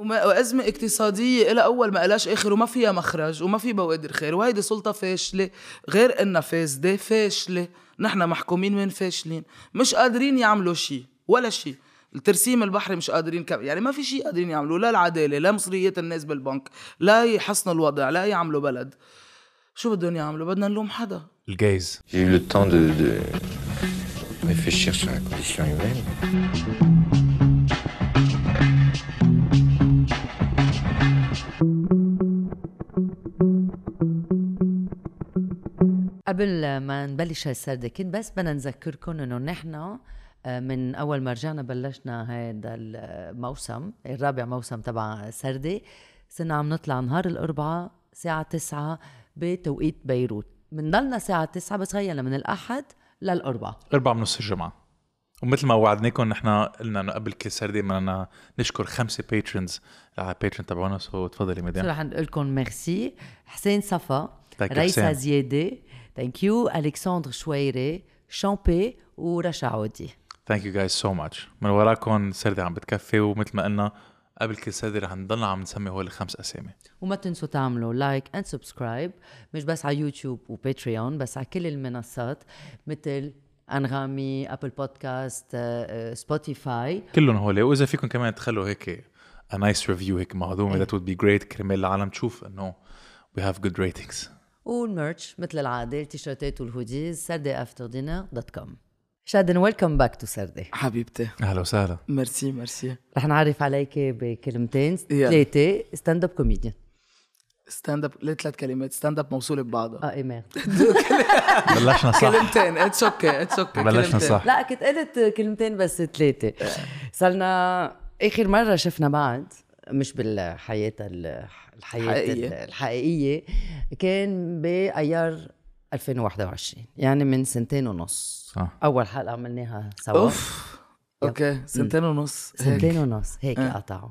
وما- وأزمة اقتصادية إلى أول ما إلاش آخر وما فيها مخرج وما في بوادر خير وهيدي سلطة فاشلة غير إنها فاسدة فاشلة. نحن محكومين من فاشلين؟ مش قادرين يعملوا شيء ولا شيء الترسيم البحري مش قادرين كم يعني ما في شيء قادرين يعملوا لا العدالة لا مصريات الناس بالبنك لا يحسنوا الوضع لا يعملوا بلد. شو بدهم يعملوا؟ بدنا نلوم حدا. الجايز. J'ai eu le temps de, de réfléchir sur la condition humaine. قبل ما نبلش هالسردة كنت بس بدنا نذكركم إنه نحن آه، من أول ما رجعنا بلشنا هذا الموسم الرابع موسم تبع سردة صرنا عم نطلع نهار الأربعاء الساعة 9 بتوقيت بيروت. بنضلنا الساعة 9 بس غيرنا من الأحد للأربعاء. أربعة من نص الجمعة. ومثل ما وعدناكم نحن قلنا إنه قبل كل سردة بدنا نشكر خمسة patrons على Patreon تبعونا. so تفضلي مدام. رح نقول لكم؟ ميرسي حسين صفا ريسا حسين. thank you الكسندر شويري شامبي ورشا عودي thank you guys so much من وراكم سردة عم بتكفي ومثل ما قلنا قبل كل سردة رح نضلنا عم نسمي هول الخمس أسامي. وما تنسوا تعملوا like and subscribe مش بس على يوتيوب و Patreon بس على كل المنصات مثل أنغامي Apple Podcasts Spotify كلهم هول. وإذا فيكم كمان تخلوا هيك a nice review هيك مهضومه إيه. that would be great كرمال العالم تشوف إنه we have good ratings. وال merch مثل العادة التيشيرتات وال hoodies sarde after dinner dot com شادن welcome back to سردة. حبيبتي. أهلا وسهلا. merci merci. رح نعرف عليك بكلمتين. يلا. ثلاثة stand up comedian stand up ليه ثلاث كلمات؟ stand up موصولة ببعضها آه إيه merde بلشنا صح. كلمتين it's okay it's okay بلشنا صح. لا كنت قلت كلمتين بس ثلاثة. صرنا آخر مرة شفنا بعض مش بالحياة ال- الحياة الحقيقية. ال- الحقيقية. كان بأيار 2021 يعني من سنتين ونص. صح. أول حلقة عملناها سوا. أوف. أوكي. سنتين ونص. هيك. سنتين ونص. هيك قطعوا.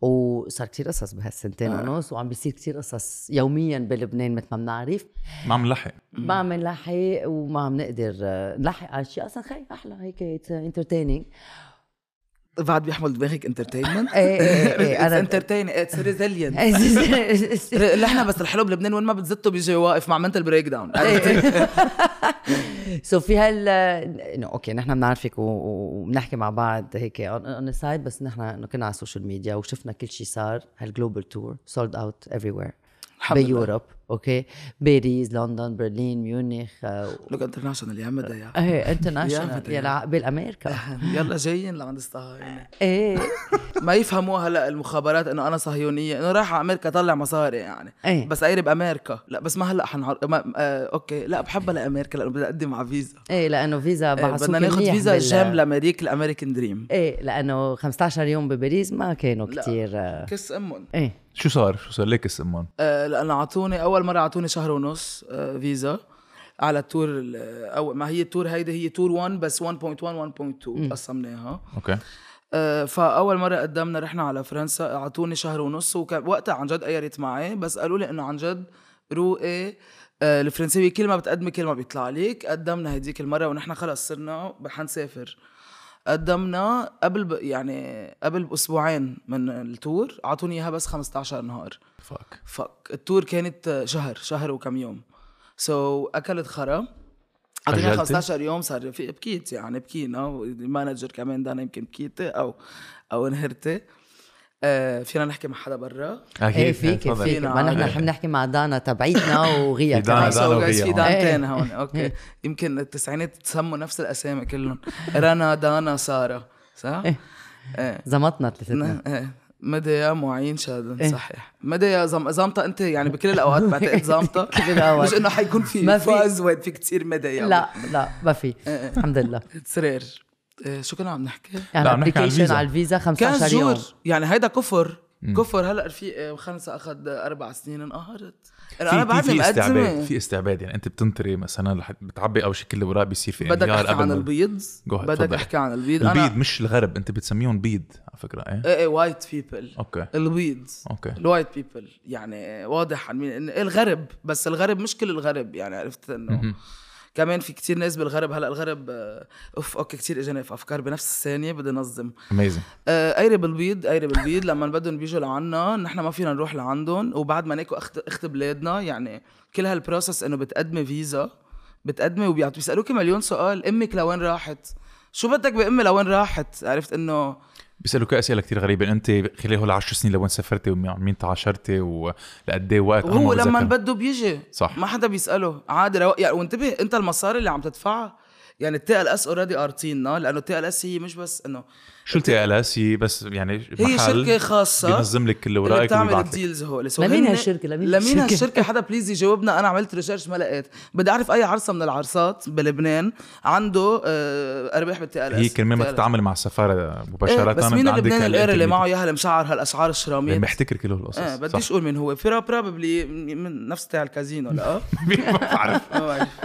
وصار كتير قصص بهالسنتين ونص وعم بيصير كتير قصص يوميا بلبنان مثل ما بنعرف. ما عم نلحق. ما عم نلحق وما عم نقدر نلحق على شيء أصلا خي أحلى هيك entertaining بعد بيحمل دماغك entertainment إيه إيه إيه أنا أنا entertaining it's resilient إحنا بس الحلو بلبنان وين ما بتزته بيجي واقف مع mental breakdown so في هال okay نحن بنعرفك وبنحكي مع بعض هيك on side بس نحن انه كنا على ال social media وشفنا كل شيء صار هال global tour sold out everywhere. بيوروب. أوكي؟ باريس لندن برلين ميونخ آه، لوك انترناشونال يا مدى يا إيه انترناشونال. يلا بالأمريكا. يلا جايين لعند الصهاينه إيه. ما يفهموها هلأ المخابرات إنه أنا صهيونية إنه رايحة على أمريكا طلع مصاري يعني. إيه. بس قايرب أمريكا. لا بس ما هلأ حنعر... ما... آه... أوكي. لا بحبها لامريكا لأنه بدي اقدم على فيزا. إيه لأنه فيزا بحثوك بدنا ناخذ فيزا بال- جام لأمريكا الأمريكان دريم. إيه لأنه 15 يوم بباريس ما كانوا لا. كتير آه، كس أمهم. إيه. شو صار؟ شو صار؟ ليك اسمهم آه لأنه أعطوني أول مرة أعطوني شهر ونص آه فيزا على ال tour ال- أو ما هي ال tour هيدي هي tour 1 بس 1.1 1.2 قسمناها. أوكي. آه، فأول مرة قدمنا رحنا على فرنسا أعطوني شهر ونص وكان وقتها عن جد أيرت معي بس قالوا لي إنه عن جد روقي آه، الفرنساوي كل ما بتقدمي كل ما بيطلع عليك قدمنا هديك المرة ونحن خلص صرنا حنسافر قدمنا قبل ب... يعني قبل بأسبوعين من ال tour. أعطوني إياها بس 15 نهار. fuck fuck ال tour كانت شهر شهر وكم يوم. سو so, أكلت خرا. أعطيني خجلتي؟ 15 يوم صار في بكيت يعني بكينا والمانجر كمان دانا يمكن بكيتي أو أو انهرتي آه فينا نحكي مع حدا برا أكيد إيه فيك. فيك فينا ما نحن. رح نحكي مع دانا تبعيتنا وغيا في دانا- كمان دانا وغيا في هون. دانتين إيه. هون أوكي يمكن التسعينات تسموا نفس الأسامي كلهم رنا دانا سارة صح؟ إيه. إيه زمطنا ثلاثتنا إيه مديا معين شادن إيه. صحيح مديا زم... زامطة أنت يعني بكل الأوقات بعتقد زامطة كل الأوقات. مش إنه حيكون في ما في. فاز وين فيك تصير مديا لا لا ما في إيه. الحمد لله سرير إيه، شو كنا عم نحكي؟ يعني عم نحكي على الفيزا. على الفيزا كان 15 يوم. جور يعني هيدا كفر. كفر. هلا رفيق خمسة أخذ أربع سنين انقهرت. أنا في بعدني في استعباد في استعباد. يعني أنت بتنطري مثلا رح بتعبي أول شيء كل الاوراق بيصير في بدك أحكي عن البيض Go ahead، بدك. أحكي عن البيض. البيض مش الغرب أنت بتسميهم بيض على فكرة إيه؟ إيه white people أوكي. البيض أوكي. ال white people يعني واضح عن مين. الغرب بس الغرب مش كل الغرب يعني عرفت إنه. كمان في كتير ناس بالغرب هلأ الغرب آه، أوف أوكي كتير اجاني في أفكار بنفس الثانية بدي أنظم. amazing أيري بالبيض أيري بالبيض لما بدهم بيجوا لعنا نحن ما فينا نروح لعندهم وبعد ما ناكل اخت أخت بلادنا يعني كل هال process إنه بتقدمي فيزا بتقدمي وبيعطوا بيسألوكي مليون سؤال أمك لوين راحت؟ شو بدك بأمي لوين راحت؟ عرفت إنه بيسألوك أسئلة كتير غريبة. أنت خلال هول 10 سنين لوين سافرتي ومع مين تعاشرتي ولقد إيه وقت؟ وهو لما. بده بيجي. صح. ما حدا بيسأله. عادي روا... يعني وانتبه أنت المصاري اللي عم تدفعها. يعني ال TLS already قارطيننا لأنه ال TLS هي مش بس إنه شو ال TLS هي بس يعني هي شركة خاصة بينظم لك كل اللي اوراقك بتعمل ال deals هول. so لمين هالشركة؟ لمين لمين هالشركة؟ هالشركه حدا please يجاوبنا. أنا عملت research ما لقيت. بدي أعرف أي عرصة من العرصات بلبنان عنده آه، أرباح بال TLS هي كرمال ما تتعامل مع السفارة مباشرة إيه بس مين اللبناني هالأير اللي. معه اياها المشعر هالأشعار يعني الشراميط بحتكر كل هالقصص إيه بديش أقول مين هو. في بروبلي من نفس تاع الكازينو لا؟ ما بعرف.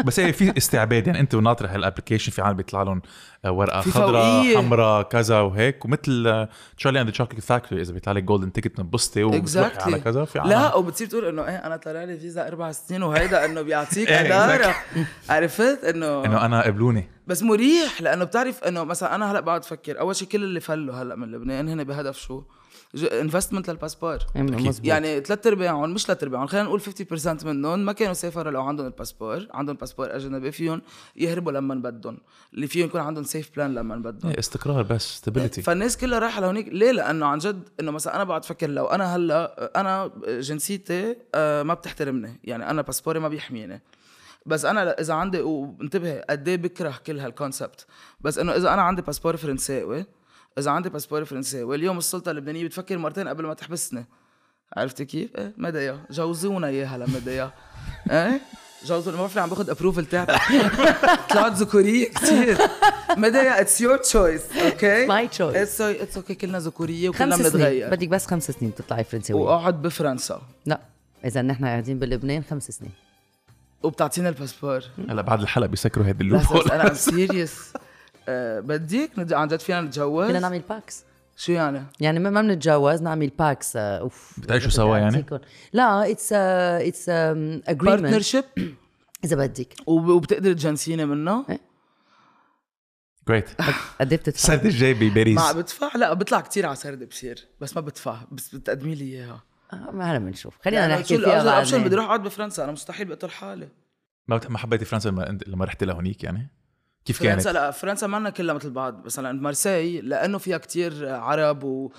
بس هي في استعباد. يعني أنت وناطر هالابلكيشن في عالم بيطلع لهم ورقة في خضراء. حمراء كذا وهيك ومثل تشارلي اند تشوكلت فاكتوري إذا بيطلع لك جولدن تيكت بتنبسطي وبتروحي Exactly. على كذا في عالم لا وبتصير تقول إنه إيه أنا طلع لي فيزا أربع سنين وهيدا إنه بيعطيك إيه، أدارة عرفت إنه إنه أنا قبلوني بس مريح لأنه بتعرف إنه مثلا أنا هلأ بقعد أفكر أول شيء كل اللي فلوا هلأ من لبنان هن بهدف شو؟ investment لل passport. مزبوط. يعني ثلاث أرباعهم مش ثلاث أرباعهم خلينا نقول 50% منهم ما كانوا سافروا لو عندهم الباسبور عندهم باسبور أجنبي فيهم يهربوا لما بدهم اللي فيهم يكون عندهم safe plan لما بدهم. إيه، استقرار بس stability فالناس كلها رايحة لهونيك ليه؟ لأنه عن جد إنه مثلا أنا بقعد أفكر لو أنا هلأ أنا جنسيتي آه، ما بتحترمني يعني أنا باسبوري ما بيحميني. بس أنا إذا عندي وانتبه قد إيه بكره كل هال concept بس إنه إذا أنا عندي باسبور فرنساوي إذا عندي باسبور فرنساوي اليوم السلطة اللبنانية بتفكر مرتين قبل ما تحبسني. عرفت كيف؟ إيه مدايا جوزونا إياها لمدايا إيه؟ جوزونا ما بعرف عم باخذ approval تاعتك طلعت ذكوريه كثير مدايا it's your choice أوكي My choice. it's it's okay كلنا ذكوريه وكلنا خمس سنين. بنتغير. بدك بس خمس سنين تطلعي فرنساوية. واقعد بفرنسا. لا. إذا نحن قاعدين بلبنان خمس سنين. وبتعطينا الباسبور. هلا بعد الحلقة بيسكروا هيدي ال loop أنا serious بديك ند- عن جد فينا نتجوز. فينا نعمل PACS شو يعني؟ يعني ما ما بنتجوز نعمل PACS آه، أوف. بتعيشوا سوا يعني؟ لا it's it's agreement partnership إذا بدك. وبتقدر تجنسيني منه؟ great قد إيه بتدفع؟ السنة الجاي بباريس. ما بدفع لا بطلع كتير على سرد بصير بس ما بدفع بس بتقدمي لي إياها. آه، ما هلا بنشوف. خلينا يعني نحكي شو فيها option بدي أروح أقعد بفرنسا أنا مستحيل بقتل حالي. ما حبيتي فرنسا لما لما رحتي لهونيك يعني؟ كيف فرنسا كانت؟ لا فرنسا ما كلها مثل بعض. مثلا مارسي لأنه فيها كتير عرب و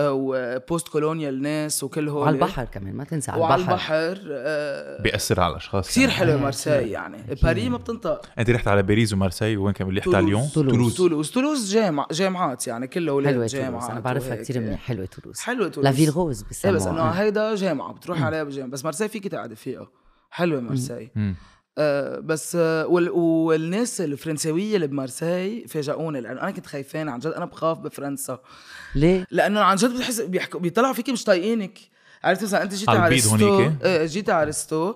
و post-colonial ناس وكل هول. وعلى البحر كمان ما تنسى على وعلى البحر. البحر آه، بيأثر على الأشخاص كثير يعني. حلو مارسي يعني. باريس ما بتنطق. أنت رحت على باريس ومارسي وين كمان اللي رحت على ليون تولوز. تولوز. تولوز. جامع جامعات يعني كله حلوة جامعات تولوز أنا بعرفها. كثير منيح. حلوة تولوز. حلوة تولوز. la ville rose إيه بس إنه بسموها هيدا جامعة بتروح عليها بجامعة. بس مارسي فيك تقعدي فيها حلوة مارسي آه بس آه وال والناس الفرنساوية اللي بمارسي فاجئوني لأنه أنا كنت خايفان عن جد أنا بخاف بفرنسا. ليه؟ لأنه عن جد بتحس بيحكوا بيطلعوا فيكي مش طايقينك. عرفت مثلا أنت جيتي على resto هونيك؟ جيتي على resto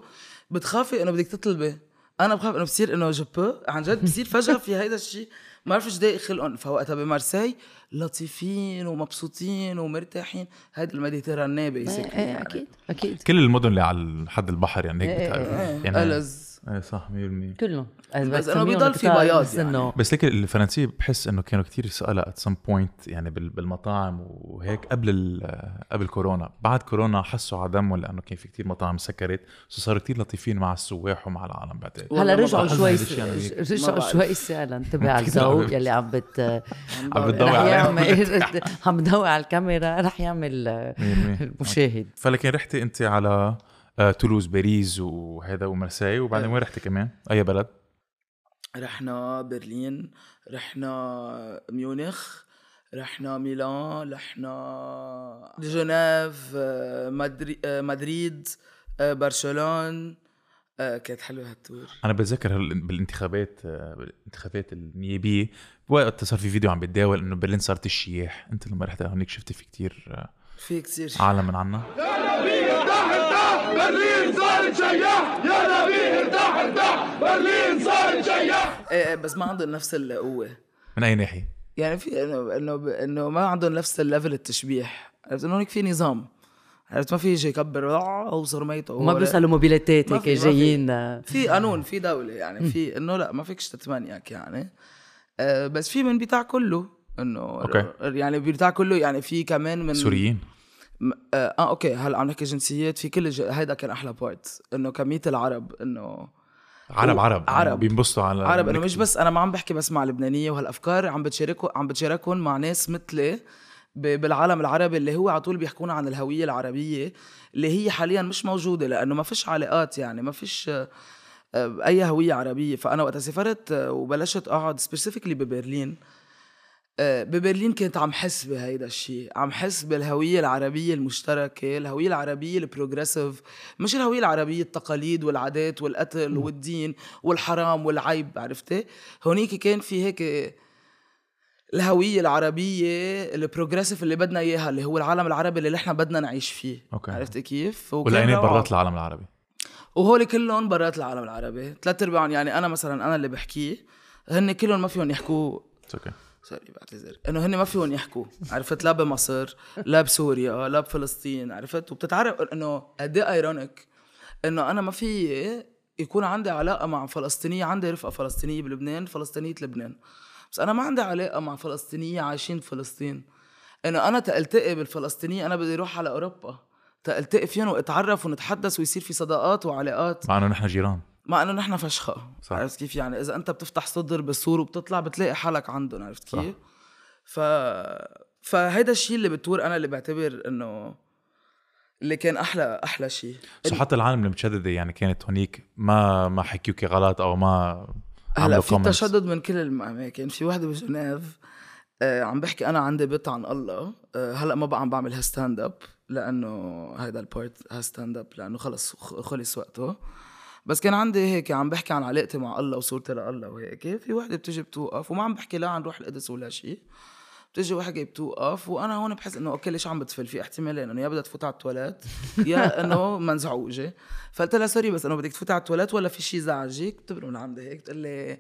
بتخافي إنه بدك تطلبي. أنا بخاف إنه بصير إنه je peux عن جد بصير فجأة في هيدا الشيء ما بعرف إيش ضايق خلقهم. فوقتها بمارسي لطيفين ومبسوطين ومرتاحين. هيدا ال Mediterranean إيه basically إيه يعني. أكيد أكيد. كل المدن اللي على حد البحر يعني هيك إيه، بتعرف إيه. يعني ألز إيه صح 100% كلهم. بس إنه بيضل في بياض يعني. بس ليك الفرنسية بحس إنه كانوا كتير assholes at some point يعني بال- بالمطاعم وهيك قبل ال- قبل كورونا. بعد كورونا حسوا عدمهم لأنه كان في كتير مطاعم سكرت؟ صاروا كتير لطيفين مع السواح ومع العالم بعتقد. هلا رجعوا. شوي رجعوا. شوي سهلا انتبه على الذوق يلي عم بت عم بتضوي يعمل عم بدوي على الكاميرا رح يعمل 100%. المشاهد. فلكن رحتي أنت على آه، تولوز باريس وهذا ومرساي وبعدين وين رحتي كمان؟ أي بلد؟ رحنا برلين رحنا ميونخ رحنا ميلان رحنا جنيف آه، مدري- آه، مدريد برشلون كانت حلوة هال tour. أنا بتذكر بالانتخابات بالانتخابات النيابيه وقت صار في فيديو عم بتداول إنه برلين صارت الشياح. أنت لما رحت هونيك شفتي في كتير في كثير شيء عالم من عنا. برلين صارت سياح يا نبي ارتاح ارتاح. برلين صارت سياح إيه، بس ما عندهم نفس القوة. من أي ناحية؟ يعني في إنه إنه إنه ما عندهم نفس ال level التشبيح. عرفت؟ إنه هيك في نظام. عرفت؟ ما في يجي يكبر آه، اوصر ميته وما بيوصلوا موبيليتات هيك. جايين آه، في. قانون في دولة يعني. في إنه لا ما فيكش تتمنيك يعني. آه بس في من بتاع كله إنه. يعني بتاع كله يعني في كمان من سوريين. آه, آه أوكي هلا عم نحكي جنسيات في كل. هيدا كان أحلى بارت إنه كمية العرب إنه عرب عرب يعني عرب. بينبسطوا على عرب إنه مش. بس أنا ما عم بحكي بس مع لبنانيه وهالأفكار عم بتشاركوا عم بتشاركهم مع ناس مثلي ب- بالعالم العربي اللي هو على طول بيحكونا عن الهوية العربية اللي هي حاليا مش موجودة لأنه ما فيش علاقات يعني ما فيش آه، آه، أي هوية عربية فأنا وقت سافرت وبلشت أقعد specifically ببرلين ببرلين كنت عم حس بهيدا الشيء عم حس بالهوية العربية المشتركة الهوية العربية ال progressive مش الهوية العربية التقاليد والعادات والقتل والدين والحرام والعيب عرفتي هونيك كان في هيك الهوية العربية ال progressive اللي بدنا إياها اللي هو العالم العربي اللي نحن بدنا نعيش فيه okay. عرفتي كيف؟ والعينين. برات العالم العربي وهول كلهم برات العالم العربي ثلاث أرباعهم يعني أنا مثلا أنا اللي بحكيه هن كلهم ما فيهم يحكوا okay. sorry بعتذر. إنه هن ما فيهم يحكوا. عرفت؟ لا بمصر لا بسوريا لا بفلسطين عرفت؟ وبتتعرف إنه قد إيه ironic إنه أنا ما في يكون عندي علاقة مع فلسطينية عندي رفقة فلسطينية بلبنان فلسطينية لبنان. بس أنا ما عندي علاقة مع فلسطينية عايشين بفلسطين إنه أنا تألتقي بالفلسطينية أنا بدي أروح على أوروبا. تألتقي فيهم وأتعرف ونتحدث ويصير في صداقات وعلاقات. مع إنه نحن جيران. مع إنه نحن فشخة. صح. عرفت كيف؟ يعني إذا أنت بتفتح صدر بالسور وبتطلع بتلاقي حالك عندهم عرفت. كيف؟ ف فهيدا الشيء اللي بتور أنا اللي بعتبر إنه اللي كان أحلى أحلى شيء حتى العالم المتشددة يعني كانت هونيك ما ما حكيوكي غلط أو ما هلا في. تشدد من كل الأماكن. في وحدة بجنيف آه عم بحكي أنا عندي bit عن الله. آه هلأ ما بقى عم بعملها stand up لأنه هيدا ال part ها stand up لأنه خلص خلص وقته. بس كان عندي هيك عم بحكي عن علاقتي مع الله وصورتي لله وهيك. في وحدة بتيجي بتوقف وما عم بحكي لا عن روح القدس ولا شيء بتيجي وحدة بتوقف وأنا هون بحس إنه okay ليش عم بتفل؟ في احتمالين إنه يا بدها تفوت على التواليت يا إنه منزعوجة. فقلت لها sorry بس إنه بدك تفوتي على التواليت ولا في شيء زعجك؟ من عندي هيك بتقول لي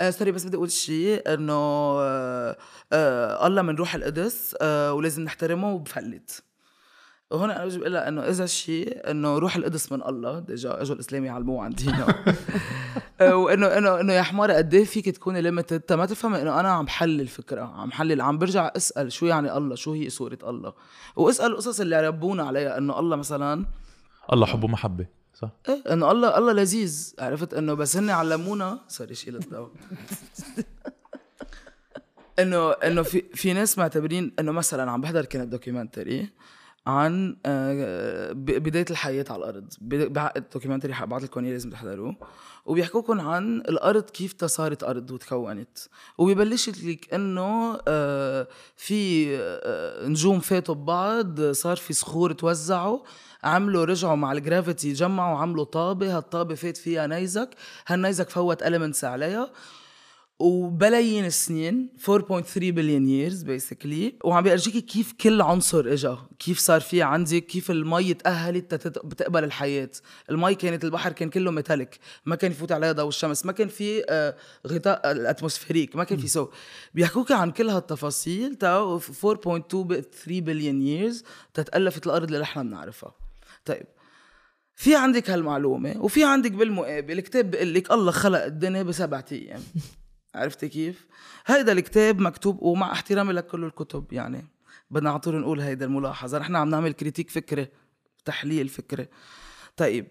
آه sorry بس بدي أقول شيء إنه آه آه الله من روح القدس آه ولازم نحترمه وبفلت. وهون أنا بجي بقول لها إنه إذا الشيء إنه روح القدس من الله. déjà إجوا الاسلام يعلموه عندنا آه، وإنه إنه إنه يا حماره قد إيه فيك تكوني limited ما تفهمي إنه أنا عم حلل الفكرة عم حلل عم برجع أسأل شو يعني الله شو هي صورة الله؟ وأسأل القصص اللي ربونا عليها إنه الله مثلا الله حب ومحبة صح؟ إيه إنه الله الله لذيذ. عرفت؟ إنه بس هن علمونا sorry شيل الضوء إنه إنه في في ناس معتبرين إنه مثلا عم بحضر كانت documentary عن آه، بداية الحياة على الأرض. ال documentary حبعت لكم إياه لازم تحضروه. وبيحكوكم عن الأرض كيف صارت أرض وتكونت. وبيبلش لك إنه آه، في آه، نجوم فاتوا ببعض صار في صخور توزعوا عملوا رجعوا مع ال gravity جمعوا عملوا طابة. هالطابة فات فيها نيزك. هالنيزك فوت elements عليها. وبلايين السنين 4.3 billion years basically وعم بيرجيكي كيف كل عنصر إجا كيف صار في عندك كيف المي تأهلت بتقبل الحياة. المي كانت البحر كان كله metallic ما كان يفوت عليها ضوء الشمس ما كان في آه، غطاء ال atmospheric ما كان في so بيحكوك عن كل هالتفاصيل تا 4.2 billion years تتألفت الأرض اللي نحن بنعرفها. طيب في عندك هالمعلومة وفي عندك بالمقابل كتاب بيقول لك الله خلق الدنيا بسبعة أيام. عرفتي كيف؟ هيدا الكتاب مكتوب ومع احترامي لكل الكتب يعني بدنا على طول نقول هيدا الملاحظة. نحن عم نعمل critique فكرة تحليل فكرة. طيب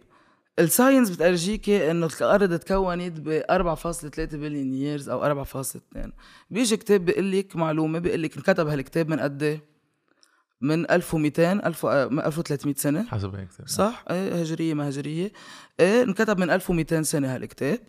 ال science بترجيكي إنه الأرض تكونت ب 4.3 billion years أو 4.2 بيجي كتاب بيقول لك معلومة بيقول لك انكتب هالكتاب من قد إيه؟ من 1200 1000 آه، من 1300 سنة. حسب هيك. صح؟ إيه هجرية ما هجريه إيه انكتب من 1200 سنة هالكتاب.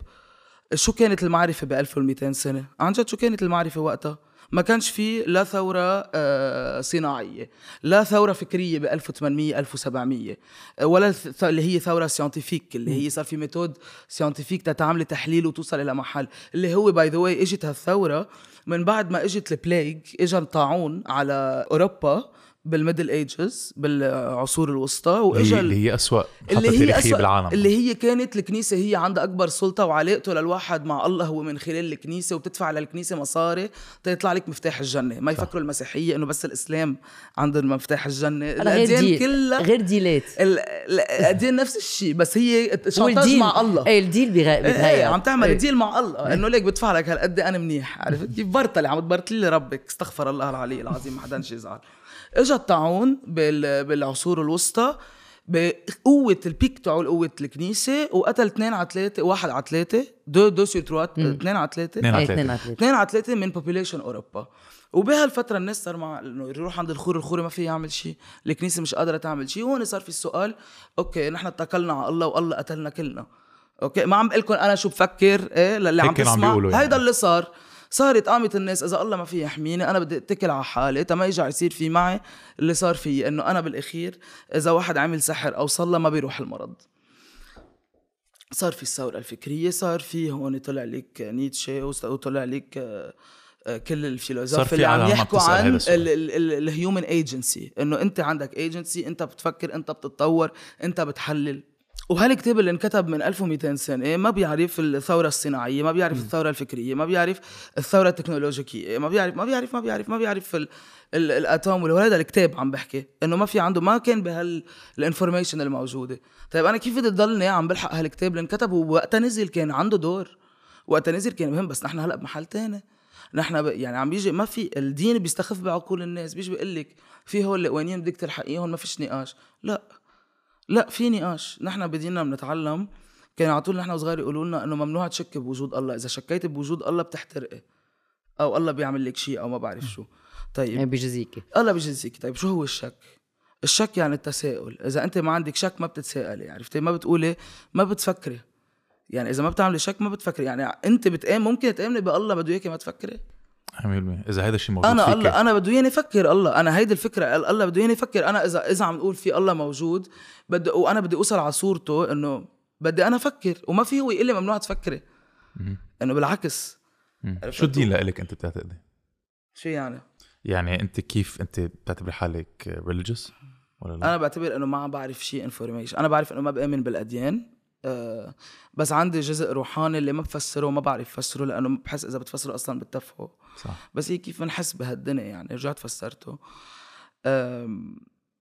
شو كانت المعرفة ب 1200 سنة؟ عن جد شو كانت المعرفة وقتها؟ ما كانش في لا ثورة آه، صناعية لا ثورة فكرية ب 1800 1700 آه، ولا اللي هي ثورة scientifique اللي هي صار في method scientifique تتعملي تحليل وتوصل إلى محل اللي هو by the way إجت هالثورة من بعد ما إجت ال plague اجى الطاعون على أوروبا بال Middle Ages بالعصور الوسطى اللي وإجا اللي هي اسوء اللي هي تاريخية أسوأ بالعالم. اللي هي كانت الكنيسة هي عندها أكبر سلطة وعلاقته للواحد مع الله هو من خلال الكنيسة وبتدفع للكنيسة مصاري تيطلع لك مفتاح الجنة. ما يفكروا المسيحية إنه بس الإسلام عندهم مفتاح غير الأديان ديل كلها غير ديلات. ال- الأديان نفس الشيء بس هي شانتاج مع الله. إيه الديل بغ- إيه بتغير. عم تعمل إيه. ديل مع الله. إنه ليك بدفع لك هالقد أنا منيح عرفت؟ كيف برطلي عم تبرطلي لي ربك استغفر الله العلي العظيم ما حدا يزعل اجى الطاعون بال... بالعصور الوسطى بقوة البيك تاعو قوة الكنيسة وقتل اثنين على ثلاثة واحد على ثلاثة دو دو سير تروا اثنين على ثلاثة اثنين على ثلاثة. اثنين اتليت اثنين على ثلاثة من بوبيليشن أوروبا. وبهالفترة الناس صار مع إنه يروح عند الخوري الخوري ما في يعمل شيء، الكنيسة مش قادرة تعمل شيء، وهون صار في السؤال okay نحن اتكلنا على الله والله قتلنا كلنا. okay ما عم بقول لكم أنا شو بفكر إيه للي عم تسمع يعني. هيدا اللي صار. صارت قامت الناس إذا الله ما في يحميني أنا بدي أتكل على حالي تما يرجع يصير في معي اللي صار فيي إنه أنا بالأخير إذا واحد عمل سحر أو صلى ما بيروح المرض صار في الثورة الفكرية صار في هون طلع لك نيتشه وطلع لك آه، كل ال philosophes اللي عم يحكوا عن. ال human agency إنه أنت عندك ايجنسي أنت بتفكر أنت بتتطور أنت بتحلل وهالكتاب اللي انكتب من 1200 سنة ما بيعرف الثورة الصناعية ما بيعرف الثورة الفكرية ما بيعرف الثورة التكنولوجية ما بيعرف ما بيعرف ما بيعرف ما بيعرف ال ال الأتوم وهذا الكتاب عم بحكي إنه ما في عنده ما كان بهالانفورميشن الموجودة. طيب أنا كيف بدي ضلني عم بلحق هالكتاب اللي انكتب ووقتها نزل كان عنده دور. وقتها نزل كان مهم بس نحن هلأ بمحل تاني. نحن ب... يعني عم بيجي ما في الدين بيستخف بعقول الناس بيجي بيقول لك في هول القوانين بدك تلحقيهم ما فيش نقاش. لا. لا في نقاش. نحن بدينا بنتعلم. كانوا على طول نحن وصغار يقولوا لنا إنه ممنوع تشك بوجود الله. إذا شكيت بوجود الله بتحترقي. أو الله بيعمل لك شيء أو ما بعرف شو. طيب. إيه بجزيكي الله بيجزيك طيب شو هو الشك؟ الشك يعني التساؤل. إذا أنت ما عندك شك ما بتتساءلي عرفتي؟ ما بتقولي ما بتفكري. يعني إذا ما بتعملي شك ما بتفكري. يعني أنت بتآمن ممكن تآمني بألله بده إياكي ما تفكري؟ 100% إذا هذا الشيء موجود أنا فيك الله أنا بده إياني أفكر الله أنا هيدي الفكرة الله بده إياني أفكر أنا إذا إذا عم نقول في الله موجود بدي وأنا بدي أوصل على صورته إنه بدي أنا أفكر وما في هو يقول لي ممنوع تفكري. إنه بالعكس. شو الدين؟ لإلك أنت بتعتقدي؟ شو يعني؟ يعني أنت كيف أنت بتعتبر حالك religious ولا لا؟ أنا بعتبر إنه ما عم بعرف شيء انفورميشن أنا بعرف إنه ما بآمن بالأديان. أه بس عندي جزء روحاني اللي ما بفسره وما بعرف فسره لأنه بحس إذا بتفسره أصلا بتفهوا صح. بس هي كيف بنحس بهالدنيا يعني رجعت فسرته.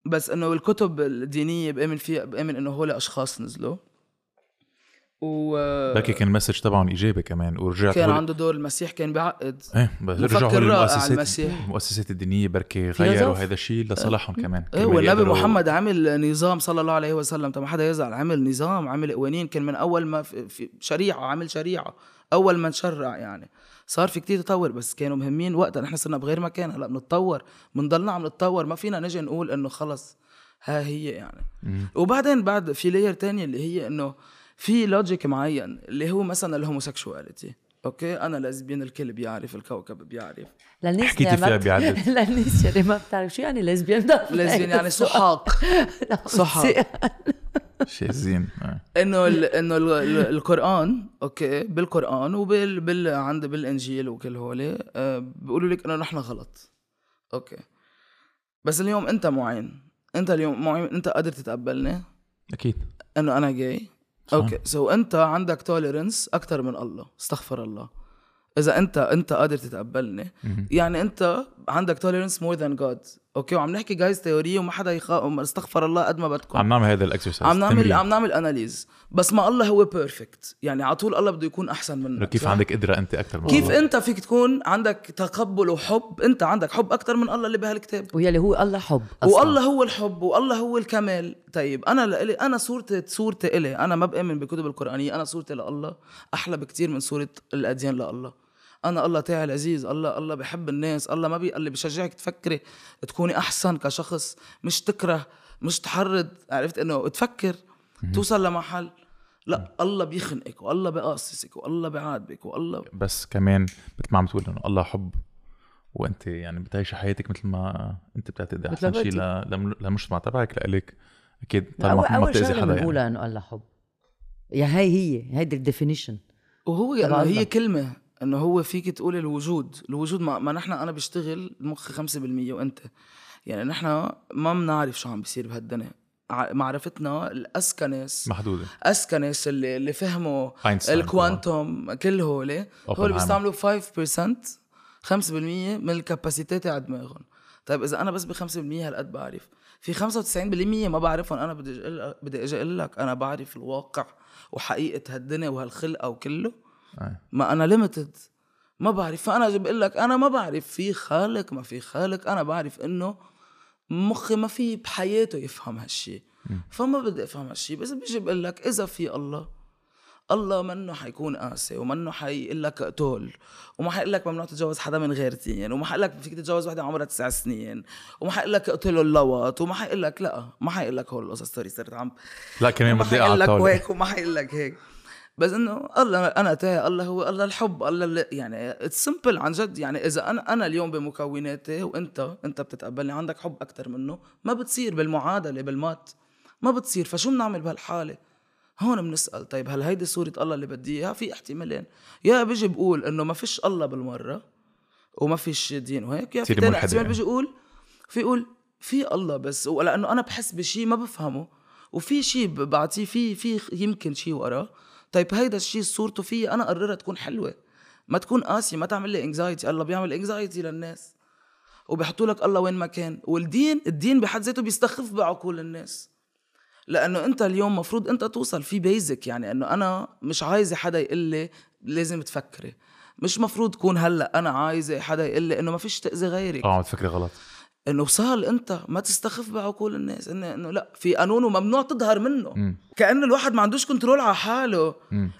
بس إنه الكتب الدينية بأمن فيها بأمن إنه هول أشخاص نزلوا. و بركي كان المسج تبعهم إيجابي كمان ورجعت كان هول- عنده دور المسيح كان بيعقد إيه بس رجعوا هول المؤسسات المسيح. المؤسسات الدينية بركي. غيروا هذا الشيء لصالحهم كمان. إيه والنبي محمد عمل نظام صلى الله عليه وسلم. طب ما حدا يزعل عمل نظام عمل قوانين كان من أول ما في, في شريعة عمل شريعة أول ما نشرع يعني. صار في كتير تطور بس كانوا مهمين وقتها نحن صرنا بغير مكان. هلأ بنتطور. بنضلنا عم نتطور. ما فينا نجي نقول إنه خلص. ها هي يعني. مم. وبعدين بعد في layer تانية اللي هي إنه في logic معين اللي هو مثلا ال homosexuality okay؟ أنا lesbian الكل بيعرف الكوكب بيعرف. للناس حكيتي اللي ما فيها بيعدد. للناس اللي ما بتعرف شو يعني lesbian lesbian يعني سحاق سحاق شادن. آه. إنه إنه ال ال القرآن okay بالقرآن وبال بال عند بالإنجيل وكل هول آه بيقولوا لك إنه نحن غلط. okay. بس اليوم أنت معين. أنت اليوم معين أنت قادر تتقبلني. أكيد. إنه أنا جاي. okay. so أنت عندك tolerance أكثر من الله. استغفر الله. إذا انت أنت قادر تتقبلني. يعني أنت عندك tolerance more than God okay وعم نحكي guys theory وما حدا يخاف استغفر الله قد ما بدكم. عم نعمل هذا ال exercise عم نعمل عم نعمل analyse بس ما الله هو perfect يعني على طول الله بده يكون أحسن منك. كيف صح؟ عندك قدرة أنت أكثر من كيف الله. أنت فيك تكون عندك تقبل وحب؟ أنت عندك حب أكثر من الله اللي بهالكتاب. ويلي هو الله حب أصلاً. والله هو الحب والله هو الكمال. طيب أنا لإلي أنا صورتي صورتي إلي. أنا ما بآمن بالكتب القرآنية. أنا صورتي لله. أحلى بكتير من صورة الأديان لله. أنا الله تاعي العزيز الله الله بحب الناس الله ما بي اللي بشجعك تفكري تكوني أحسن كشخص مش تكره مش تحرض عرفت؟ إنه تفكر توصل لمحل. لا الله بيخنقك والله بقاصصك والله بيعاتبك والله بس كمان مثل ما عم تقول إنه الله حب وأنت يعني بتعيش حياتك مثل ما أنت بتعتقد أحسن شيء للمجتمع تبعك لإلك أكيد طالما ما بتاذي حدا يعني. بنقولها إنه الله حب. يا هي هي هيدي ال definition وهو انه الله. هي كلمة. انه هو فيك تقول الوجود الوجود ما, ما نحن أنا بشتغل مخي 5% وأنت. يعني نحن ما بنعرف شو عم بيصير بهالدنيا. معرفتنا الأذكى ناس محدودة. ناس اللي اللي فهموا ال quantum كل هول هول. بيستعملوا 5% 5% من ال capacity تاع دماغهم. طيب إذا أنا بس ب 5% هالقد بعرف. في 95% ما بعرفهم. أنا بدي بدي أجي أقول لك أنا بعرف الواقع وحقيقة هالدنيا وهالخلقة وكله. ما أنا ليمتد ما بعرف. فأنا بقول لك أنا ما بعرف في خالق ما في خالق. أنا بعرف إنه مخي ما في بحياته يفهم هالشي. فما بدي أفهم هالشي. بس بيجي بقول لك إذا في الله الله منه حيكون قاسي ومنه حيقول لك اقتل وما حيقول لك ممنوع تتجوز حدا من غير دين وما حيقول لك فيك تتجوز وحدة عمرها تسع سنين وما حيقول لك اقتلوا اللوط وما حيقول لك لا ما حيقول لك هول القصص. sorry صرت عم لا كمان ما بدي حيقول لك على هيك وما حيقول لك هيك. بس إنه الله أنا تاعي الله هو الله الحب الله اللي يعني it's simple عن جد. يعني إذا أنا أنا اليوم بمكوناتي وأنت أنت بتتقبلني عندك حب أكثر منه ما بتصير بالمعادلة بال math. ما بتصير. فشو بنعمل بهالحالة؟ هون بنسأل طيب هل هيدي صورة الله اللي بدي إياها؟ في احتمالين. يا بيجي بقول إنه ما فيش الله بالمرة وما فيش دين وهيك يا في تاني احتمال يعني. بيجي يقول في يقول في الله بس ولأنه أنا بحس بشيء ما بفهمه وفي شيء بعطيه في في يمكن شيء وراه. طيب هيدا الشيء صورته فيي أنا قررها تكون حلوة. ما تكون قاسية ما تعمل لي انكزايتي الله بيعمل انكزايتي للناس. وبيحطوا لك الله وين ما كان. والدين الدين بحد ذاته بيستخف بعقول الناس. لأنه أنت اليوم مفروض أنت توصل في بيزك يعني إنه أنا مش عايزة حدا يقول لي لازم تفكري. مش مفروض تكون هلأ أنا عايزة حدا يقول لي إنه ما فيش تأذي غيرك. آه تفكري غلط. إنه وصل أنت ما تستخف بعقول الناس انه إنه لا في قانون وممنوع تظهر منه. كانه الواحد ما عندوش كنترول على حاله.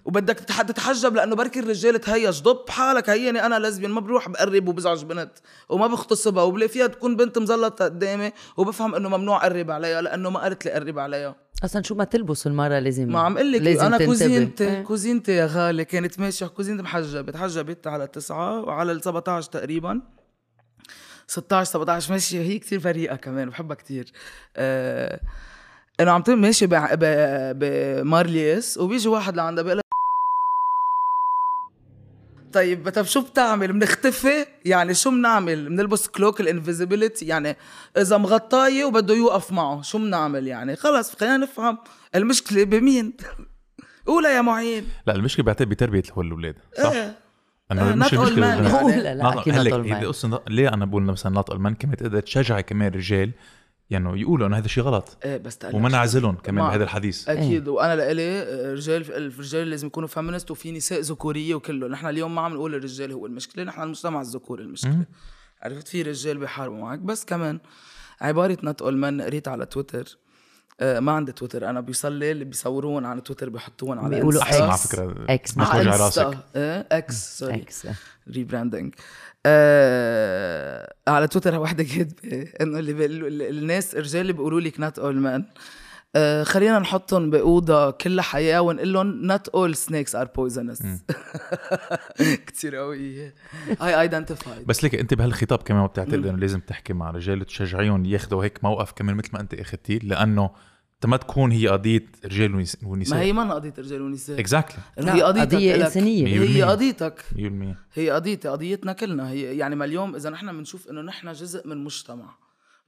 وبدك تتح- تتحجب لأنه بركي الرجال تهيج. ضب حالك هيني أنا لزبيان ما بروح بقرب وبزعج بنت. وما بغتصبها وبلاقي فيها تكون بنت مزلطة قدامي. وبفهم إنه ممنوع قرب عليها لأنه ما قالت لي قرب عليها. أصلا شو ما تلبس المرة لازم. ما عم أقول لك أنا. كوزينتي إيه. كوزينتي يا غالي كانت ماشية. كوزينتي محجبة. تحجبت على تسعة وعلى ال 17 تقريبا. 16 17 ماشيه هي كتير بريئه كمان بحبها كتير. آه إنه عم تم ماشي بمارليس وبيجي واحد لعندها بيقول طيب طب شو بتعمل؟ بنختفي يعني شو بنعمل بنلبس كلوك الانفيزيبيليتي يعني إذا مغطاية وبده يوقف معه شو بنعمل يعني؟ خلص خلينا نفهم. المشكلة بمين؟ قولها يا معين. لا المشكلة بعتقد بتربية الاولاد صح؟ إيه. انه إيه، مش المشكلة. يعني. لا لا معي. قصه ليه أنا بقول مثلا not all men كمان تقدر تشجعي كمان رجال يعني يقولوا إنه هذا الشيء غلط. إيه بس تقلق. وما نعزلهم كمان ما- بهذا الحديث. أكيد. وأنا لإلي رجال الرجال لازم يكونوا feminist وفي نساء ذكورية وكله. نحن اليوم ما عم نقول الرجال هو المشكلة نحن المجتمع الذكوري المشكلة. عرفت؟ في رجال بيحاربوا معك. بس كمان عبارة نت اول من قريت على تويتر. آه ما عندي تويتر. أنا بيصلي اللي بيصورون على تويتر بيحطوهم على بيقولوا احسن على. فكرة إكس. ما على توجع. راسك. إكس سوري إكس ريبراندنج آه على تويتر وحده كاتبه إنه اللي الناس الرجال اللي بيقولوا لك نات اول مان آه خلينا نحطهم بأوضة كلها حياة ونقول لهم نات اول سنيكس ار بويزنس كثير قويه I identified بس ليك انت بهالخطاب كمان ما بتعتقد انه لازم تحكي مع رجال تشجعيهم ياخذوا هيك موقف كمان مثل ما انت اخذتيه؟ لأنه ما تكون هي قضية رجال ونس- ونساء. ما هي ما قضية رجال ونساء. exactly إنه هي قضيتك قضية إلك. إنسانية. هي قضيتك. 100% هي قضيتي قضيتنا كلنا. هي يعني ما اليوم إذا نحن بنشوف إنه نحن جزء من مجتمع.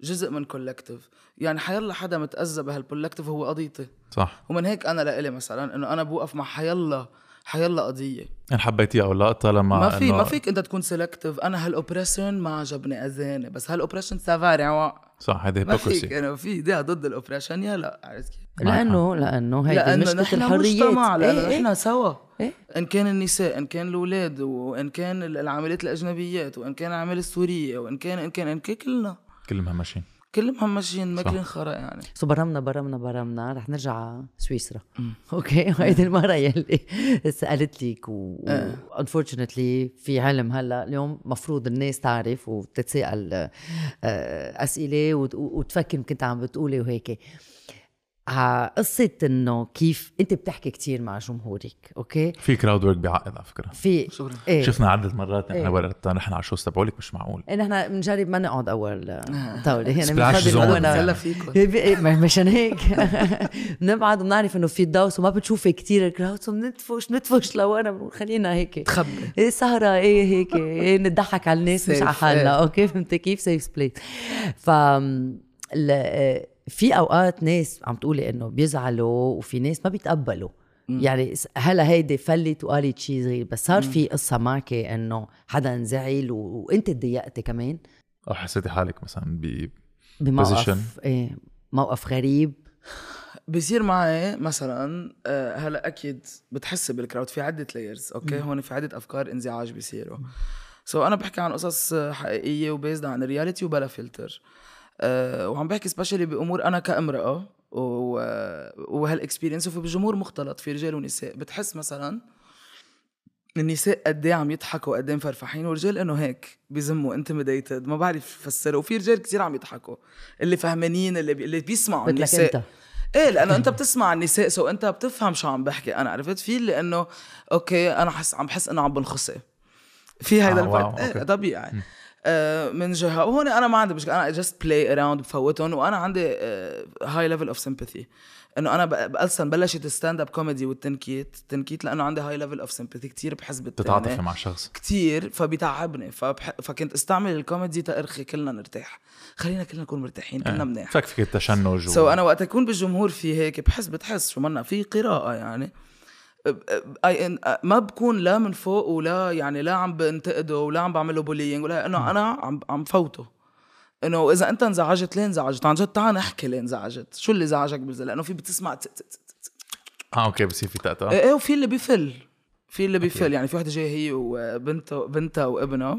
جزء من collective يعني حيلا حدا متأذى بهال collective هو قضيتي. صح. ومن هيك أنا لإلي مثلا إنه أنا بوقف مع حيلا حيلا قضية. ان حبيتيها أو لا طالما ما في إنه- ما فيك أنت تكون selective أنا هال oppression ما عجبني أذاني بس هال oppression ça va صح هذا ما فيك hypocrisy في ده ضد ال oppression يا لا عرفت كيف؟ لأنه لأنه هيدي لأنه مشكلة نحن الحريات. مجتمع لأنه إيه، إيه. نحن سوا. إيه. إن كان النساء إن كان الأولاد وإن كان العاملات الأجنبيات وإن كان العامله السورية وإن كان إن كان إن كان كلنا. كلهم ماشيين كلهم ماشيين ماكلين خرا يعني. so برمنا برمنا برمنا. رح نرجع على سويسرا okay وهيدي المرة يلي سألت لك و unfortunately في علم هلا اليوم مفروض الناس تعرف وتتساءل آه، أسئلة وت- وتفكر كنت عم بتقولي وهيك. قصة إنه كيف أنت بتحكي كتير مع جمهورك okay؟ في crowd work بيعقد على فكرة. في. إيه. شفنا عدة مرات إيه. نحن وقتها رحنا على ال shows تبعولك مش معقول. إيه نحن بنجرب ما نقعد أول طاولة. يعني بنفضل هلا فيكم. إيه، مشان هيك. بنبعد وبنعرف إنه في دوس وما بتشوفي كتير ال crowds وبنتفش بنتفش لورا بنقول خلينا هيك. تخبي. إيه سهرة إيه هيك إيه نضحك على الناس مش على حالنا. okay؟ فهمتي كيف؟ safe split ف ال- في أوقات ناس عم تقولي إنه بيزعلوا وفي ناس ما بيتقبلوا. يعني س- هلأ هيدي فلت وقالت شيء صغير بس صار في قصة معك إنه حدا انزعل و... وإنت تضايقتي كمان؟ أو حسيتي حالك مثلا ب. بموقف إيه موقف غريب؟ بصير معي مثلا آه، هلأ أكيد بتحس بال crowd في عدة layers okay؟ هون في عدة أفكار انزعاج بيصيروا. so أنا بحكي عن قصص حقيقية و based عن ال reality وبلا فلتر وعم بحكي specially بأمور أنا كامرأة وهال experience وفي بالجمهور مختلط في رجال ونساء. بتحس مثلا النساء قد إيه عم يضحكوا قد إيه مفرفحين والرجال إنه هيك بيزموا intimidated ما بعرف افسره وفي رجال كثير عم يضحكوا اللي فهمانين اللي بي... اللي بيسمعوا النساء. أنت. إيه لأنه أنت بتسمع النساء so أنت بتفهم شو عم بحكي. أنا عرفت في اللي إنه okay أنا حس عم بحس إنه عم بنخصي في هيدا آه، ال part إيه. طبيعي. آه من جهة. وهون أنا ما عندي مشكلة. أنا just play around بفوتهم. وأنا عندي high level of sympathy إنه أنا أصلا بلشت stand up comedy والتنكيت. التنكيت لأنه عندي high level of sympathy كثير بحس بالتاني تتعاطفي مع شخص. كتير. فبيتعبني فبح... فكنت أستعمل الكوميدي تأرخي كلنا نرتاح. خلينا كلنا نكون مرتاحين. كلنا منيح. فك فيك التشنج so أنا وقت أكون بالجمهور في هيك بحس بتحس شو منا؟ في قراءة يعني. ما بكون لا من فوق ولا يعني لا عم بنتقده ولا عم بعمل له bullying ولا إنه أنا عم عم فوته. إنه إذا أنت انزعجت ليه انزعجت؟ عن جد تعال نحكي ليه انزعجت. شو اللي زعجك بالزل لأنه في بتسمع تس- تس- تس- تس- آه okay بصير في تأتأ. إيه إيه، وفي اللي بيفل. في اللي بيفل. يعني في وحده جاية هي وبنتها بنتها وابنها.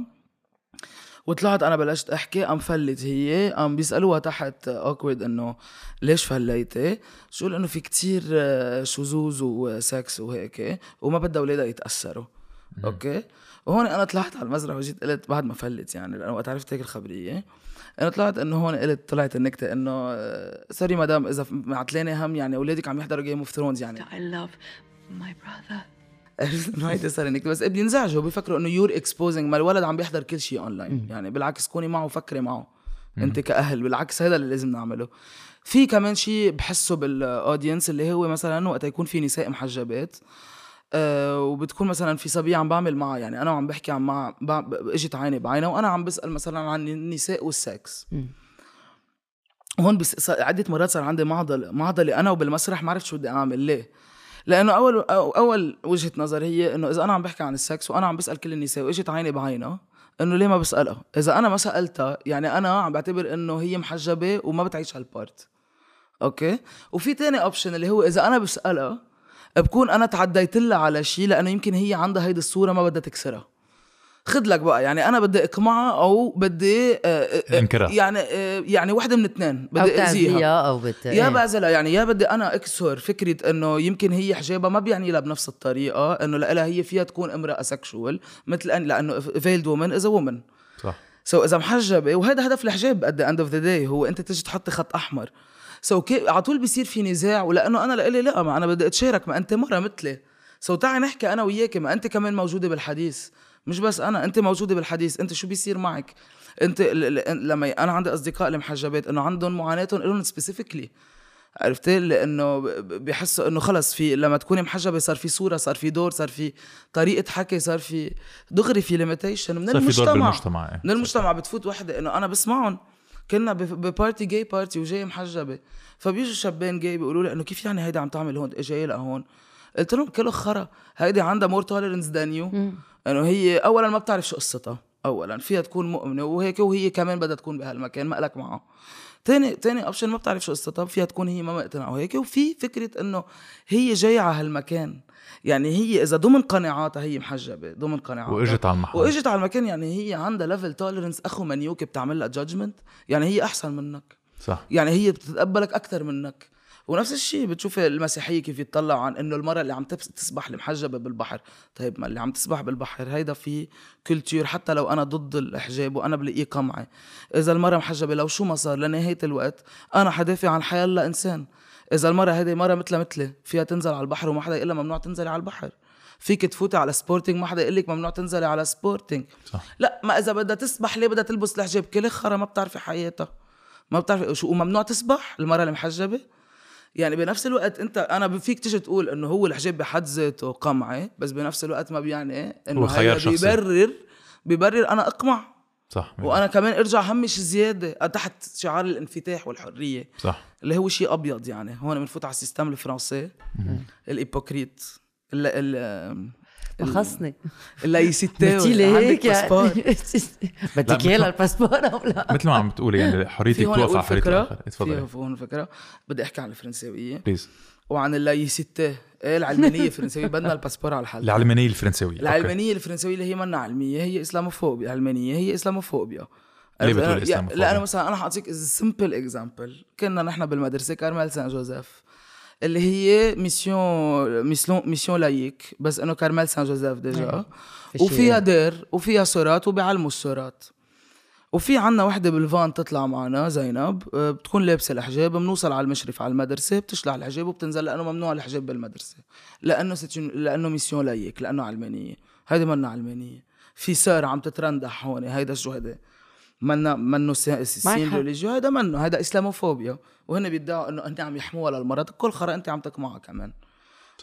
وطلعت أنا بلشت أحكي قام فلت هي قام بيسألوها تحت awkward إنه ليش فليتي؟ شو انه في كتير آه، شذوذ وسكس وهيك وما بدها أولادها يتأثروا. okay؟ وهون أنا طلعت على المسرح وجيت قلت بعد ما فلت يعني لأنه وقت عرفت هيك الخبرية. أنا طلعت إنه هون قلت طلعت النكتة إنه sorry مدام إذا معتلانه هم يعني أولادك عم يحضروا Game of Thrones يعني. I love my brother. عرفت انه هيدي صار انك بس بينزعجوا بيفكروا إنه you're exposing ما الولد عم بيحضر كل شيء اونلاين يعني بالعكس كوني معه وفكري معه. أنت كأهل. بالعكس هذا اللي لازم نعمله. في كمان شيء بحسه بال audience اللي هو مثلا وقت يكون في نساء محجبات أه وبتكون مثلا في صبيه عم بعمل معها يعني أنا عم بحكي عن مع إجت عيني بعينها وأنا عم بسأل مثلا عن النساء والسكس وهون بس عدة مرات صار عندي معضلة معضلة أنا وبالمسرح ما عرفت شو بدي أعمل. ليه؟ لأنه أول أو أول وجهة نظر هي إنه إذا أنا عم بحكي عن السكس وأنا عم بسأل كل النساء وإجت عيني بعينها إنه ليه ما بسألها إذا أنا ما سألتها يعني أنا عم بعتبر إنه هي محجبة وما بتعيش هال part. okay؟ وفي تاني option اللي هو إذا أنا بسألها بكون أنا تعديت لها على شيء لأنه يمكن هي عندها هيدي الصورة ما بدها تكسرها. خد لك بقى. يعني أنا بدي اقمعها أو بدي آه، آه، انكرها. يعني آه، يعني وحده من اثنين بدي أذيها. أو بت يا إيه. بعزلها يعني يا بدي أنا أكسر فكرة إنه يمكن هي حجابها ما بيعني لها بنفس الطريقة إنه لها هي فيها تكون امرأة sexual مثل أن لأنه فيلد woman is woman صح. so إذا محجبة وهذا هدف الحجاب at the end of the day هو أنت تيجي تحطي خط أحمر. so كي على طول بيصير في نزاع ولأنه أنا لإلي لا ما أنا بدي أتشارك ما أنت مرة مثلي. so تعي نحكي أنا وياك ما أنت كمان موجودة بالحديث. مش بس أنا أنت موجودة بالحديث أنت شو بيصير معك؟ أنت ل- ل- لما أنا عندي أصدقاء المحجبات إنه عندهم معاناتهم لهم specifically عرفتي؟ لأنه ب- ب- بيحسوا إنه خلص في لما تكوني محجبة صار في صورة صار في دور صار في طريقة حكي صار في دغري في limitation من صار في دور المجتمع. بالمجتمع إيه. من المجتمع بتفوت وحدة إنه أنا بسمعهم كنا ب party جاي party وجاي محجبة. فبيجوا شابين جاي بيقولوا لي إنه كيف يعني هيدا عم تعمل هون؟ جاي لهون. قلت لهم كله خرا هيدي عندها more tolerance than you انه هي اولا ما بتعرف شو قصتها اولا فيها تكون مؤمنة وهيك وهي كمان بدها تكون بهالمكان ما لك معه تاني تاني option ما بتعرف شو قصتها فيها تكون هي ما مقتنعة وهيك وفي فكرة إنه هي جاية على هالمكان. يعني هي إذا ضمن قناعاتها هي محجبة ضمن قناعاتها. وإجت على المحل. وإجت على المكان يعني هي عندها level tolerance أخو منيوك بتعمل لها judgment يعني هي أحسن منك. صح. يعني هي بتتقبلك أكثر منك. ونفس الشيء بتشوف المسيحية كيف يتطلعوا عن إنه المرأة اللي عم تسبح المحجبة بالبحر. طيب ما اللي عم تسبح بالبحر هيدا في culture حتى لو أنا ضد الحجاب وأنا بلاقيه قمعي. إذا المرأة محجبة لو شو ما صار لنهاية الوقت أنا حدافع عن حياة إنسان. إذا المره هيدي مره مثلها مثلي فيها تنزل على البحر وما حدا يقول ممنوع تنزلي على البحر. فيك تفوتي على Sporting ما حدا يقول لك ممنوع تنزلي على Sporting صح. لا ما إذا بدها تسبح ليه بدها تلبس الحجاب؟ كل خرا ما بتعرفي حياتها. ما بتعرفي شو وممنوع تسبح المرأة المحجبة؟ يعني بنفس الوقت انت أنا فيك تيجي تقول إنه هو الحجاب بحد ذاته قمعي بس بنفس الوقت ما بيعني إنه هو خيار شخصي. بيبرر بيبرر أنا أقمع. صح وأنا كمان أرجع همش زيادة تحت شعار الانفتاح والحرية صح. اللي هو شيء أبيض يعني هون بنفوت على ال system الفرنسي ال hypocrite ال ال بخصني ال laïcité قلتي عندك هيك باسبور؟ يعني بدك اياه للباسبور أو لا؟ مثل ما عم بتقولي يعني حريتك توقف على حريه فكرة؟ الآخر. في هون فكرة. بدي أحكي عن الفرنساوية. please وعن ال laïcité إيه العلمانية الفرنساوية بدنا الباسبور على الحل. العلمانية الفرنساوية. العلمانية الفرنساوية اللي هي منا علمانية هي إسلاموفوبيا. العلمانية هي إسلاموفوبيا. ليه بتقول إسلاموفوبيا؟ لا أنا مثلا أنا حاعطيك simple example كنا نحن بالمدرسة كارميل سان جوزيف. اللي هي mission mission mission laïque. بس إنه كارميل سان جوزيف déjà في وفيها شيء. دير وفيها soeurات وبيعلموا ال soeurات وفي عنا وحدة بالفان تطلع معنا زينب. آه، بتكون لابسة الحجاب بنوصل على المشرف على المدرسة بتشلع الحجاب وبتنزل لأنه ممنوع الحجاب بالمدرسة. لأنه ستين لأنه mission laïque لأنه علمانية. هيدي منا علمانية. في سارة عم تترندح هون هيدا شو هيدا؟ منا منه سي- سين. ريليجيو هيدا منه هيدا إسلاموفوبيا. وهن بيدعوا إنه أنت عم يحموها للمرض. كل خرا أنت عم تقمعها كمان.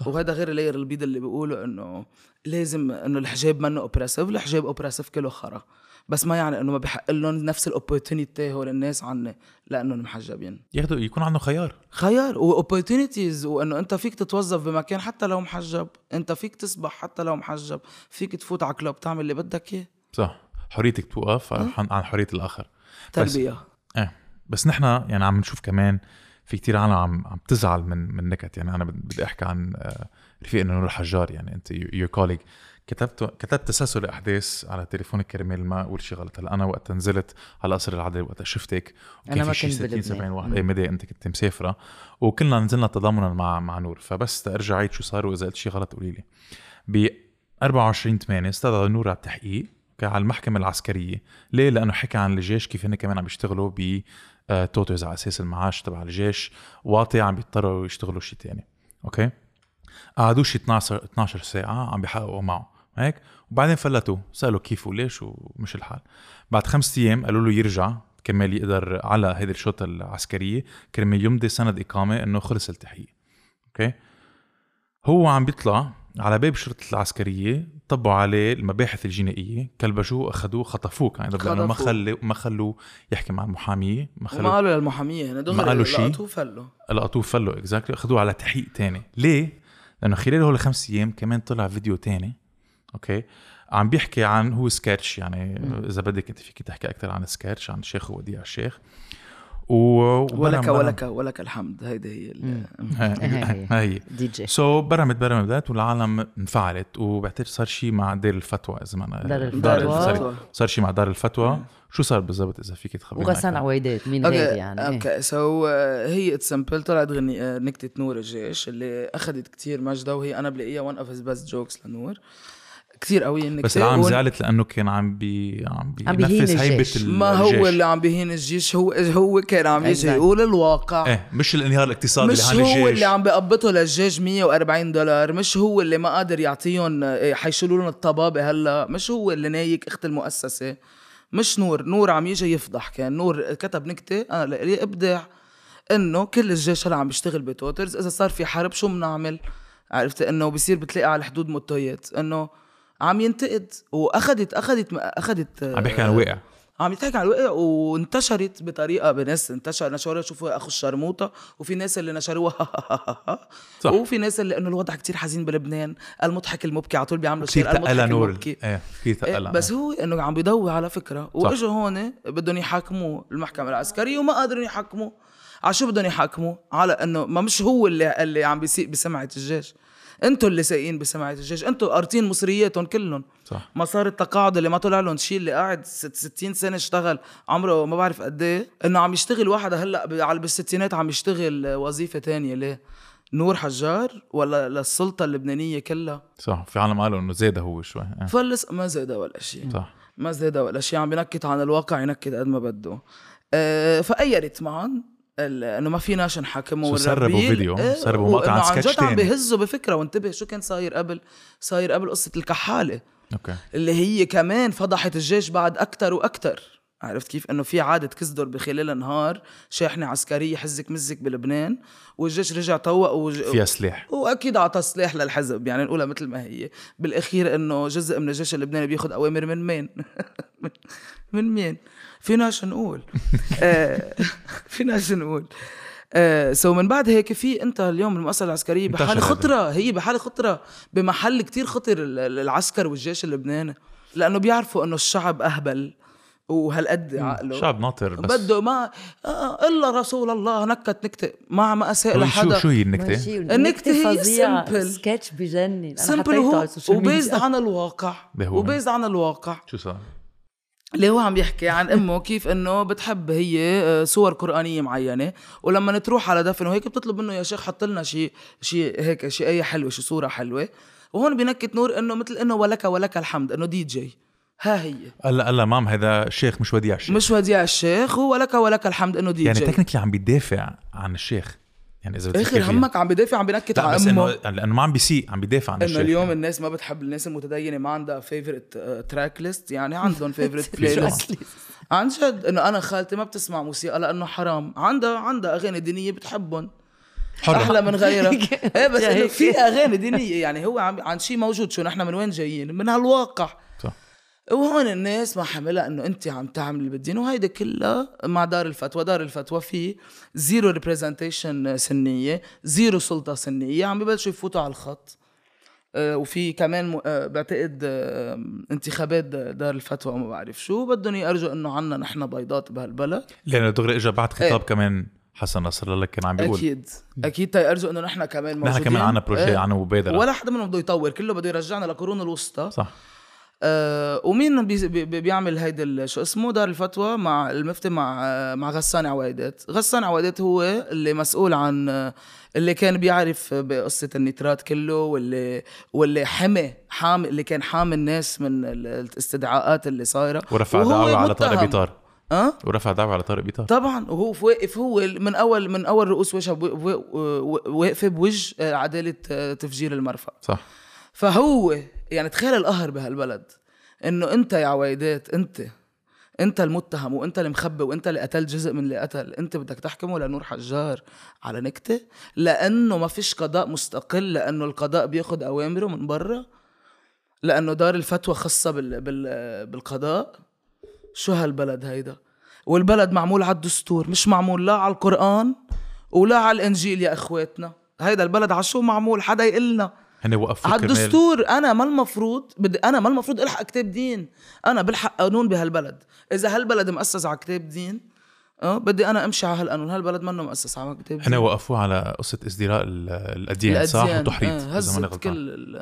وهذا غير اللاير البيض اللي بيقولوا إنه لازم إنه الحجاب منه اوبريسيف الحجاب اوبريسيف كله خرا. بس ما يعني إنه ما بحق لهم نفس الاوبورتونيتي هول الناس عني لأنهم محجبين. ياخذوا يكون عندهم خيار. خيار. واوبورتونيتيز وإنه أنت فيك تتوظف بمكان حتى لو محجب. أنت فيك تسبح حتى لو محجب. فيك تفوت على club تعمل اللي بدك إياه. صح. حريتك توقف عن حرية الآخر. بس- تربية. إيه. بس نحن يعني عم نشوف كمان في كتير عالم عم عم تزعل من من نكت. يعني أنا بدي أحكي عن آه، رفيقنا نور الحجار. يعني أنت your colleague كتبت كتبت تسلسل الاحداث على تليفونك كرمال ما أقول شيء غلط. هلأ أنا وقت نزلت على قصر العدل وقت شفتك وكان ما في كنت 60 بلبنان. 70 واحد إيه مدى أنت كنت مسافرة. وكلنا نزلنا تضامنا مع مع نور. فبس ترجع عيد شو صار وإذا قلت شيء غلط قولي لي. ب 24 8 استدعى نور على التحقيق. على المحكمة العسكرية. ليه؟ لأنه حكى عن الجيش كيف هن كمان عم يشتغلوا ب آه، على أساس المعاش تبع الجيش. واطي عم بيضطروا يشتغلوا شيء تاني. أوكي؟ قعدوا شي 12 12 ساعة عم بيحققوا معه. هيك؟ وبعدين فلتوه سألوا كيف وليش ومش الحال. بعد خمسة أيام قالوا له يرجع كرمال يقدر على هيدي الشرطة العسكرية. كرمال يمضي سند إقامة إنه خلص التحقيق. أوكي؟ هو عم بيطلع على باب الشرطة العسكرية طبوا عليه المباحث الجنائية كلبشوه أخذوه خطفوه كان لأنه ما. خلوا ما خلوه يحكي مع المحامية ما وما خلوه قالوا للمحامية هنا دغري قالوا شي. لقطوه فلوا لقطوه فلوا exactly أخذوه على تحقيق تاني ليه؟ لأنه خلال هول الخمس أيام كمان طلع فيديو تاني أوكي عم بيحكي عن هو سكتش يعني إذا بدك أنت فيك تحكي أكثر عن سكتش عن الشيخ وديع الشيخ ولك برم- ولك ولك الحمد. هيدي هي ال- هي هي DJ. so برمت برمت والعالم انفعلت وبعتقد صار شيء مع دار الفتوى إذا ما أنا- دار الفتوى. صار شيء مع دار الفتوى. شو صار بالضبط إذا فيك تخبرنا وغسان؟ عويدات مين غير يعني؟ إيه. أوكي. so هي it's simple طلعت غني آه، نكتة نور الجيش اللي أخذت كتير مجدة وهي أنا بلاقيها one of his best jokes لنور. كتير قوية النكتة بس العالم زعلت لأنه كان عم بي عم عم بيهين بينفذ هيبه الجيش. ال- ما هو الجيش. اللي عم بيهين الجيش هو هو كان عم يجي. يقول الواقع. إيه مش الانهيار الاقتصادي مش اللي هان هو الجيش. اللي عم بيقبضوا للجيش 140 دولار مش هو اللي ما قادر يعطيهم إيه، حيشيلوا لهم الطبابة هلا مش هو اللي نايك أخت المؤسسة. مش نور نور عم يجي يفضح كان. نور كتب نكتة أنا لي ابداع إنه كل الجيش هلا عم بيشتغل بتوترز. إذا صار في حرب شو بنعمل عرفت إنه بصير بتلاقي على الحدود موتويات إنه عم ينتقد واخذت أخذت أخذت عم بيحكي عن الواقع عم يتحكي عن الواقع وانتشرت بطريقة بناس انتشر نشروها شوفوا أخو الشرموطة وفي ناس اللي نشروها. صح. وفي ناس اللي إنه الوضع كتير حزين بلبنان المضحك المبكي على طول بيعملوا شير المضحك نور. المبكي. إيه كثير إيه، بس هو إنه عم بيضوي على فكرة. وإجوا هون بدهم يحاكموه المحكمة العسكرية وما قادرين يحاكموه. على شو بدهم يحاكموه؟ على إنه ما مش هو اللي اللي عم بيسيء بسمعة الجيش. أنتوا اللي سايقين بسمعه الجيش أنتوا قارطين مصرياتهم كلهم. صح. مسار التقاعد اللي ما طلع لهم شيء اللي قاعد ست- 60 سنة اشتغل. عمره ما بعرف قد إيه. إنه عم يشتغل واحد هلأ على بالستينات عم يشتغل وظيفة تانية ليه؟ نور حجار ولا للسلطة اللبنانية كلها. صح في عالم قالوا إنه زاد هو شوي. إيه. فلس ما زاد ولا شيء. صح. ما زاد ولا شيء. عم بنكت عن الواقع ينكت قد ما بده. آه فأيرت معهم إنه ما فيناش نحاكمه سربوا. فيديو، إيه، سربوا مقطع عن سكتش جد عم تاني. بيهزوا بفكرة. وانتبه شو كان صاير قبل صاير قبل قصة الكحالة. أوكي. اللي هي كمان فضحت الجيش بعد أكثر وأكثر عرفت كيف؟ إنه في عادة كزدر بخلال النهار شاحنة عسكرية حزك مزك بلبنان والجيش رجع طوق وج... فيها سلاح. وأكيد أعطى سلاح للحزب يعني نقولها مثل ما هي. بالأخير إنه جزء من الجيش اللبناني بياخذ أوامر من مين؟ من مين؟ فيناش نقول آه، فيناش نقول آه so من بعد هيك في انت اليوم المؤسسة العسكرية بحاله. خطرة هي بحاله خطرة بمحل كتير خطر ال- ال- العسكر والجيش اللبناني لأنه بيعرفوا إنه الشعب أهبل وهالقد عقله شعب ناطر بس بده ما آه إلا رسول الله نكت نكتة ما ما اساء لحدا شو هي النكتة؟ ماشي النكتة هي simple. sketch بجنن simple. وبيجسد عن الواقع. وبيجسد عن الواقع شو صار؟ اللي هو عم يحكي عن أمه كيف إنه بتحب هي آه، صور قرآنية معينة. ولما تروح على دفن وهيك بتطلب منه يا شيخ حط لنا شيء شيء هيك شيء إيه حلوة شيء صورة حلوة. وهون بنكت نور إنه مثل إنه ولك ولك الحمد إنه دي جي ها هي. قال قال مام هذا شيخ مش وديع الشيخ. مش وديع الشيخ ولك ولك الحمد إنه D يعني J technically عم بيدافع عن الشيخ. يعني إذا آخر. همك عم بدافع عم بنكت على بس أمه. إنه لأنه ما عم بيسيء عم بيدافع عن إنه اليوم الناس ما بتحب الناس المتدينة ما عندها favorite track list يعني عندهم favorite playlist عن جد إنه أنا خالتي ما بتسمع موسيقى لأنه حرام. عندها عندها أغاني دينية بتحبهم. حرة. أحلى من غيرها. إيه بس إنه. في أغاني دينية. يعني هو عم عن شيء موجود شو نحن من وين جايين؟ من هالواقع. وهون الناس ما حملها إنه أنت عم تعملي بالدين وهيدي كلها مع دار الفتوى. دار الفتوى في zero representation سنية zero سلطة سنية. عم ببلشوا يفوتوا على الخط. آه، وفي كمان آه، بعتقد انتخابات دار الفتوى وما بعرف شو. بدهم يرجوا إنه عنا نحن بيضات بهالبلد. لأنه دغري اجى بعد خطاب إيه. كمان حسن نصر الله كان عم بيقول. أكيد. أكيد تيرجوا إنه نحن كمان موجودين نحن كمان عنا projet إيه. عنا مبادرة. ولا حدا منهم بده يطور. كله بده يرجعنا لقرون الوسطى. صح. آه ومين بي بي بي- بيعمل هيدا شو اسمه دار الفتوى مع المفتي مع آه مع غسان عويدات غسان عويدات هو اللي مسؤول عن آه اللي كان بيعرف بقصة النيترات كله واللي واللي حمي حامي اللي كان حامي الناس من ال- الاستدعاءات اللي صايرة. ورفع دعوة على طارق. بيطار. أه؟ ورفع دعوة على طارق بيطار. طبعا وهو واقف هو من أول من أول رؤوس وجهة بو- بو- واقفة بوجه آه، عدالة آه، تفجير المرفأ. صح. فهو يعني تخيل القهر بهالبلد. إنه أنت يا عويدات أنت أنت المتهم وأنت اللي مخبي وأنت اللي قتلت جزء من اللي قتل. أنت بدك تحكمه لنور حجار على نكتة؟ لأنه ما فيش قضاء مستقل لأنه القضاء بياخد أوامره من برا. لأنه دار الفتوى خاصة بال... بال... بالقضاء. شو هالبلد هيدا؟ والبلد معمول على الدستور مش معمول لا على القرآن ولا على الإنجيل يا إخواتنا. هيدا البلد على شو معمول؟ حدا يقلنا. هن وقفوا على الدستور أنا ما المفروض بدي أنا ما المفروض ألحق كتاب دين. أنا بلحق قانون بهالبلد. إذا هالبلد مؤسس على كتاب دين آه بدي أنا أمشي على هالقانون. هالبلد منه مؤسس على كتاب هن وقفوه على قصة ازدراء ال- الأديان صح؟ الأديان، وتحريض آه، هزت كل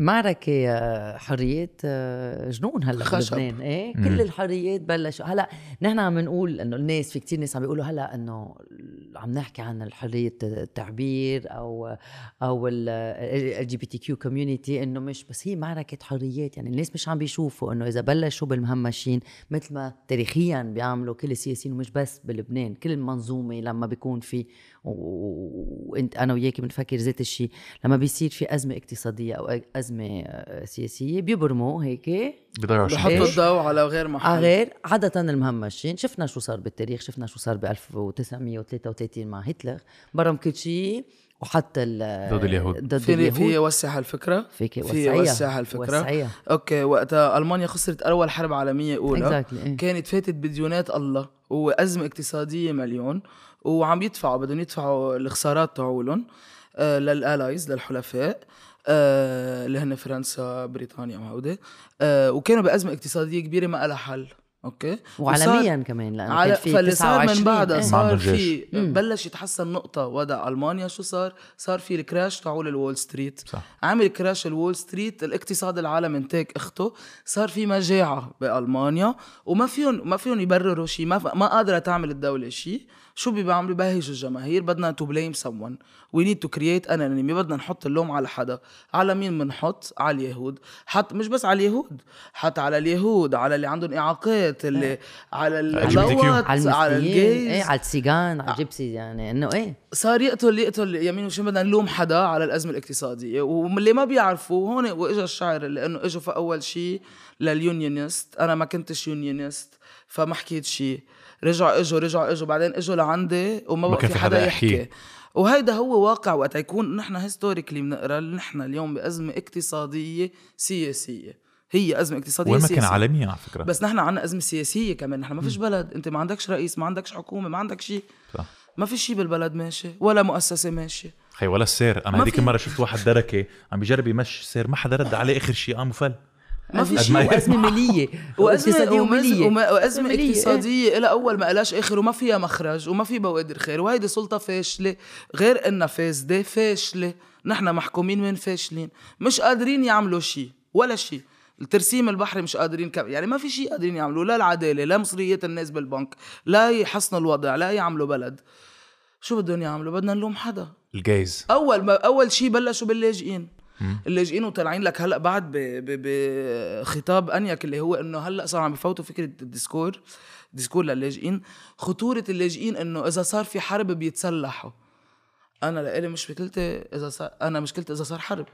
معركة آه، حرية آه، جنون هلأ خشب. بلبنان. إيه؟ كل الحريات بلشوا. هلأ نحن عم نقول إنه الناس في كتير ناس عم بيقولوا هلأ إنه عم نحكي عن حرية التعبير أو أو ال LGBTQ community إنه مش بس هي معركة حريات. يعني الناس مش عم بيشوفوا إنه إذا بلشوا بالمهمشين مثل ما تاريخيا بيعملوا كل السياسيين ومش بس بلبنان كل المنظومة لما بيكون في وإنت أنا وياك بنفكر ذات الشيء لما بيصير في أزمة اقتصادية أو أزمة آه، سياسية بيبرموا هيك. بحطوا إيش؟ الضوء على غير محل على غير عادة المهمشين. شفنا شو صار بالتاريخ شفنا شو صار ب 1933 مع هتلر. برم كل شيء وحط ال ضد اليهود. ضد فيني في اوسع هالفكرة؟ فيك في اوسع هالفكرة. وسعيها. أوكي وقتها ألمانيا خسرت أول حرب عالمية أولى. Exactly، إيه. كانت فاتت بديونات الله. وأزمة اقتصادية مليون. وعم يدفعوا بدهم يدفعوا الخسارات تاعولن آه لل allies للحلفاء آه اللي هن فرنسا بريطانيا وهودي آه وكانوا بأزمة اقتصادية كبيرة ما لها حل. أوكي؟ وعالميا كمان لأنه على كان في فاللي صار من 29 بعدها عندهم صار. في بلش يتحسن نقطة وضع ألمانيا. شو صار؟ صار في ال crash تاعول ال Wall Street. صح. عامل crash ال Wall Street الاقتصاد العالمي انتاك اخته. صار في مجاعة بألمانيا وما فيهم ما فيهم يبرروا شيء ما ف... ما قادرة تعمل الدولة شيء شو بيعملوا بيهجوا الجماهير. بدنا to blame someone. We need to create enemy. بدنا نحط اللوم على حدا. على مين بنحط على اليهود. حط مش بس على اليهود حط على اليهود على اللي عندهم إعاقات. الستات اللي على LGBTQ. اللوات على على المثليين إيه ال gays. على السيجان على ال gypsy يعني إنه إيه. صار يقتل يقتل يمين وشمال بدنا نلوم حدا على الأزمة الاقتصادية. واللي ما بيعرفوا هون وإجا الشعر اللي إنه اجوا فاول شيء لل unionist. أنا ما كنتش unionist فما حكيت شيء رجعوا اجوا رجعوا اجوا بعدين اجوا لعندي وما ما بقى كان في في حدا حدا يحكي. يحكي. وهيدا هو واقع وقت يكون نحن historically بنقرا نحن اليوم بأزمة اقتصادية سياسية. هي أزمة اقتصادية وين ما كان عالميا على فكرة. بس نحن عنا أزمة سياسية كمان. نحن ما فيش بلد أنت ما عندكش رئيس ما عندكش حكومة ما عندك شيء. صح. ما في شيء بالبلد ماشي ولا مؤسسة ماشيه خي ولا السير. أنا هذيك في- المره شفت واحد دركة عم بيجرب يمشي السير ما حدا رد عليه آخر شيء قام وفل. ما في شيء. وأزمة ماليه واقتصاديه ومز- وماليه وما- وأزمة مالية،. اقتصادية لها أول ما قلاش آخر وما فيها مخرج وما في بوادر خير وهيدي سلطة فاشلة. غير إنها فاسدة فاشلة. نحن محكومين من فاشلين؟ مش قادرين يعملوا شيء ولا شيء. الترسيم البحري مش قادرين كم يعني ما في شيء قادرين يعملوه لا العدالة لا مصريات الناس بالبنك لا يحسنوا الوضع لا يعملوا بلد. شو بدهم يعملوا؟ بدنا نلوم حدا. ال gays. أول ما أول شيء بلشوا باللاجئين. اللاجئين وطالعين لك هلأ بعد ب- ب- بخطاب أنيك اللي هو إنه هلأ صار عم بفوتوا فكرة ال discours discours للاجئين خطورة اللاجئين إنه إذا صار في حرب بيتسلحوا. أنا لإلي مشكلتي إذا صار أنا مشكلتي إذا صار حرب.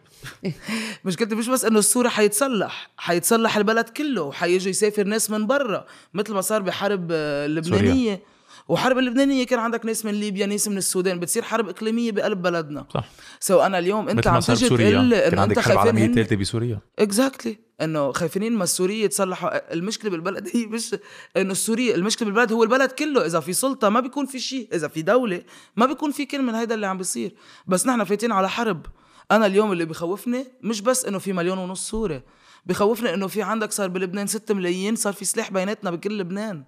مشكلتي مش بس إنه السوري حيتسلح حيتسلح البلد كله وحيجوا يسافر ناس من برا مثل ما صار بحرب آه، اللبنانيه وحرب اللبنانية كان عندك ناس من ليبيا ناس من السودان بتصير حرب إقليمية بقلب بلدنا. صح. so أنا اليوم أنت عم تيجي بسوريا. تقول إنه أنت حرب عالمية خايفين ثالثه بسوريا. exactly إنه خايفين ما السورية يتسلحوا. المشكلة بالبلد هي مش إنه السوري المشكلة بالبلد هو البلد كله. إذا في سلطة ما بيكون في شيء. إذا في دولة ما بيكون في كل من هيدا اللي عم بيصير. بس نحن فايتين على حرب. أنا اليوم اللي بخوفني مش بس إنه في مليون ونص سوري بخوفني إنه في عندك صار بلبنان 6 ملايين صار في سلاح بيناتنا بكل لبنان.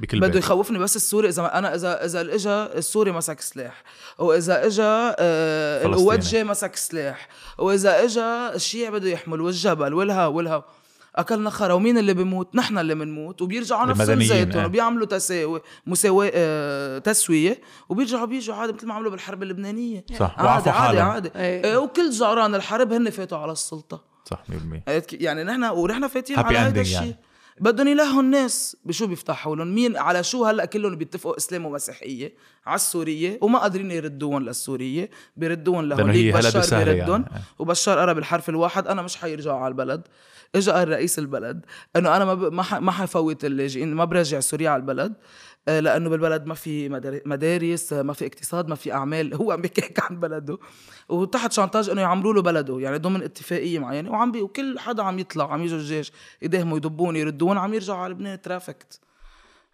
بكل بده يخوفني بس السوري إذا أنا اذا إذا اجى السوري مسك سلاح واذا اجى آه فلسطيني. الوجه مسك سلاح واذا اجى الشيع بده يحمل والجبل والها والها أكلنا خرا ومين اللي بيموت نحن اللي بنموت وبيرجعوا نفسهم المدنيين، زيتهم آه. وبيعملوا تساوي مساواة آه تسوية وبيرجعوا بيجوا عادي مثل ما عملوا بالحرب اللبنانية صح، عادي عادي. عادي إيه. آه وكل زعران الحرب هن فاتوا على السلطة صح 100% عرفت كيف؟ يعني نحن ونحن Happy على هذا الشيء يعني. يعني. بدهم يلهوا الناس بشو بيفتحوا لهم. مين على شو هلأ كلهم بيتفقوا إسلام ومسيحية؟ على السورية. وما قادرين يردوهم للسورية. بيردوهم لهوليك. بشار بسهلة بيردهم. يعني. وبشار قرا بالحرف الواحد. أنا مش حيرجعوا على البلد. اجى قال رئيس البلد. إنه أنا ما ب... ما, حفوت اللاجئين. ما برجع سوريا على البلد. لأنه بالبلد ما في مدار- مدارس آه، ما في اقتصاد ما في أعمال. هو عم بيحكي عن بلده. وتحت chantage إنه يعمروا له بلده يعني ضمن اتفاقية معينة. وعم بي وكل حدا عم يطلع عم يجوا الجيش يداهموا يدبون يردون عم يرجعوا على لبنان. ترافكت.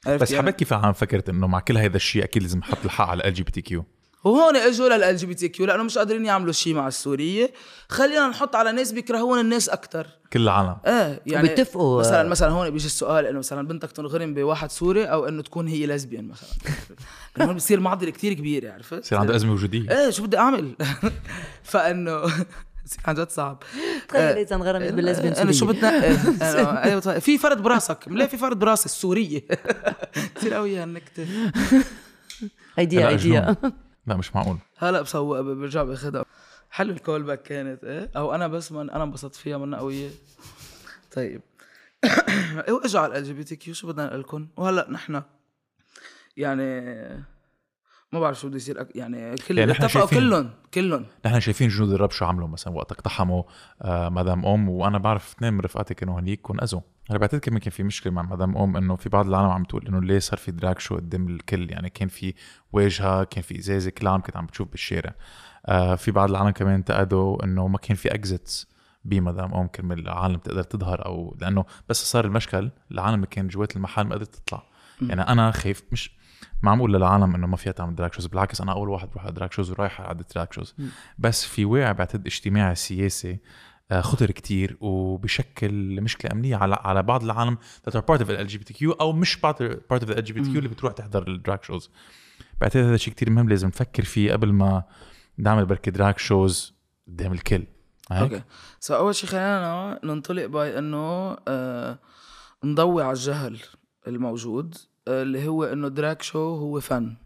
بس يعني؟ حبيت كيف عم فكرت إنه مع كل هذا الشيء أكيد لازم نحط الحق على ال LGBTQ وهون إجوا لل LGBTQ لأنه مش قادرين يعملوا شيء مع السورية. خلينا نحط على ناس بيكرهون الناس أكثر كل العالم. إيه يعني وبيتفقوا- مثلا مثلا هون بيجي السؤال إنه مثلا بنتك تنغرم بواحد سوري أو إنه تكون هي lesbian مثلا. هون بصير معضلة كتير كبيرة عرفت؟ بصير عنده أزمة وجودية. إيه شو بدي أعمل؟ فإنه عن جد صعب. تخيل إذا انغرمت بال lesbian أنا شو. بتنقي أنا- أيوة طيب. في فرد براسك. ليه في فرد براسي؟ السورية. كثير قويه هالنكتة. idea idea. لا مش معقول. هلا بسوق برجع بأخذها. حلو ال callback كانت إيه؟ أو أنا بس من أنا انبسطت فيها منا قوية. طيب. واجوا على ال LGBTQ شو بدنا نقول لكم؟ وهلا نحن. يعني ما بعرف شو بده يصير يعني كل يعني اتفقوا شايفين- كلهم كلهم. نحن شايفين جنود الرب شو عملوا مثلا وقت اقتحموا آه مدام أم وأنا بعرف اثنين من رفقاتي كانوا هنيك وانأذوا أنا بعتقد كمان كان في مشكلة مع مدام أم إنه في بعض العالم عم تقول إنه ليه صار في drag show قدام الكل؟ يعني كان في واجهة كان في إزازة كل العالم كنت عم بتشوف بالشارع. آه في بعض العالم كمان انتقدوا إنه ما كان في exits بمدام أم كرمال العالم تقدر تظهر أو لأنه بس صار المشكل العالم اللي كان جوات المحل ما قدرت تطلع. يعني أنا خايف مش معمول للعالم إنه ما فيها تعمل drag shows بالعكس أنا أول واحد بروح على drag shows ورايح على عدة drag shows بس في واقع بعتقد اجتماعي سياسي خطر كتير وبشكل مشكله امنيه على على بعض العالم that are part of ال LGBTQ أو مش part part of the LGBTQ اللي بتروح تحضر ال drag shows بعتقد هذا شيء كتير مهم لازم نفكر فيه قبل ما نعمل بركي drag shows قدام الكل. هيك؟ أوكي. so أول شيء خلينا ننطلق باي إنه آه نضوي على الجهل الموجود آه اللي هو إنه دراك شو هو فن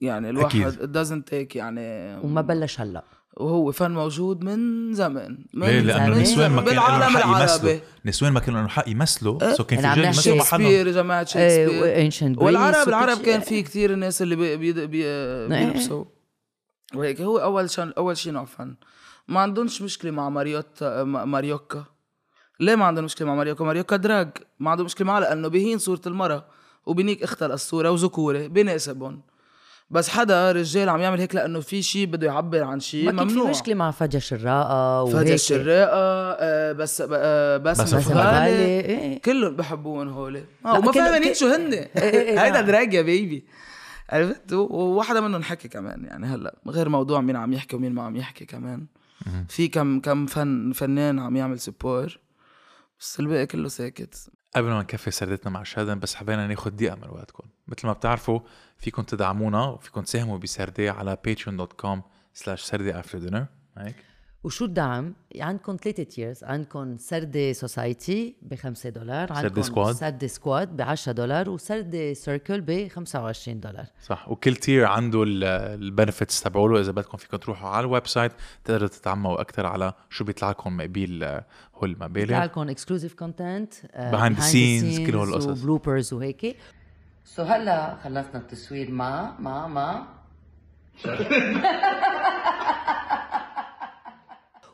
يعني الواحد أكيد. doesn't take يعني وما بلش هلأ. وهو فن موجود من زمان من ليه؟ لأنه. النسوان ما كان لهم حق يمثلوا العربي النسوان ما كان لهم حق يمثلوا سو كان في رجال نحكي يمثلوا محلهم شكسبير جماعة شكسبير. وانشنت والعرب العرب كان في كتير ناس اللي بي بي بي إيه. بيلبسوا وهيك هو أول شان أول شيء نوع فن. ما عندهمش مشكلة مع ماريوتا ماريوكا. ليه ما عندهم مشكلة مع ماريوكا؟ ماريوكا دراج. ما عندهم مشكلة معها لأنه بيهين صورة المرأة. وبنيك اختها الصورة وذكورة بيناسبهم بس حدا رجال عم يعمل هيك لأنه في شيء بده يعبر عن شيء ما كان في ممنوع. مشكلة مع فجأة الراقة وهيك. فادي الشراقة آه، بس آه، بس بس مفغالي مفغالي، إيه. كلهم بحبون هول لا، وما فاهمين شو هن إيه، هيدا نعم. دراج يا بيبي. عرفت؟ وواحدة منهم حكي كمان يعني هلأ غير موضوع مين عم يحكي ومين ما عم يحكي كمان. في كم كم فن فنان عم يعمل سبور بس الباقي كله ساكت. قبل ما نكفي سردتنا مع شادن بس حبينا ناخد دقيقة من وقتكم. مثل ما بتعرفوا فيكم تدعمونا وفيكم تساهموا بسردي على patreon.com slash after dinner. هيك؟ وشو الدعم؟ عندكم ثلاثة tiers عندكم سردة society ب 5 دولار عندكم squad. سردة squad ب 10 دولار وسردة circle ب 25 دولار. صح. وكل tier عنده ال benefits تبعوله. إذا بدكم فيكم تروحوا على ال website تقدروا تتعمقوا أكثر على شو بيطلع لكم مقابل هول بيطلع المبالغ لكم اكسكلوزيف كونتنت Behind the scenes، كل هول القصص. وبلوبرز وهيك. سو هلا خلصنا التصوير. مع مع مع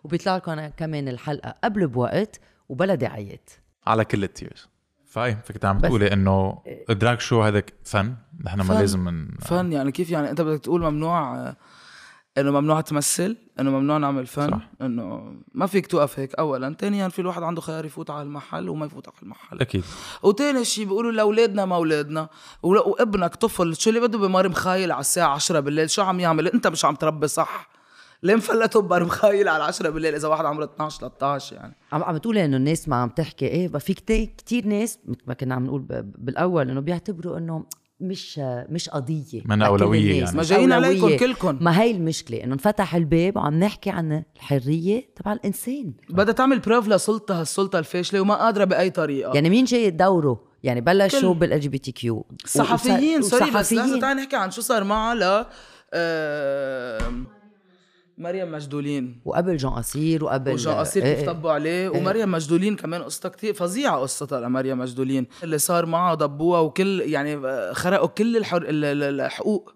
وبيطلع لكم كمان الحلقة قبل بوقت وبلا دعايات على كل التيرز فاي فيك عم تقولي إنه الدراج شو هذاك فن. نحن ما. لازم من فن يعني كيف يعني أنت بدك تقول ممنوع آه، إنه ممنوع تمثل إنه ممنوع نعمل فن؟ صح. إنه ما فيك توقف هيك اولا. ثانيا في الواحد عنده خيار يفوت على المحل وما يفوت على المحل. أكيد. وتاني شيء بيقولوا لأولادنا ما أولادنا. ول- وابنك طفل شو اللي بده بمار مخايل على الساعة 10 بالليل؟ شو عم يعمل؟ أنت مش عم تربي صح. ليه مفلته بمار مخايل على 10 بالليل إذا واحد عمره 12 13 يعني عم عم تقولي إنه الناس ما عم تحكي إيه بقى في كتير, كتير ناس مثل ما كنا عم نقول بالأول إنه بيعتبروا إنه مش مش قضية من الناس، يعني. ما جايين. عليكم كلكم. ما هي المشكلة إنه انفتح الباب وعم نحكي عن الحرية تبع الإنسان بدها تعمل بروف لسلطة هالسلطة الفاشلة وما قادرة بأي طريقة يعني مين جاي دوره يعني بلشوا بالال جي بي تي كيو صحفيين سوري بس لحظه تعال نحكي عن شو صار معها ل آه، مريم مجدولين. وقبل جون قصير وقبل وجا قصير إيه كيف إيه. طبوا عليه. ومريم مجدولين كمان قصتها كتير فظيعة قصتها لمريم مجدولين. اللي صار معها ضبوها وكل يعني آه، خرقوا كل الحر... ال- ال- الحقوق.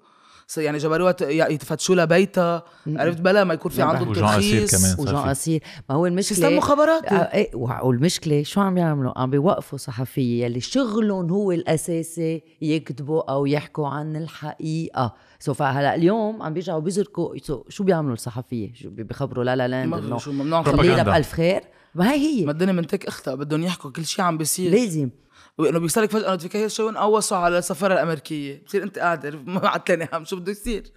يعني جبروها ت- ي- يتفتشوا لها بيتها عرفت؟ بلا ما يكون في. عندهم وجان قصير ترخيص كمان. وجون. قصير ما هو المشكلة سيستم مخابراتي. آه، إيه وع- والمشكلة شو عم يعملوا؟ عم بيوقفوا صحفية يلي شغلهم هو الأساسي يكتبوا أو يحكوا عن الحقيقة. سو فهلأ اليوم عم بيرجعوا بيزركوا شو بيعملوا الصحفية؟ بيخبروا لا لا لاند ما- إنه ممنوع خلينا Propaganda. بألف خير. ما هي ما هي الدنيا منتك اختها بدهم يحكوا كل شيء عم بيصير. لازم. وإنه بيصيرك فجأة نوتيفيكيشن قوصوا على السفارة الأمريكية. بتصير أنت قاعد ما عتلاني هم شو بده يصير؟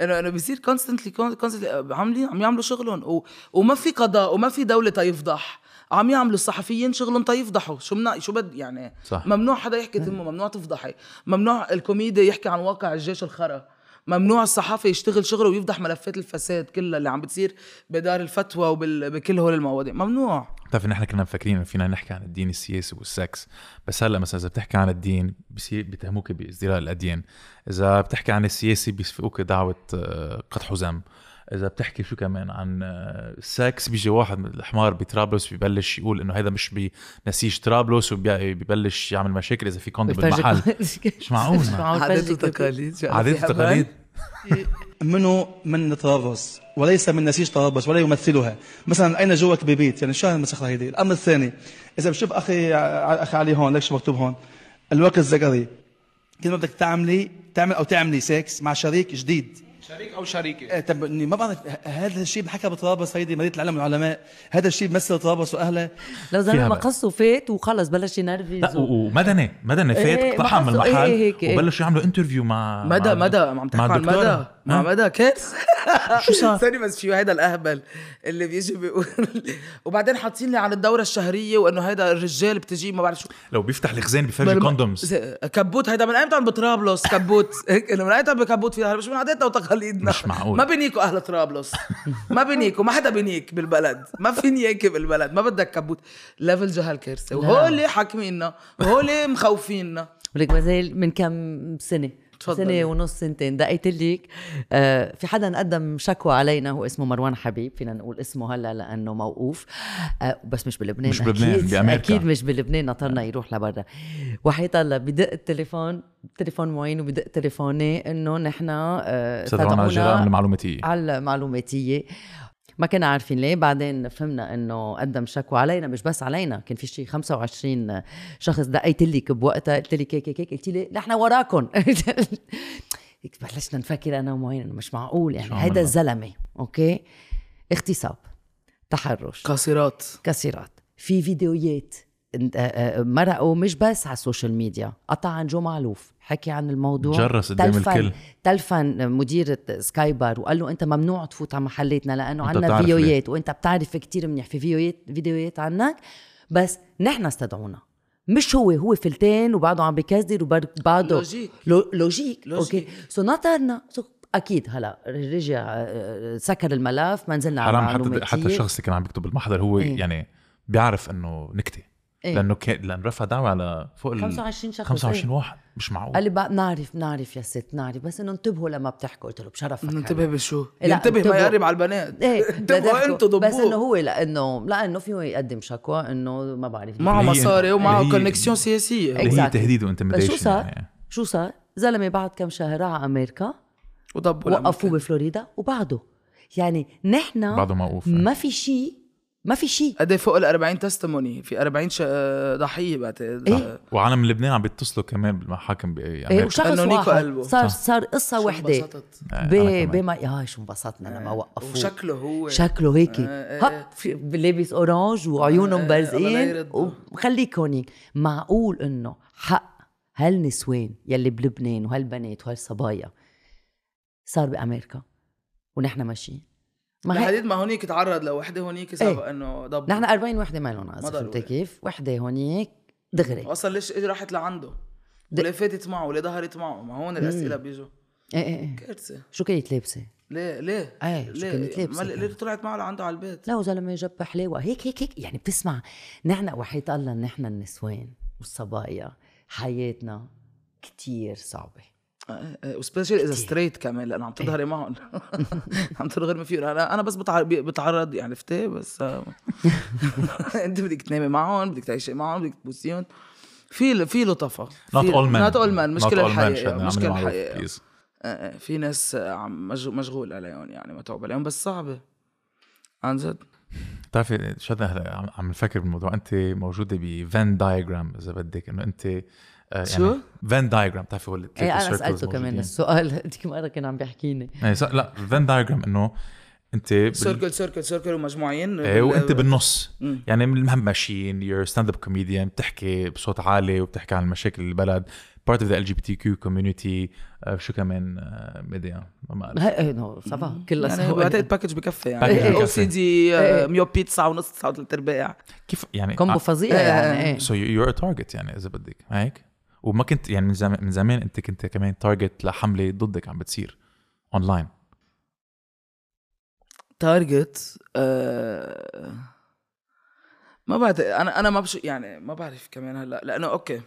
انه إنه بيصير كونستنتلي كونستنتلي عاملين عم يعملوا شغلهم. و... وما في قضاء وما في دولة تيفضح. عم يعملوا الصحفيين شغلهم تيفضحوا. شو منا شو بد يعني صح. ممنوع حدا يحكي تمه ممنوع تفضحي. ممنوع الكوميدي يحكي عن واقع الجيش الخرا. ممنوع الصحافي يشتغل شغله ويفضح ملفات الفساد كلها اللي عم بتصير بدار الفتوى وبكل هول المواضيع. ممنوع. بتعرف نحن كنا مفكرين إنه فينا نحكي عن الدين السياسي والسكس بس هلأ مثلا إذا بتحكي عن الدين بصير بيتهموك بإزدراء الأديان. إذا بتحكي عن السياسي بيسفقوك دعوة آه، قدح وذم. إذا بتحكي شو كمان عن آه، السكس بيجي واحد من الحمار بطرابلس ببلش يقول إنه هذا مش بنسيج طرابلس وبيبلش يعمل مشاكل إذا في كوندوم بالمحل. مش معقول. مش معقول. عادات وتقاليد. شو عادات؟ وتقاليد؟ منه من طرابلس وليس من نسيج طرابلس ولا يمثلها. مثلا أين جوك ببيت؟ يعني شو هالمسخرة هيدي؟ الأمر الثاني إذا بشوف أخي أخي علي هون ليش مكتوب هون؟ الوقت الذكري. كل ما بدك تعملي تعمل أو تعملي سكس مع شريك جديد. شريك أو شريكة؟ إيه، طب إني ما بعرف هذا الشيء بنحكى بطرابلس هيدي مدينه العلم والعلماء. هذا الشيء بيمثل طرابلس واهلها لو زلمه ما. قصوا فات وخلص بلش ينرفز لا ومدني مدني فات إيه، من بحسه إيه المحل هيك، إيه. وبلشوا يعملوا انترفيو مع مدى مع مدى عم تحكوا عن مدى الدكتورة. مع ها؟ مدى كيف شو صار؟ ثاني بس في هيدا الأهبل اللي بيجي بيقول. وبعدين حاطين لي عن الدورة الشهرية وإنه هيدا الرجال بتجي ما بعرف شو. لو بيفتح الخزان بيفرجي بل- كوندومز كبوت هيدا من ايمتى بطرابلس كبوت. هيك إنه من ايمتى بكبوت فيها. مش من عاداتنا وتقاليدنا. مش معقول. ما بنيكوا أهل طرابلس. ما بنيكوا ما حدا بنيك بالبلد. ما في نياكه بالبلد. ما بدك كبوت. level جهل كارثة. وهول حاكميننا وهول مخوفيننا. ولك ما زال من كم سنة تفضلي. سنة ونص سنتين. دقيت لك آه في حدا قدم شكوى علينا هو اسمه مروان حبيب. فينا نقول اسمه هلا لأنه موقوف. آه بس مش بلبنان مش بلبنان، أكيد بأمريكا. أكيد مش بلبنان. نطرنا يروح لبرا. وحيط الله بدق التليفون تليفون معين وبدق تليفوني إنه نحن آه استدعونا على الجرائم المعلوماتية. على المعلوماتية. ما كنا عارفين ليه. بعدين فهمنا إنه قدم شكوى علينا مش بس علينا كان في شيء 25 شخص دقيت لك بوقتها قلت لك هيك هيك هيك قلت لي نحن وراكم. بلشنا نفكر أنا ومعين انه مش معقول يعني. هيدا؟ الزلمه okay؟ اغتصاب تحرش. قاصرات كثيرات في فيديوهات آه، آه، مرقوا مش بس على ال social media قطع عن جو معلوف. حكي عن الموضوع جرس قدام الكل. تلفن مديرة سكاي بار وقال له أنت ممنوع تفوت على محلاتنا لأنه بتعرف فيديوهات وأنت بتعرف كتير منيح في فيديوهات فيديوهات عنك بس نحن استدعونا مش هو هو فلتين وبعده عم بكذب وبعده logic. لو logic. Okay so نطرنا so أكيد هلا رجع آه، سكر الملف ما نزلنا على حرام حتى. حتى الشخص اللي كان عم بيكتب المحضر هو إيه. يعني بيعرف إنه نكتة إيه. لأنه كان لأنه رفع دعوة على فوق ال 25 شخص 25 إيه. واحد مش معقول قال لي بقى نعرف نعرف يا ست نعرف بس إنه انتبهوا لما بتحكوا قلت له بشرفك ننتبه هلا. بشو لا، ينتبه ما. يقرب على البنات إيه انتبهوا أنتوا بس إنه ضبوه هو لأنه لأنه فيه يقدم شكوى إنه ما بعرف معه مصاري ومعه connexions سياسية اللي هي. تهديد بس و intimidation شو صار؟ يعني. شو صار؟ زلمة بعد كم شهر راح على أمريكا وضبوا وقفوه. بفلوريدا وبعده يعني نحن بعده موقوف ما في شيء ما في شيء قد إيه فوق ال 40 testimony في 40 ش... ضحية بعتقد إيه. وعالم لبنان عم بيتصلوا كمان بالمحاكم بامريكا إيه وشخص واحد قلبه. صار صح. صار قصة شو وحدة. آه، ب كمان. بما يا شو انبسطنا لما وقفوه وشكله هو شكله هيك آه، آه، هب في- لابس اورانج وعيونهم آه، آه، يرده. وخليك هونيك معقول إنه حق هالنسوان يلي بلبنان وهالبنات وهالصبايا صار بأمريكا ونحن ماشيين ما لحديد ما هونيك تعرض لوحده هونيك سبق إنه ضب نحن 40 وحدة ما لهم. فهمت كيف؟ وحدة هونيك دغري. أصلا ليش راحت لعنده؟ وليه فاتت معه وليه ظهرت معه؟ ما هون الأسئلة بيجوا. إيه إيه إيه. كارثة. شو كانت لابسة؟ ليه ليه؟ إيه، شو ليه كانت ما- كانت؟ ليه طلعت معه لعنده على البيت؟ لا وزلمة جاب حلاوة. هيك هيك هيك. يعني بتسمع نحن وحياة الله نحن النسوان والصبايا حياتنا كتير صعبة. و special إذا straight كمان لأنه عم تظهري معهم. عم تغرمي فيهم. أنا أنا بس بتع- بتعرض يعني فتاه بس آه، أنت بدك تنامي معهم بدك تعيشي معهم بدك تبوسيهم. في في لطفه Not all men. not all men مشكلة الحقيقة مشكلة الحقيقة. آه، آه، في ناس آه، عم مشغول عليهم يعني متعوب عليهم بس صعبة. عن جد. بتعرفي شدنا هلا عم- عم نفكر بالموضوع. أنت موجودة ب Venn diagram إذا بدك إنه أنت آه، شو؟ يعني Venn diagram بتعرفي هو ال إيه أنا سألته كمان. السؤال. هذيك مرة كان عم بيحكيني. يعني س- لا Venn diagram إنه أنت بال... circle circle circle ومجموعين. إيه وأنت بالنص. مم. يعني المهم ماشيين you're stand-up comedian بتحكي بصوت عالي وبتحكي عن مشاكل البلد بارت اوف ذا ال جي بي تي كيو كوميونتي شو كمان؟ آه، ميديا؟ ما بعرف هي نو صفا كلها يعني بعتقد package بكفي يعني. OCD. myopie 9 ونص 9 وثلاث أرباع. كيف يعني؟ combo فظيع يعني إيه. so you are target يعني إذا بدك هيك؟ وما كنت يعني من زمان من زمان انت كنت كمان target لحملة ضدك عم بتصير online target آه ما بعرف أنا أنا ما بش يعني ما بعرف كمان هلأ لأنه أوكي.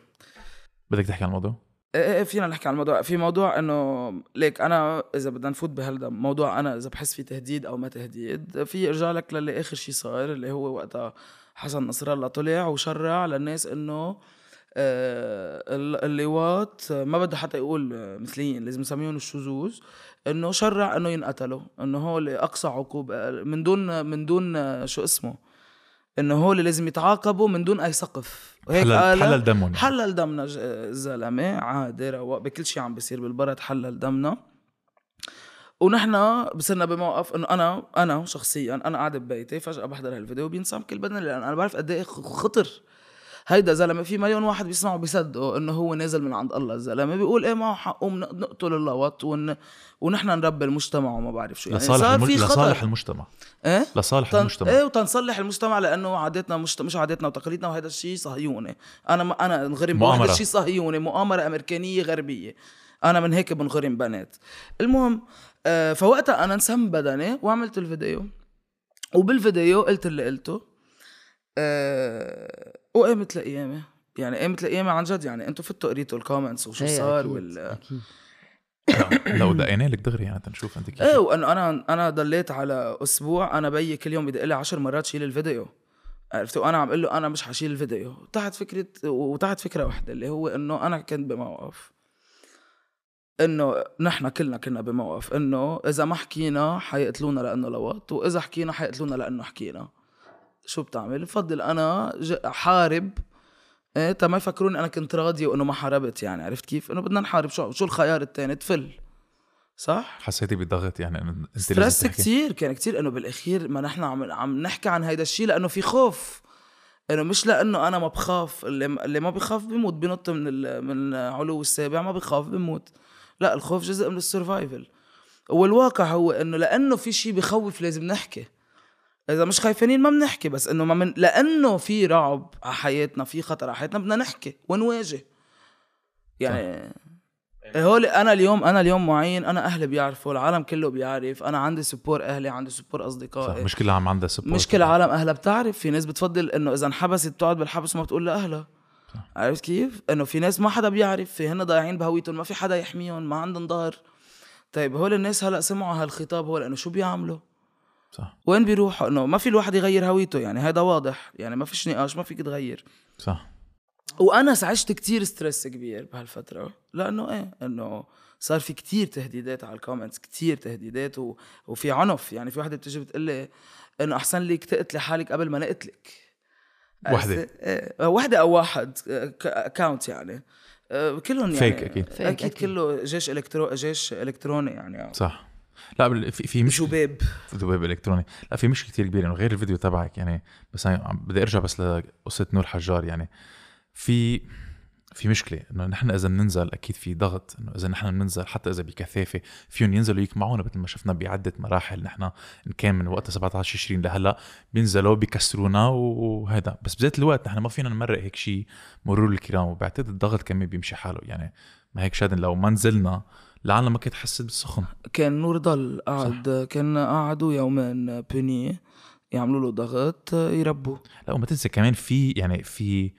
بدك تحكي عن الموضوع؟ إيه إيه فينا نحكي عن الموضوع. في موضوع إنه ليك أنا إذا بدنا نفوت بهالدا موضوع أنا إذا بحس في تهديد أو ما تهديد في إرجع لك للي آخر شيء صار اللي هو وقتها حسن نصر الله طلع وشرع للناس إنه اللواط ما بده حتى يقول آه، مثليين لازم نسميهم الشذوذ إنه شرع إنه ينقتلوا إنه هو أقصى عقوبه من دون من دون آه، شو اسمه؟ إنه هو اللي لازم يتعاقبوا من دون أي سقف. وهيك حلل قال حلل دمهم يعني. حلل دمنا الزلمه عادي رواق بكل شيء عم بيصير بالبلد حلل دمنا. ونحن بصرنا بموقف إنه أنا أنا شخصيا أنا قاعد ببيتي فجأة بحضر هالفيديو بينصام كل بدني لأن أنا بعرف قد إيه خطر هيدا زلمة في مليون واحد بيسمعوا بيصدقوا إنه هو نازل من عند الله الزلمة بيقول إيه معه حقه نقتل اللوط ون... ونحن نربي المجتمع وما بعرف شو. يعني لصالح صار الم... في خطر. لصالح المجتمع. إيه؟ لصالح تن... المجتمع. إيه وتنصلح المجتمع لأنه عاداتنا مشت... مش عاداتنا وتقاليدنا وهذا الشيء صهيوني أنا ما أنا انغرم بهذا. الشيء صهيوني مؤامرة أمريكانية غربية. أنا من هيك بنغرم بنات. المهم آه فوقتها أنا انسم بدني وعملت الفيديو. وبالفيديو قلت اللي قلته آه وقامت لقيامة. يعني قامت لقيامة عن جد. يعني أنتم فتوا قريتوا الكومنتس وشو إيه، صار أكيد، وال أكيد. لو دقينا لك دغري يعني تنشوف انت كيف. إيه وانه أنا أنا ضليت على أسبوع. أنا بيي كل يوم بدق لي 10 مرات شيل الفيديو. عرفت وأنا عم أقول له أنا مش حشيل الفيديو. تحت فكره وتحت فكرة واحدة اللي هو إنه أنا كنت بموقف. إنه نحن كلنا كنا بموقف. إنه إذا ما حكينا حيقتلونا لأنه لوط وإذا حكينا حيقتلونا لأنه حكينا. شو بتعمل؟ بفضل أنا حارب. إيه تا ما يفكروني أنا كنت راضي وإنه ما حاربت يعني عرفت كيف؟ إنه بدنا نحارب. شو شو الخيار الثاني تفل. صح؟ حسيتي بضغط يعني إنه stress كتير كان كتير إنه بالأخير ما نحن عم عم نحكي عن هيدا الشيء لأنه في خوف. إنه مش لأنه أنا ما بخاف اللي, اللي ما بخاف بيموت بنط من ال... من علو السابع ما بخاف بيموت لا الخوف جزء من ال survival والواقع هو إنه لأنه في شيء بخوف لازم نحكي. إذا مش خايفين ما بنحكي بس إنه ما من لأنه في رعب على حياتنا في خطر على حياتنا بدنا نحكي ونواجه. يعني هول أنا اليوم أنا اليوم معين أنا أهلي بيعرفوا العالم كله بيعرف أنا عندي support أهلي عندي support صح اصدقائي مش كل العالم عندها support مش كل العالم أهلها بتعرف. في ناس بتفضل إنه إذا انحبست بتقعد بالحبس وما بتقول لأهلها. عرفت كيف؟ إنه في ناس ما حدا بيعرف في هن ضايعين بهويتهم ما في حدا يحميهم ما عندهم ظهر طيب هول الناس هلأ سمعوا هالخطاب هو لأنه شو بيعملوا؟ صح وين بيروحوا؟ انه ما في الواحد يغير هويته يعني هذا واضح يعني ما فيش نقاش ما فيك تغير صح وأنا عشت كتير stress كبير بهالفترة لأنه إيه إنه صار في كتير تهديدات على ال comments كتير تهديدات و... وفي عنف يعني في وحدة بتجي بتقول لي إنه أحسن لك تقتلي حالك قبل ما نقتلك وحدة. عرفتي؟ إيه، وحدة أو واحد account يعني آه، كلهم يعني Fake أكيد. Fake أكيد أكيد. كله جيش الكترو جيش إلكتروني يعني صح لا في في مش شباب ذباب إلكتروني. لا في مشكلة كثير كبيرة انه غير الفيديو تبعك يعني بس عم- بدي أرجع بس لقصة نور حجار يعني في في مشكلة إنه نحن إذا بننزل أكيد في ضغط إنه إذا نحن بننزل حتى إذا بكثافة فيهم ينزلوا يجمعونا مثل ما شفنا بعدة مراحل نحن إن كان من وقت 17 20 لهلأ بينزلوا بيكسرونا وهذا بس بذات الوقت نحن ما فينا نمرق هيك شيء مرور الكرام وبعتقد الضغط كمان بيمشي حاله يعني ما هيك شادن لو ما نزلنا العالم ما كانت حست بالسخن. كان نور ضل قاعد كان قعدوا يومين بني يعملوا له ضغط يربوا. لا وما تنسى كمان في يعني في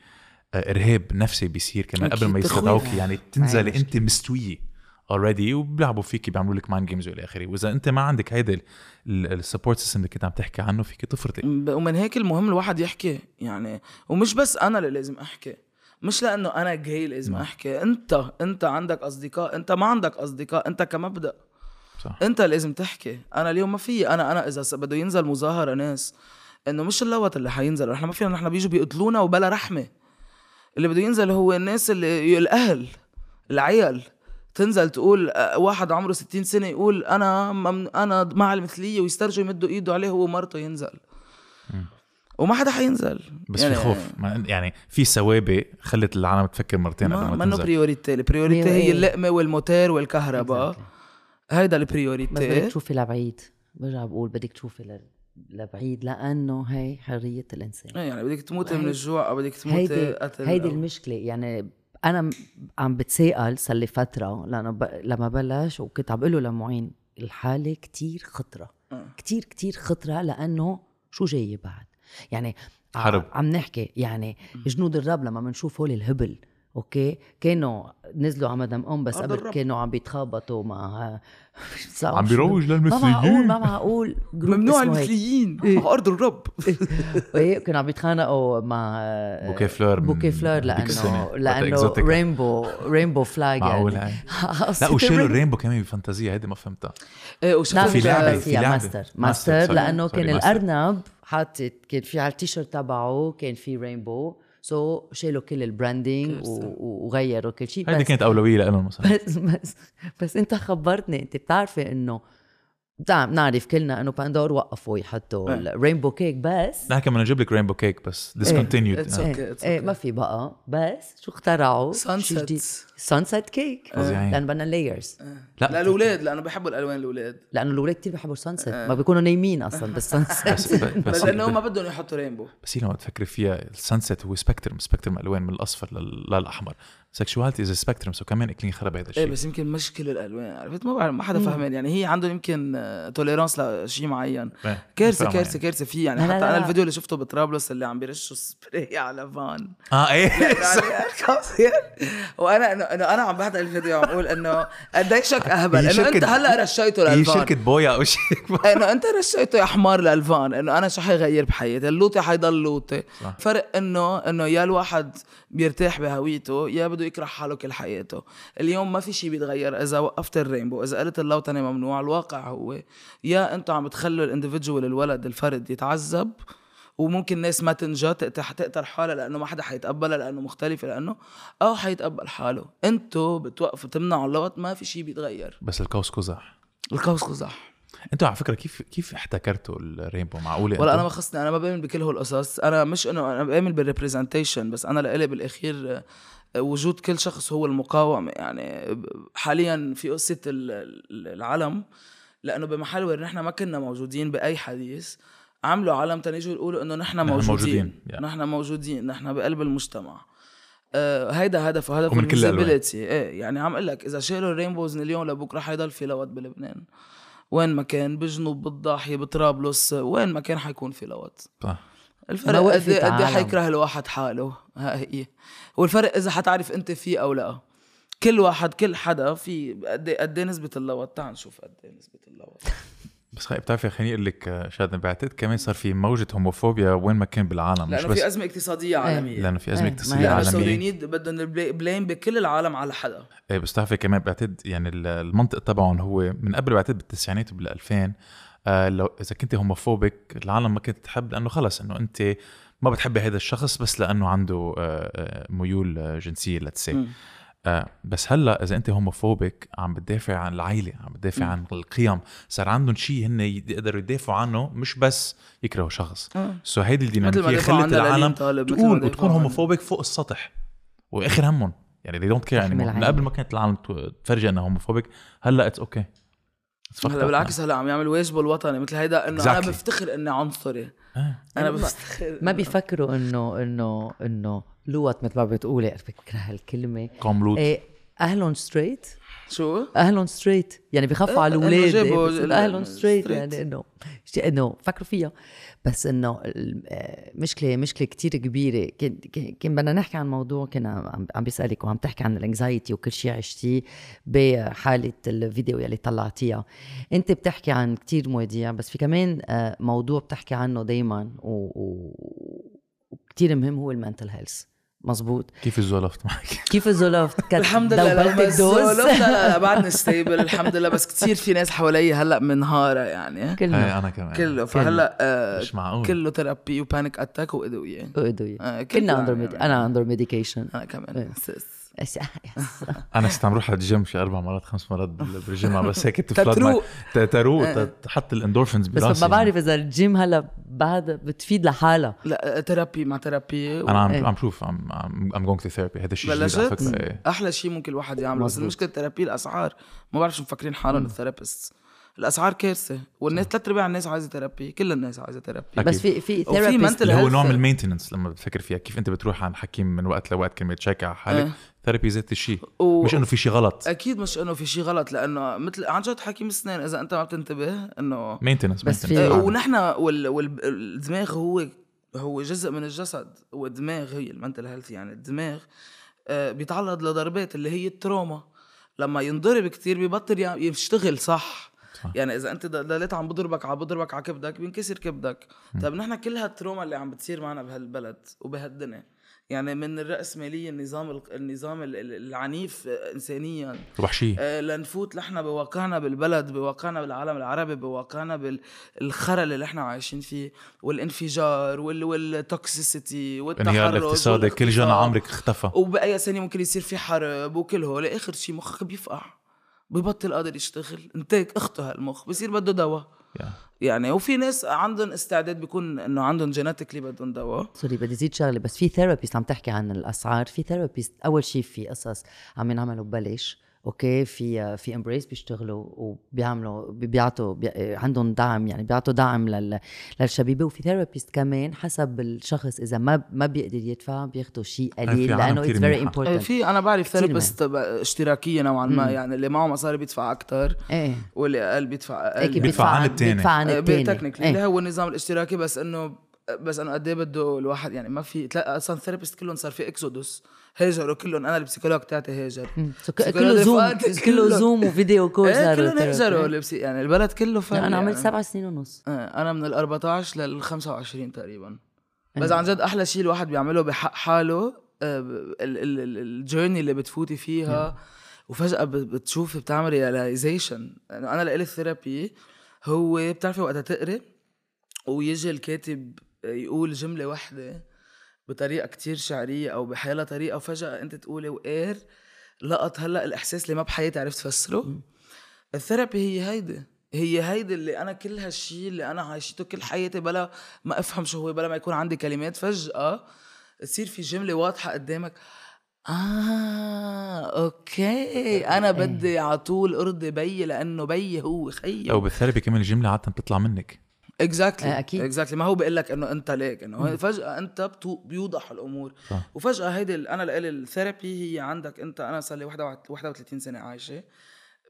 آه، إرهاب نفسي بيصير كمان قبل ما. يستدعوك. يعني تنزلي أنت مستوية already وبيلعبوا فيك بيعملوا لك mind games والى آخره. وإذا أنت ما عندك هيدا ال support system اللي كنت عم تحكي عنه فيك تفرطي. ومن هيك المهم الواحد يحكي يعني ومش بس أنا اللي لازم أحكي. مش لأنه أنا جاي لازم نعم. أحكي. أنت أنت عندك أصدقاء أنت ما عندك أصدقاء أنت كمبدأ. صح. أنت لازم تحكي. أنا اليوم ما في أنا أنا إذا بده ينزل مظاهرة ناس إنه مش اللوت اللي حينزل إحنا ما فينا نحن بيجوا بيقتلونا وبلا رحمة. اللي بده ينزل هو الناس اللي الأهل العيال. تنزل تقول واحد عمره 60 سنة يقول أنا أنا مع المثلية ويسترجوا يمدوا إيده عليه هو ومرته ينزل. وما حدا حينزل. بس يعني في خوف. يعني في سوابق خلت العالم تفكر مرتين قبل ما ما منه تنزل. priority ال priority هي اللقمة والموتور والكهرباء. هيدا بس بدك ال priority تشوفي لبعيد. برجع بقول بدك تشوفي ل- لبعيد لأنه هي حرية الإنسان. إيه يعني بدك تموتي من الجوع أو بدك تموتي هيدي قتل هيدي أو- المشكلة. يعني أنا عم بتساءل صار لي فترة لأنه ب... لما بلش وكنت عم بقول له لمعين الحالة كتير خطرة. آه. كتير كتير خطرة لأنه شو جاي بعد؟ يعني حرب. عم نحكي يعني جنود الرب لما بنشوف هول الهبل أوكي كانوا نزلوا على Madame Om بس قبل الرب. كانوا عم بيتخابطوا مع عم بيروج ما معقول للمثليين ما معقول ممنوع. المثليين على أرض الرب إيه كانوا عم يتخانقوا مع bouquet fleurs من bouquet fleurs هذيك السنة، لأنه لأنه. rainbow rainbow flag معقول يعني لا وشيلوا ال rainbow كمان بفانتازيا هيدي ما فهمتها إيه وشفت لا في لعبة في فيها لعبة. Master Master،. لأنه كان. الأرنب حاطط كان في على التيشيرت تبعه كان في rainbow so شالوا كل ال branding و- وغيروا كل شيء. هيدي كانت أولوية لهم مثلا. بس بس بس أنت خبرتني أنت بتعرفي إنه بنعرف كلنا إنه Pain d'Or وقفوا يحطوا إيه. ال rainbow cake بس نحن كمان نجيب لك rainbow cake بس discontinued. It's آه. okay. إيه, إيه ما في بقى. بس شو اخترعوا؟ Sunset. sunset كيك فظيعين. لأن بدنا layers لا. للاولاد لأنه بحبوا الألوان الأولاد. لأنه الأولاد كثير بيحبوا ال sunset ما بيكونوا نايمين أصلا بس بال sunset بس بس لأنه ما بدهم يحطوا rainbow بس هي لما تفكري فيها ال sunset هو spectrum spectrum ألوان من الأصفر لل- للأحمر. sexuality is spectrum so كمان إكلين خرب هذا إيه الشيء. بس يمكن مش كل الألوان عرفت؟ ما بعرف ما حدا فهمان يعني هي عندهم يمكن tolerance لشيء معين. إيه، كارثة كارثة يعني. كارثة فيه يعني. لا، لا، حتى أنا. الفيديو اللي شفته بطرابلس اللي عم بيرشوا سبراي على فان. آه إيه. وأنا انه إنه أنا عم بحضر الفيديو عم بقول إنه قديشك أهبل هي إنه أنت هلأ رشيته هي للفان شركة بويا أو شيء. إنه أنت رشيته يا حمار للفان إنه أنا شو حيغير بحياتي؟ اللوطي حيضل لوطي. فرق إنه إنه يا الواحد بيرتاح بهويته يا بده يكره حاله كل حياته. اليوم ما في شيء بيتغير إذا وقفت الرينبو إذا قلت اللوطنه ممنوع الواقع هو يا أنتم عم تخلوا الاندفيدجوال الولد الفرد يتعذب وممكن ناس ما تنجى تقتل تقتل حالها لأنه ما حدا حيتقبلها لأنه مختلفة لأنه أو حيتقبل حاله. أنتوا بتوقفوا تمنعوا اللوط ما في شيء بيتغير. بس القوس قزح. القوس قزح. أنتوا على فكرة كيف كيف احتكرتوا ال rainbow معقولة ولا أنا؟ ما خصني أنا ما بأمن بكل هالقصص أنا مش إنه أنا بأمن بال representation بس أنا لإلي بالأخير آه، وجود كل شخص هو المقاومة يعني حاليا في قصة ال- ال- العلم لأنه بمحل وين نحن ما كنا موجودين بأي حديث عملوا علم تنيجوا يقولوا إنه نحن موجودين, موجودين،. نحن موجودين نحن بقلب المجتمع آه هيدا هدفه الألوان. visibility. إيه يعني عم أقول لك إذا شالوا الرينبوز من اليوم لبكرة حيضل في لوط بلبنان وين ما كان بجنوب بالضاحية بطرابلس وين ما كان حيكون في لوط صح. الفرق قد إيه- قد إيه. حيكره الواحد حاله ها هي. والفرق إذا حتعرف أنت فيه أو لا. كل واحد كل حدا في قد إيه- قد إيه نسبة اللوط تعال نشوف قد إيه نسبة اللوط بس خلي بتعرفي خليني أقول لك آه، شادن بعتقد كمان صار في موجة هوموفوبيا وين ما كان بالعالم مش لأنه بس في أزمة اقتصادية عالمية. لأنه في إيه، ازمه ما اقتصادية عالمية. need بدهم blame بكل العالم على حدا. إيه بس تعرفي كمان بعتقد يعني ال- المنطق تبعهم هو من قبل بعتقد بالتسعينات وبال 2000 آه لو إذا كنت homophobic العالم ما كانت تحب لأنه خلص إنه أنت ما بتحبي هذا الشخص بس لأنه عنده آه، ميول جنسية let's say. آه بس هلأ إذا أنت homophobic عم بتدافع عن العائله عم بتدافع عن القيم صار عندهم شيء هن يقدروا يدافعوا عنه مش بس يكرهوا شخص آه. so هيدي مثل ما الديناميكية خلت العالم تقول وتكون. homophobic فوق السطح وآخر همهم يعني they don't care anymore من. قبل ما كانت العالم تفرجي إنها homophobic هلأ it's okay هلا بالعكس هلا عم يعمل واجبه الوطني مثل هيدا إنه أنا Exactly. بفتخر إني عنصري آه. أنا بفتخر ما بيفكروا إنه إنه إنه لوط مثل ما بتقولي بكره هالكلمة. قوم لوط. إيه أهلهم straight شو؟ أهلهم straight يعني بيخافوا على الاولاد أهلهم straight straight. يعني إنه إنه فكروا فيها. بس إنه ال- آه، مشكلة كتير كبيرة. كان بدنا نحكي عن موضوع كنا عم بيسالك وعم تحكي عن ال anxiety وكل شيء عشتيه بحالة الفيديو يلي طلعتيها. أنت بتحكي عن كتير مواضيع بس في كمان آه، موضوع بتحكي عنه دائما وكتير مهم هو ال mental health مزبوط كيف الزولفت معك؟ كيف ال Zoloft الحمد لله. لما ال dose. ال Zoloft لا لا بعدني stable الحمد لله. بس كتير في ناس حوالي هلأ منهارة يعني. إيه أنا كمان. كله. فهلأ آه مش معقول. كله therapy و panic attack وادويه وادوية آه، كلنا كله under يعني. أنا under medication أنا كمان. إيه. أنا كنت عم روح على الجيم شي أربع مرات خمس مرات بال- بالجمعه بس هيك تفلت تروق إيه. تحط الاندورفينز بس براسي ما بعرف إذا الجيم هلا بعد بتفيد لحالها. لا therapy مع therapy أنا عم إيه. عم شوف عم عم I'm going to therapy. هذا الشيء بلشت؟ إيه. أحلى شيء ممكن الواحد يعمله. بس. المشكلة ال therapy الأسعار. ما بعرف شو مفكرين حالهم ال therapist الأسعار كارثة والناس ثلاث ارباع الناس عايزة therapy كل الناس عايزة therapy. بس في في therapist mental اللي هو. نوع من ال maintenance لما بتفكر فيها كيف أنت بتروح عن حكيم من وقت لوقت كلمة check على حالك إيه. therapy ذات الشيء و- مش إنه في شيء غلط أكيد مش إنه في شيء غلط لأنه مثل عن جد حكيم اسنان إذا أنت ما بتنتبه إنه maintenance بس في-. ونحن وال... والدماغ هو هو جزء من الجسد والدماغ هي ال mental health يعني الدماغ آه، بيتعرض لضربات اللي هي التروما لما ينضرب كتير ببطل يشتغل صح صح. يعني إذا أنت ضليت عم بضربك عم بضربك على كبدك بينكسر كبدك. طيب نحن كل هال trauma اللي عم بتصير معنا بهالبلد وبهالدنيا يعني من الرأسمالية النظام ال- النظام ال- ال- العنيف آه، انسانيا. وحشيه آه، لنفوت نحن بواقعنا بالبلد بواقعنا بالعالم العربي بواقعنا بالخرا ل اللي إحنا عايشين فيه والانفجار وال وال toxicity والتحرش انهيار الاقتصادي. كل جنى والاغتصاب. عمرك اختفى. وبأي ثانية ممكن يصير في حرب وكل هول. آخر شيء مخك بيفقع. ببطل قادر يشتغل. إنتاكت أخته هالمخ. بصير بده دواء. يعني وفي ناس عندهم استعداد بيكون إنه عندهم genetically بدهم دواء. sorry بدي زيد شغلة بس في therapist عم تحكي عن الأسعار. في therapist أول شيء في قصص عم ينعملوا ببلاش. okay في في امبريس بيشتغلوا وبيعملوا بيعطوا بي عندهم دعم يعني بيعطوا دعم لل للشبيبة. وفي therapist كمان حسب الشخص إذا ما ما بيقدر يدفع بياخذوا شيء قليل في عالم لأنه it's very. إيه، important في أنا بعرف ثيرابيست اشتراكية نوعا ما يعني اللي معه مصاري بيدفع أكثر إيه. واللي أقل بيدفع أقل. هيك بيدفع عن التاني. بيدفع عن الثاني technically اللي هو النظام الاشتراكي بس إنه بس إنه قد إيه بده الواحد يعني ما في أصلا therapist كلهم صار في exodus هاجروا كلهم أنا ال psychologue تاعتي هاجر كله Zoom كله. Zoom و video call إيه كلهم هاجروا يعني البلد كله فل أنا عملت يعني. سبع سنين ونص. آه، أنا من ال 14 لل 25 تقريبا. بس عن جد أحلى شيء الواحد بيعمله بحق حاله ال journey اللي بتفوتي فيها وفجأة ب- بتشوفي بتعمل realization أنا لإلي ال therapy هو بتعرفي وقت تقري؟ ويجي الكاتب يقول جملة واحدة بطريقة كتير شعرية أو بحيالله طريقة وفجأة أنت تقولي وقير لقط هلأ الإحساس اللي ما بحياتي عرفت فسره. ال therapy هي هيدي هي هيدي اللي أنا كل هالشيء اللي أنا عايشته كل حياتي بلا ما أفهم شو هو بلا ما يكون عندي كلمات فجأة تصير في جملة واضحة قدامك. آه okay. أنا بدي على طول أرضي بيي لأنه بيي هو خيي. أو بال therapy كمان الجملة عادة بتطلع منك. exactly آه، أكيد. exactly ما هو بيقول لك إنه أنت ليك إنه فجأة أنت بتو بيوضح الأمور. صح. وفجأة هيدي أنا لإلي ال therapy هي عندك أنت أنا صار لي 31 سنة عايشة.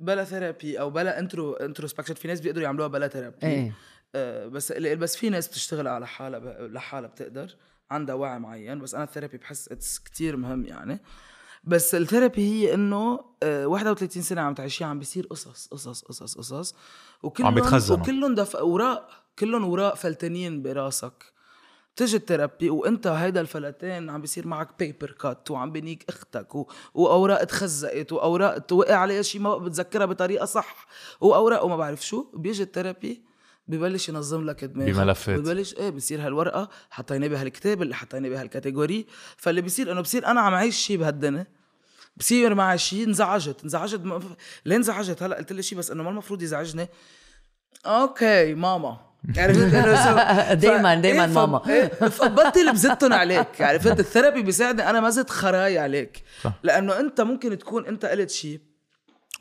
بلا therapy أو بلا intro introspection في ناس بيقدروا يعملوها بلا therapy. إيه. آه، بس اللي- بس في ناس بتشتغل على حالها ب- لحالها بتقدر عندها وعي معين. بس أنا ال therapy بحس it's كتير مهم يعني. بس ال therapy هي إنه آه، 31 سنة عم تعيشيها عم بيصير قصص قصص قصص قصص. وكلهم عم بيتخزنوا. وكلهم دف... اوراق كلهم اوراق فلتانين براسك. بتجي ال therapy وانت هيدا الفلتان عم بيصير معك paper cut وعم بنيك أختك و... وأوراق تخزقت وأوراق وقع عليها شيء ما بتذكرها بطريقة صح وأوراق وما بعرف شو. بيجي ال therapy ببلش ينظم لك دماغك بملفات. ببلش إيه بصير هالورقة حطيناه بهالكتاب اللي حطيناه بهال category. فاللي بيصير إنه بصير أنا عم عايش شيء بهالدنيا. بصير معي شيء انزعجت. انزعجت م... ليه انزعجت؟ هلأ قلت لي شيء بس إنه ما المفروض يزعجني. okay ماما. عرفت شو- دايماً- ف- دايماً ف- ماما. إيه، فبطل بزتهم عليك. عرفت ال therapy بيساعدني أنا ما زدت خراي عليك. صح. لأنه أنت ممكن تكون أنت قلت شيء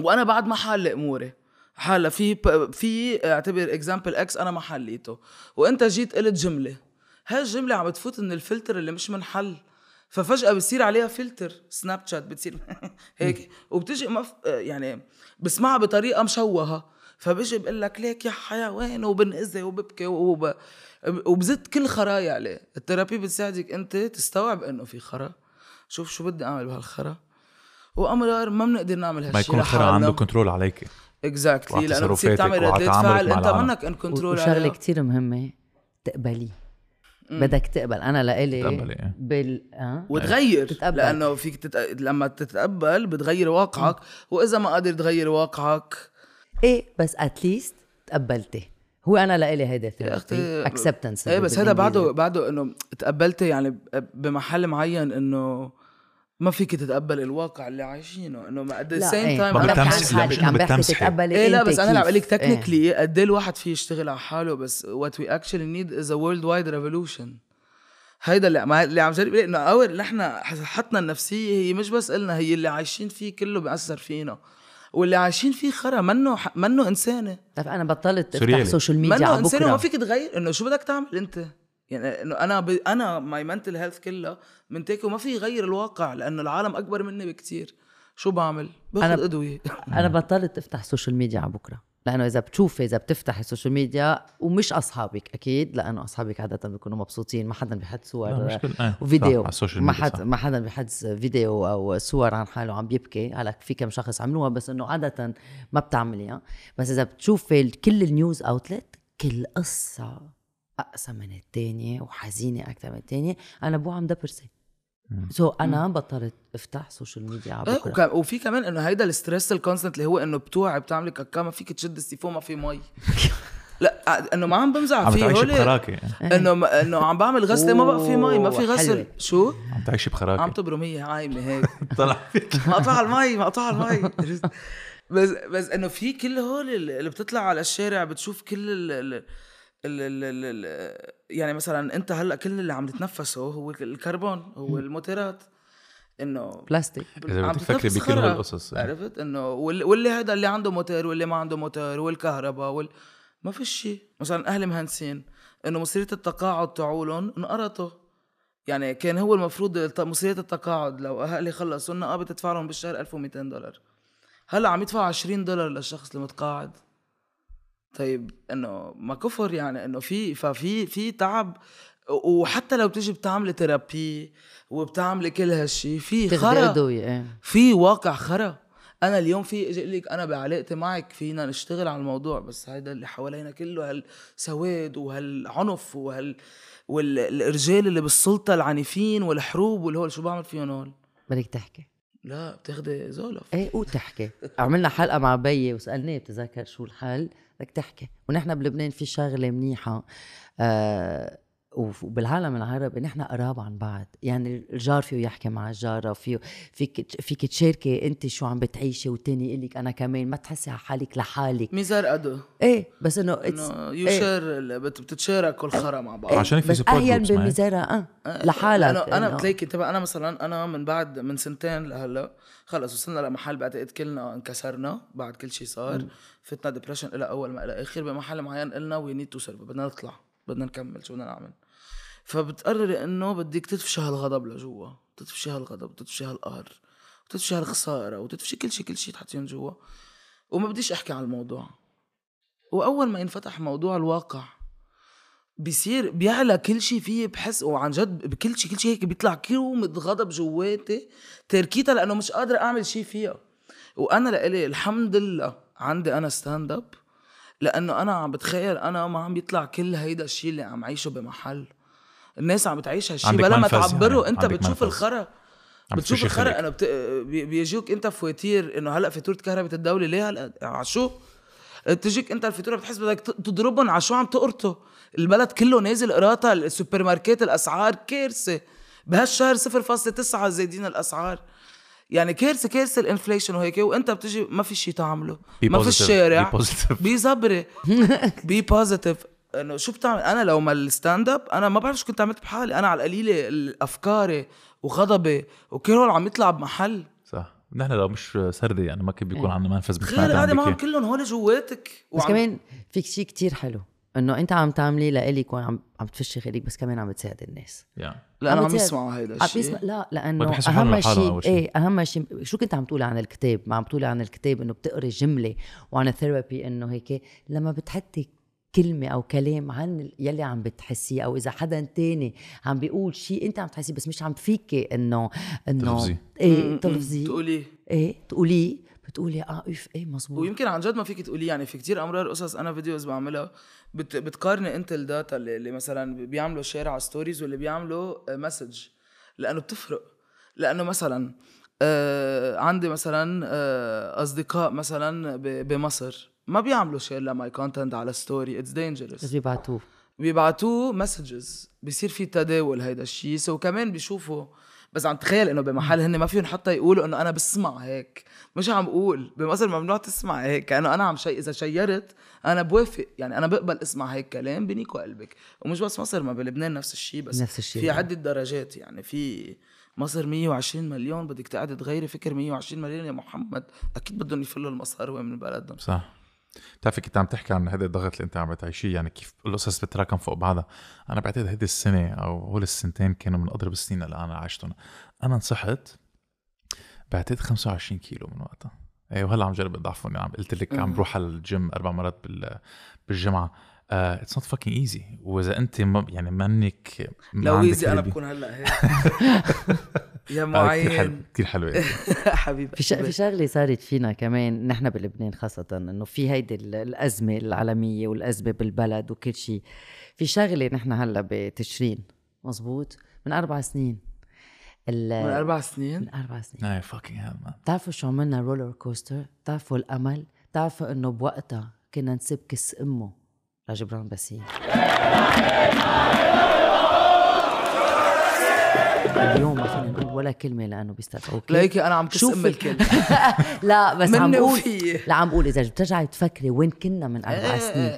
وأنا بعد ما حل أموري. حالا في في أعتبر example X أنا ما حليته. وأنت جيت قلت جملة. هالجمله عم بتفوت من الفلتر اللي مش منحل. ففجأة بتصير عليها filter. Snapchat بتصير هيك. وبتجي مف... يعني بسمعها بطريقة مشوهة. فبيجي بقول لك ليك يا حيوان وبنأذي وببكي وب... وبزت كل خراي عليه. ال therapy بتساعدك أنت تستوعب إنه في خرا. شوف شو بدي أعمل بهالخرا. وأمرار ما بنقدر نعمل هالشيء ما يكون الخرا عنده control عليك. exactly وعلى لأنه بتصير تعمل ردة وعلى فعل. أنت. منك in control وشغلة كتير مهمة. تقبليه بدك تقبل. أنا لإلي تقبلي، إيه. بال آه وتغير. تتقبل. لأنه فيك تت... لما تتقبل بتغير واقعك. وإذا ما قادر تغير واقعك إيه بس at least تقبلتي هو أنا لإلي هيدا therapy acceptance إيه بس هذا بعده بعده إنه تقبلتي يعني بمحل معين إنه ما فيك تتقبل الواقع اللي عايشينه إنه ما at the same إيه time ما عم أنا بحكي حالك عم بحكي. تتقبلي إيه لا بس أنا عم. بقول لك إيه. technically قد إيه الواحد فيه يشتغل على حاله بس what we actually need is a worldwide revolution هيدا اللي عم اللي عم جرب إنه اول نحن صحتنا النفسية هي مش بس إلنا هي اللي عايشين فيه كله بيأثر فينا واللي عايشين فيه خرا منه ح- منه إنسانة. طيب أنا بطلت أفتح. social media منه إنسانة وما بكره فيك تغير؟ إنه شو بدك تعمل أنت؟ يعني إنه أنا ب... أنا my mental health كلها منتاكة وما في يغير الواقع لأنه العالم أكبر مني بكتير. شو بعمل؟ باخذ أنا- أدوية. أنا بطلت أفتح social media على بكرة. لأنه إذا بتشوفي إذا بتفتحي ال social media ومش أصحابك أكيد لأنه أصحابك عادة بيكونوا مبسوطين ما حدا بيحط صور وفيديو على ال social ما حد. ما حدا بيحط فيديو أو صور عن حاله عم بيبكي. هلا في كم شخص عملوها بس إنه عادة ما بتعمليها بس إذا بتشوفي كل ال news outlets كل قصة أقسى من الثانية وحزينة أكثر من الثانية أنا بو عم دبرسي so so أنا بطلت أفتح social media على إيه، بكرة. وكم- وفي كمان إنه هيدا ال stress ال constant اللي هو إنه بتوعي بتعملي كاكا ما فيك تشد السيفون ما في مي. لا إنه ما عم بمزح عم في تعيشي هولي بخراكة. إنه إنه عم بعمل غسلة ما بقى في مي ما في غسل. حلوة. شو؟ عم تعيشي عم بخراكه تبرم هي عايمة هيك. طلع فيك. مقطع المي مقطع المي. بس بس إنه في كل هول اللي بتطلع على الشارع بتشوف كل ال ال ال يعني مثلا أنت هلأ كل اللي عم تتنفسه هو الكربون هو الموترات إنه بلاستيك. إذا عم بدك تفكري تتنفس بكل. هالقصص عرفت؟ إنه وال- واللي هذا اللي عنده موتور واللي ما عنده موتور والكهرباء وال... ما في شيء مثلا أهلي مهندسين إنه مصيريه التقاعد تاعولن انقرضوا يعني كان هو المفروض مصيريه التقاعد لو أهلي خلصوا لنا آه بتدفع لهم بالشهر 1200 دولار. هلأ عم يدفع 20 دولار للشخص المتقاعد. طيب إنه ما كفر يعني إنه في ففي في تعب وحتى لو بتيجي بتعملي ثيرابي وبتعملي كل هالشي في خرا. إيه. في واقع خرا. أنا اليوم في إجي لك أنا بعلاقتي معك فينا نشتغل على الموضوع بس هيدا اللي حوالينا كله هالسواد وهالعنف وهال والرجال اللي بالسلطة العنيفين والحروب والهول شو بعمل فيهم هول؟ بدك تحكي. لا بتاخدي زولف. إيه قول تحكي. عملنا حلقة مع بيي وسألناه بتذكر شو الحل. بدك تحكي. ونحن بلبنان في شغلة منيحة. آه وبالعالم العربي نحن قراب عن بعض. يعني الجار فيه يحكي مع الجاره فيه فيك فيك تشاركي أنت شو عم بتعيشي والتاني يقول لك أنا كمان ما تحسي على حالك لحالك. ميزار قدو. إيه بس إنه it's- إنه إيه. you share بتتشاركوا الخرا مع بعض. عشان في support أحيانا معي. بمزارة آه لحالك أنا أنا بتلاقي تبع أنا مثلا أنا من بعد من سنتين لهلأ خلص وصلنا لمحل بعتقد كلنا انكسرنا بعد كل شيء صار فتنا depression إلى أول ما إلى آخر بمحل معين قلنا we need to survive بدنا نطلع بدنا نكمل شو بدنا نعمل. فبتقرري إنه بدك تدفشي هالغضب لجوا تدفشي هالغضب تدفشي هالقهر وتدفشي هالخسارة وتدفشي كل شيء كل شيء تحطيهم جوا. وما بديش أحكي عن الموضوع. وأول ما ينفتح موضوع الواقع بيصير بيعلى كل شيء فيه بحس وعن جد بكل شيء كل شيء هيك بيطلع كلمة غضب جواتي تركيتها لأنه مش قادر أعمل شيء فيها. وأنا لإلي الحمد لله عندي أنا stand up لأنه أنا عم بتخيل أنا ما عم يطلع كل هيدا الشيء اللي عم عيشه بمحل. الناس عم تعيش هالشيء بلا ما تعبره يعني، انت بتشوف. الخرا بتشوف الخرا. انه بت... بي- بيجوك أنت فواتير إنه هلأ فاتورة كهرباء الدولة ليه هلأ على شو؟ تجيك أنت الفاتورة بتحس بدك تضربهم على شو عم تقرطوا البلد كله نازل قراطة السوبر ماركت الأسعار كارثة بهالشهر 0.9 زايدين الأسعار يعني كارثة كارثة ال inflation وهيك وأنت بتجي ما في شيء تعمله ما في. الشارع Be positive. be صبري be positive إنه شو بتعمل؟ أنا لو ما ال stand up أنا ما بعرف شو كنت عملت بحالي. أنا على القليلة افكاري وغضبي وكل هول عم يطلع بمحل. صح. نحن لو مش سردي يعني ما كان بيكون إيه. عندنا منفذ مثل غير هذا معهم. كلهم هول جواتك بس وعم- كمان فيك شيء كتير حلو. إنه أنت عم تعملي لإلك وعم عم تفشي غيرك بس كمان عم بتساعد الناس. يعني لا أنا عم يسمعوا هيدا عم الشيء يسمع لا لأنه أهم شيء. إيه أهم شيء شو كنت عم تقولي عن الكتاب؟ ما عم تقولي عن الكتاب إنه بتقري جملة وعن الثيرابي إنه هيك لما بتحطي كلمة أو كلام عن يلي عم بتحسيه أو إذا حدا تاني عم بيقول شيء أنت عم تحسيه بس مش عم فيكي إنه إنه تلفظيه. إيه تلفظيه تقولي. إيه تقوليه بتقولي آه إف إيه مزبوط ويمكن عن جد ما فيك تقولي يعني في كتير أمرار قصص أنا videos بعملها بت بتقارني أنت ال data اللي, اللي مثلا بيعملوا share على stories واللي بيعملوا message لأنه بتفرق. لأنه مثلا آه عندي مثلا آه أصدقاء مثلا ب- بمصر. ما بيعملوا share ل my content على story it's بس dangerous بيبعتوه بيبعتوه messages بيصير في تداول هيدا الشيء so كمان بيشوفوا. بس عم تخيل إنه بمحل هن ما فيهم حتى يقولوا إنه أنا بسمع هيك. مش عم أقول. بمصر ممنوع تسمع هيك. كأنه أنا عم شيء إذا share ت أنا بوافق. يعني أنا بقبل أسمع هيك كلام بنيكوا قلبك. ومش بس مصر ما بلبنان نفس الشيء بس نفس الشيء. في عدة درجات. يعني في مصر 120 مليون. بدك تقعد تغيري فكر 120 مليون يا محمد. أكيد بدهم يفلوا المصاري من بلدهم. صح. بتعرفي كنت عم تحكي عن هذا الضغط اللي انت عم بتعيشيه؟ يعني كيف القصص بتتراكم فوق بعضها؟ أنا بعتقد هيدي السنة أو هول السنتين كانوا من أضرب السنين اللي أنا عشتهم. أنا نصحت بعتقد 25 كيلو من وقتها. إيه وهلأ عم جرب اضعفهم يعني قلت لك عم بروح على الجيم أربع مرات بال بالجمعة. it's not fucking easy وإذا أنت ما يعني منك ما لو easy أنا بكون هلأ هيك. يا آه، كتير حلو معين. كثير حلوة حبيبي في ش- في شغلة صارت فينا كمان نحن بلبنان خاصة إنه في هيدي ال- الأزمة العالمية والأزمة بالبلد وكل شيء في شغلة نحن هلأ بتشرين مزبوط من أربع سنين. ال- من أربع سنين؟ من أربع سنين. اي fucking hell man بتعرفوا شو عملنا؟ roller coaster بتعرفوا الأمل؟ بتعرفوا إنه بوقتها كنا نسيب كس أمه. لجبران باسيل اليوم ما فينا نقول ولا كلمه لأنه بيستدعوك ليكي أنا عم كس شوفي. ام الكل لا بس عم بقول. لا عم بقول اذا بترجعي تفكري وين كنا من أربع سنين إيه،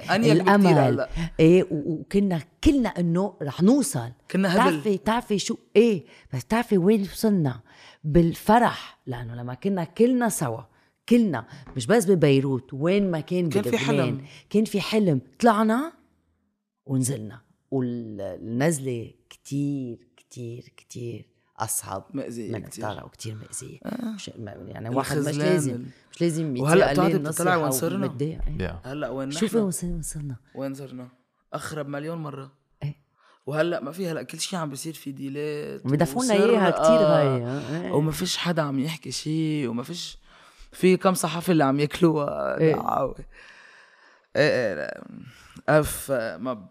هلأ. إيه و- وكنا كلنا انه رح نوصل كنا هبل. تعرفي تعرفي شو إيه بس تعرفي وين وصلنا بالفرح لأنه لما كنا كلنا سوا كلنا مش بس ببيروت وين ما كان كان في حلم. كان في حلم طلعنا ونزلنا والنزلة كتير كتير كتير أصعب مأذية من. الطالع وكتير مأذية مش ما- يعني واحد مش لازم مش لازم يتيق بتقعدي النصيحة وين صرنا؟ إيه. Yeah. هلأ وين شوفي نحن وين صرنا- وين صرنا أخرب مليون مرة إيه. وهلأ ما في هلأ كل شيء عم بيصير في ديلات بدفونا إياها كثير آه. هاي آه. وما فيش حدا عم يحكي شيء وما فيش في كم صحفي اللي عم ياكلوها. إيه. دعاوي إيه إيه لا. أف ما ب...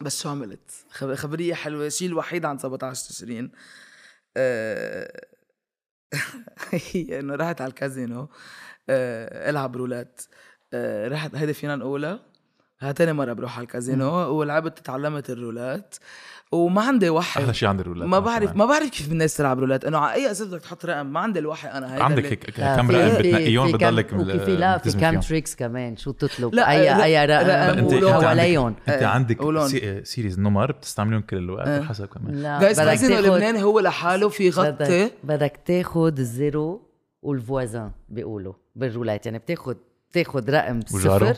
بس شو عملت؟ خب- خبرية حلوة. الشيء الوحيد عن 17 تشرين آه، هي إنه رحت على الكازينو. العب رولات رحت هيدي فينا نقولها. ها تاني مرة بروح على الكازينو ولعبت تعلمت الرولات. وما عندي وحي. أحلى شيء عندي الرولات ما بعرف. ما بعرف كيف الناس تلعب رولات. انه على أي أساس بدك تحط رقم؟ ما عندي الوحي أنا هيدا عندك هيك كم رقم بتنقيهم؟ بتضلك وفي في لا في كم. tricks كمان. شو تطلب لا، اي لا، أي رقم انت. حواليهم عندك أنت عندك series نمر بتستعملهم كل الوقت إيه. حسب كمان. لا جايز بدك كازينو تاخد لبناني هو لحاله في غطي بدك, تاخد الزيرو وال voisins بيقولوا بالرولات. يعني بتاخد بتاخد رقم؟ صفر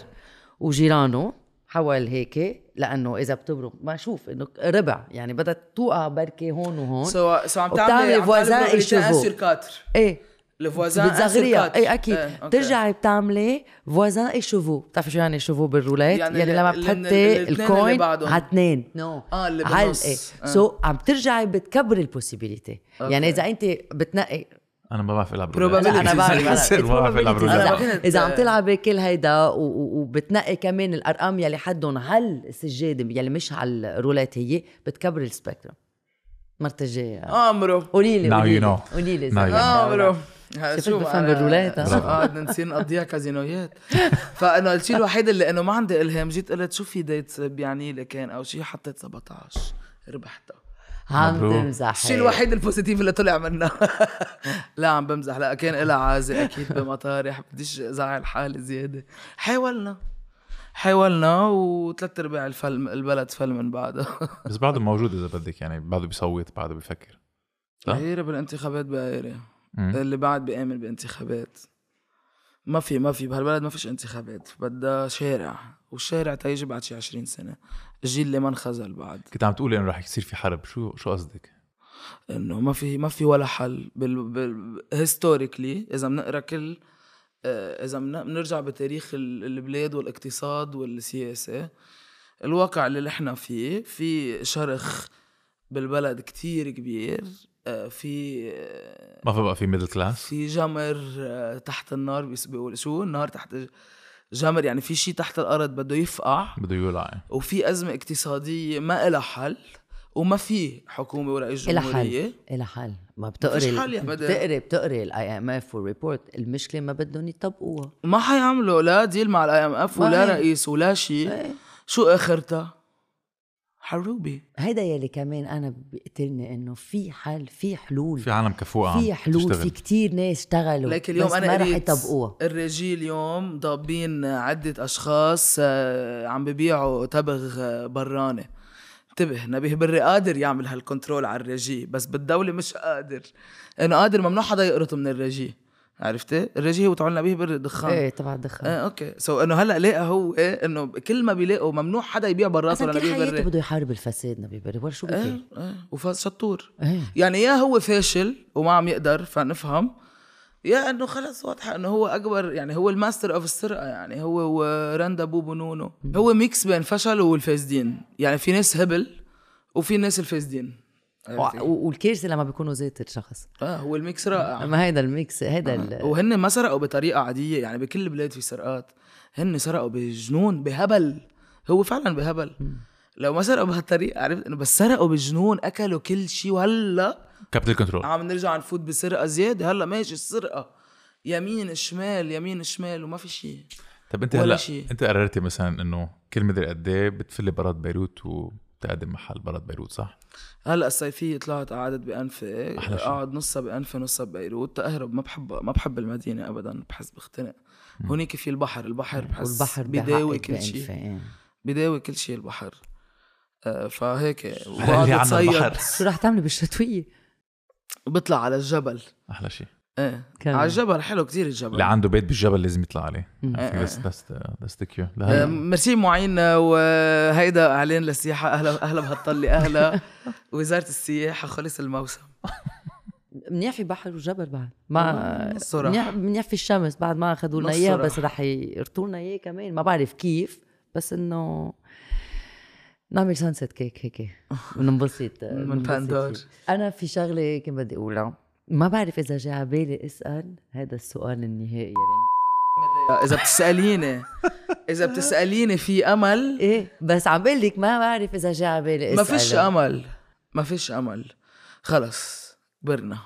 وجيرانه حول هيك لأنه إذا بتبرم ما شوف إنه ربع يعني بدك توقع بركي هون وهون. so so عم وبتعمل تعمل عم voisins تعمل à cheval. sur 4 إيه ال voisins بتصغريها اي أكيد. إيه، okay. بترجعي بتعملي voisins اي cheval بتعرفي شو يعني cheval بالرولات يعني يعني, لما بتحطي ال coin. على اثنين no آه، اللي بالنص. so عم ترجعي بتكبري ال possibility يعني إذا أنت بتنقي أنا ما بعرف ألعب لا أنا بعرف. ما بعرف ألعب أنا إذا, عم تلعبي كل هيدا وبتنقي كمان الأرقام يلي حدهم هل السجاده يلي مش على الرولات هي بتكبري ال spectrum. مرت الجاية. امره قولي لي قولي لي. قولي لي. امره شفت بفهم بالرولات، ها؟ آه بدنا نصير نقضيها كازينويات. فانه الشيء الوحيد اللي إنه ما عندي إلهام جيت قلت شو في ديت بيعني لي كان أو شيء حطيت 17 ربحتها. عم. تمزح الشيء الوحيد البوزيتيف اللي طلع منها لا عم بمزح. لا كان لها عازة أكيد بمطارح. بديش ازعل حالي زيادة. حاولنا. حاولنا وثلاث أرباع الفيلم البلد فل من بعدها بس بعده موجود إذا بدك يعني بعده بيصوت بعده بيفكر صح؟ غير بالانتخابات بقيرة مم. اللي بعد بيآمن بانتخابات. ما في ما في. بهالبلد ما فيش انتخابات. بدها شارع. والشارع تيجي بعد شي 20 سنة. الجيل اللي ما انخزل بعد. كنت عم تقولي إنه رح يصير في حرب. شو شو قصدك؟ إنه ما في ما في ولا حل. بال, بال... historically إذا بنقرأ كل آه، إذا بن- بنرجع بتاريخ ال- البلاد والاقتصاد والسياسة الواقع اللي نحن فيه في شرخ بالبلد كتير كبير آه، في آه، ما في بقى في middle class في جمر تحت النار بيقول شو؟ النار تحت جمر يعني في شيء تحت الأرض بده يفقع بده يولع. وفي أزمة اقتصادية ما إلها حل وما في حكومة ورئيس إلها جمهورية حل إلها حل ما فيش بتقري حل يا بدر. بتقري بتقري ال IMF وال report المشكلة ما بدهم يطبقوها ما حيعملوا لا deal مع ال IMF ولا هي. رئيس ولا شيء إيه. شو آخرتها؟ حروبي. هيدا يلي كمان أنا بيقتلني إنه في حل في حلول. في عالم كفوءة عم في حلول تشتغل. في كتير ناس اشتغلوا لكن اليوم بس أنا ما رح يطبقوها. الرجي اليوم ضابين عدة أشخاص آه، عم ببيعوا تبغ براني انتبه نبيه بري قادر يعمل هال control على الرجي بس بالدولة مش قادر. إنه قادر ممنوع حدا يقرط من الرجي عرفتي؟ الرجي هو تبع نبيه بري دخان. إيه تبع الدخان. إيه أوكي. سو إنه هلأ لقى هو إيه إنه كل ما بيلاقوا ممنوع حدا يبيع لنبيه حياته بري بده يحارب الفساد نبي بري ولا شو إيه بكير إيه. وفاز شطور إيه. يعني يا هو فاشل وما عم يقدر فنفهم. يا إنه خلص واضحة إنه هو أكبر يعني هو الماستر اوف السرقة يعني هو ورندا بوبو نونو هو ميكس بين فشل والفاسدين. يعني في ناس هبل وفي ناس الفاسدين. عرفتي؟ و- والكارثه لما بيكونوا ذات الشخص. آه هو ال mix رائع. اما هيدا ال mix هيدا ال- وهن ما سرقوا بطريقة عادية يعني بكل البلاد في سرقات. هن سرقوا بجنون بهبل. هو فعلا بهبل. لو ما سرقوا بهالطريقة عرفت إنه بس سرقوا بجنون أكلوا كل شيء وهلأ capital control عم نرجع نفوت بسرقة زيادة. هلأ ماشي السرقة. يمين شمال يمين شمال وما في شيء طب أنت هلأ. أنت قررتي مثلا إنه كل مدري قد إيه بتفلي برات بيروت وبتعملي تقدم محل برا بيروت صح؟ هلأ الصيفيه طلعت قعدت بأنفي أحلى شي. اقعد نصها بأنفي نصها ببيروت تاهرب ما بحب ما بحب المدينة ابدا بحس بختنق هونيك في البحر البحر بحس والبحر بيداوي بحقك كل شيء إيه. بيداوي كل شيء البحر آه، فهيك اتصيد البحر. شو رح تعملي بالشتوية؟ بطلع على الجبل أحلى شيء إيه. على الجبل حلو كتير الجبل. اللي عنده بيت بالجبل لازم يطلع عليه. إيه. بس that's the آه، لهلا ميرسي معين وهيدا إعلان للسياحة. أهلا أهلا بهالطلة أهلا. وزارة السياحة خلص الموسم. منيح في بحر وجبل بعد. ما الصراحة. منيح منيح في الشمس بعد ما أخذوا لنا إياه. بس رح يرطوا لنا إياه كمان. ما بعرف كيف بس إنه نعمل sunset كيك هيك. وننبسط من باندور. أنا في شغلة كنت بدي أقولها. ما بعرف إذا جاي على بالي اسأل. هذا السؤال النهائي يعني. إذا بتسأليني إذا بتسأليني في أمل إيه بس عم بقول لك ما بعرف إذا جاي على بالي اسال ما فيش أمل. ما فيش أمل. خلص كبرنا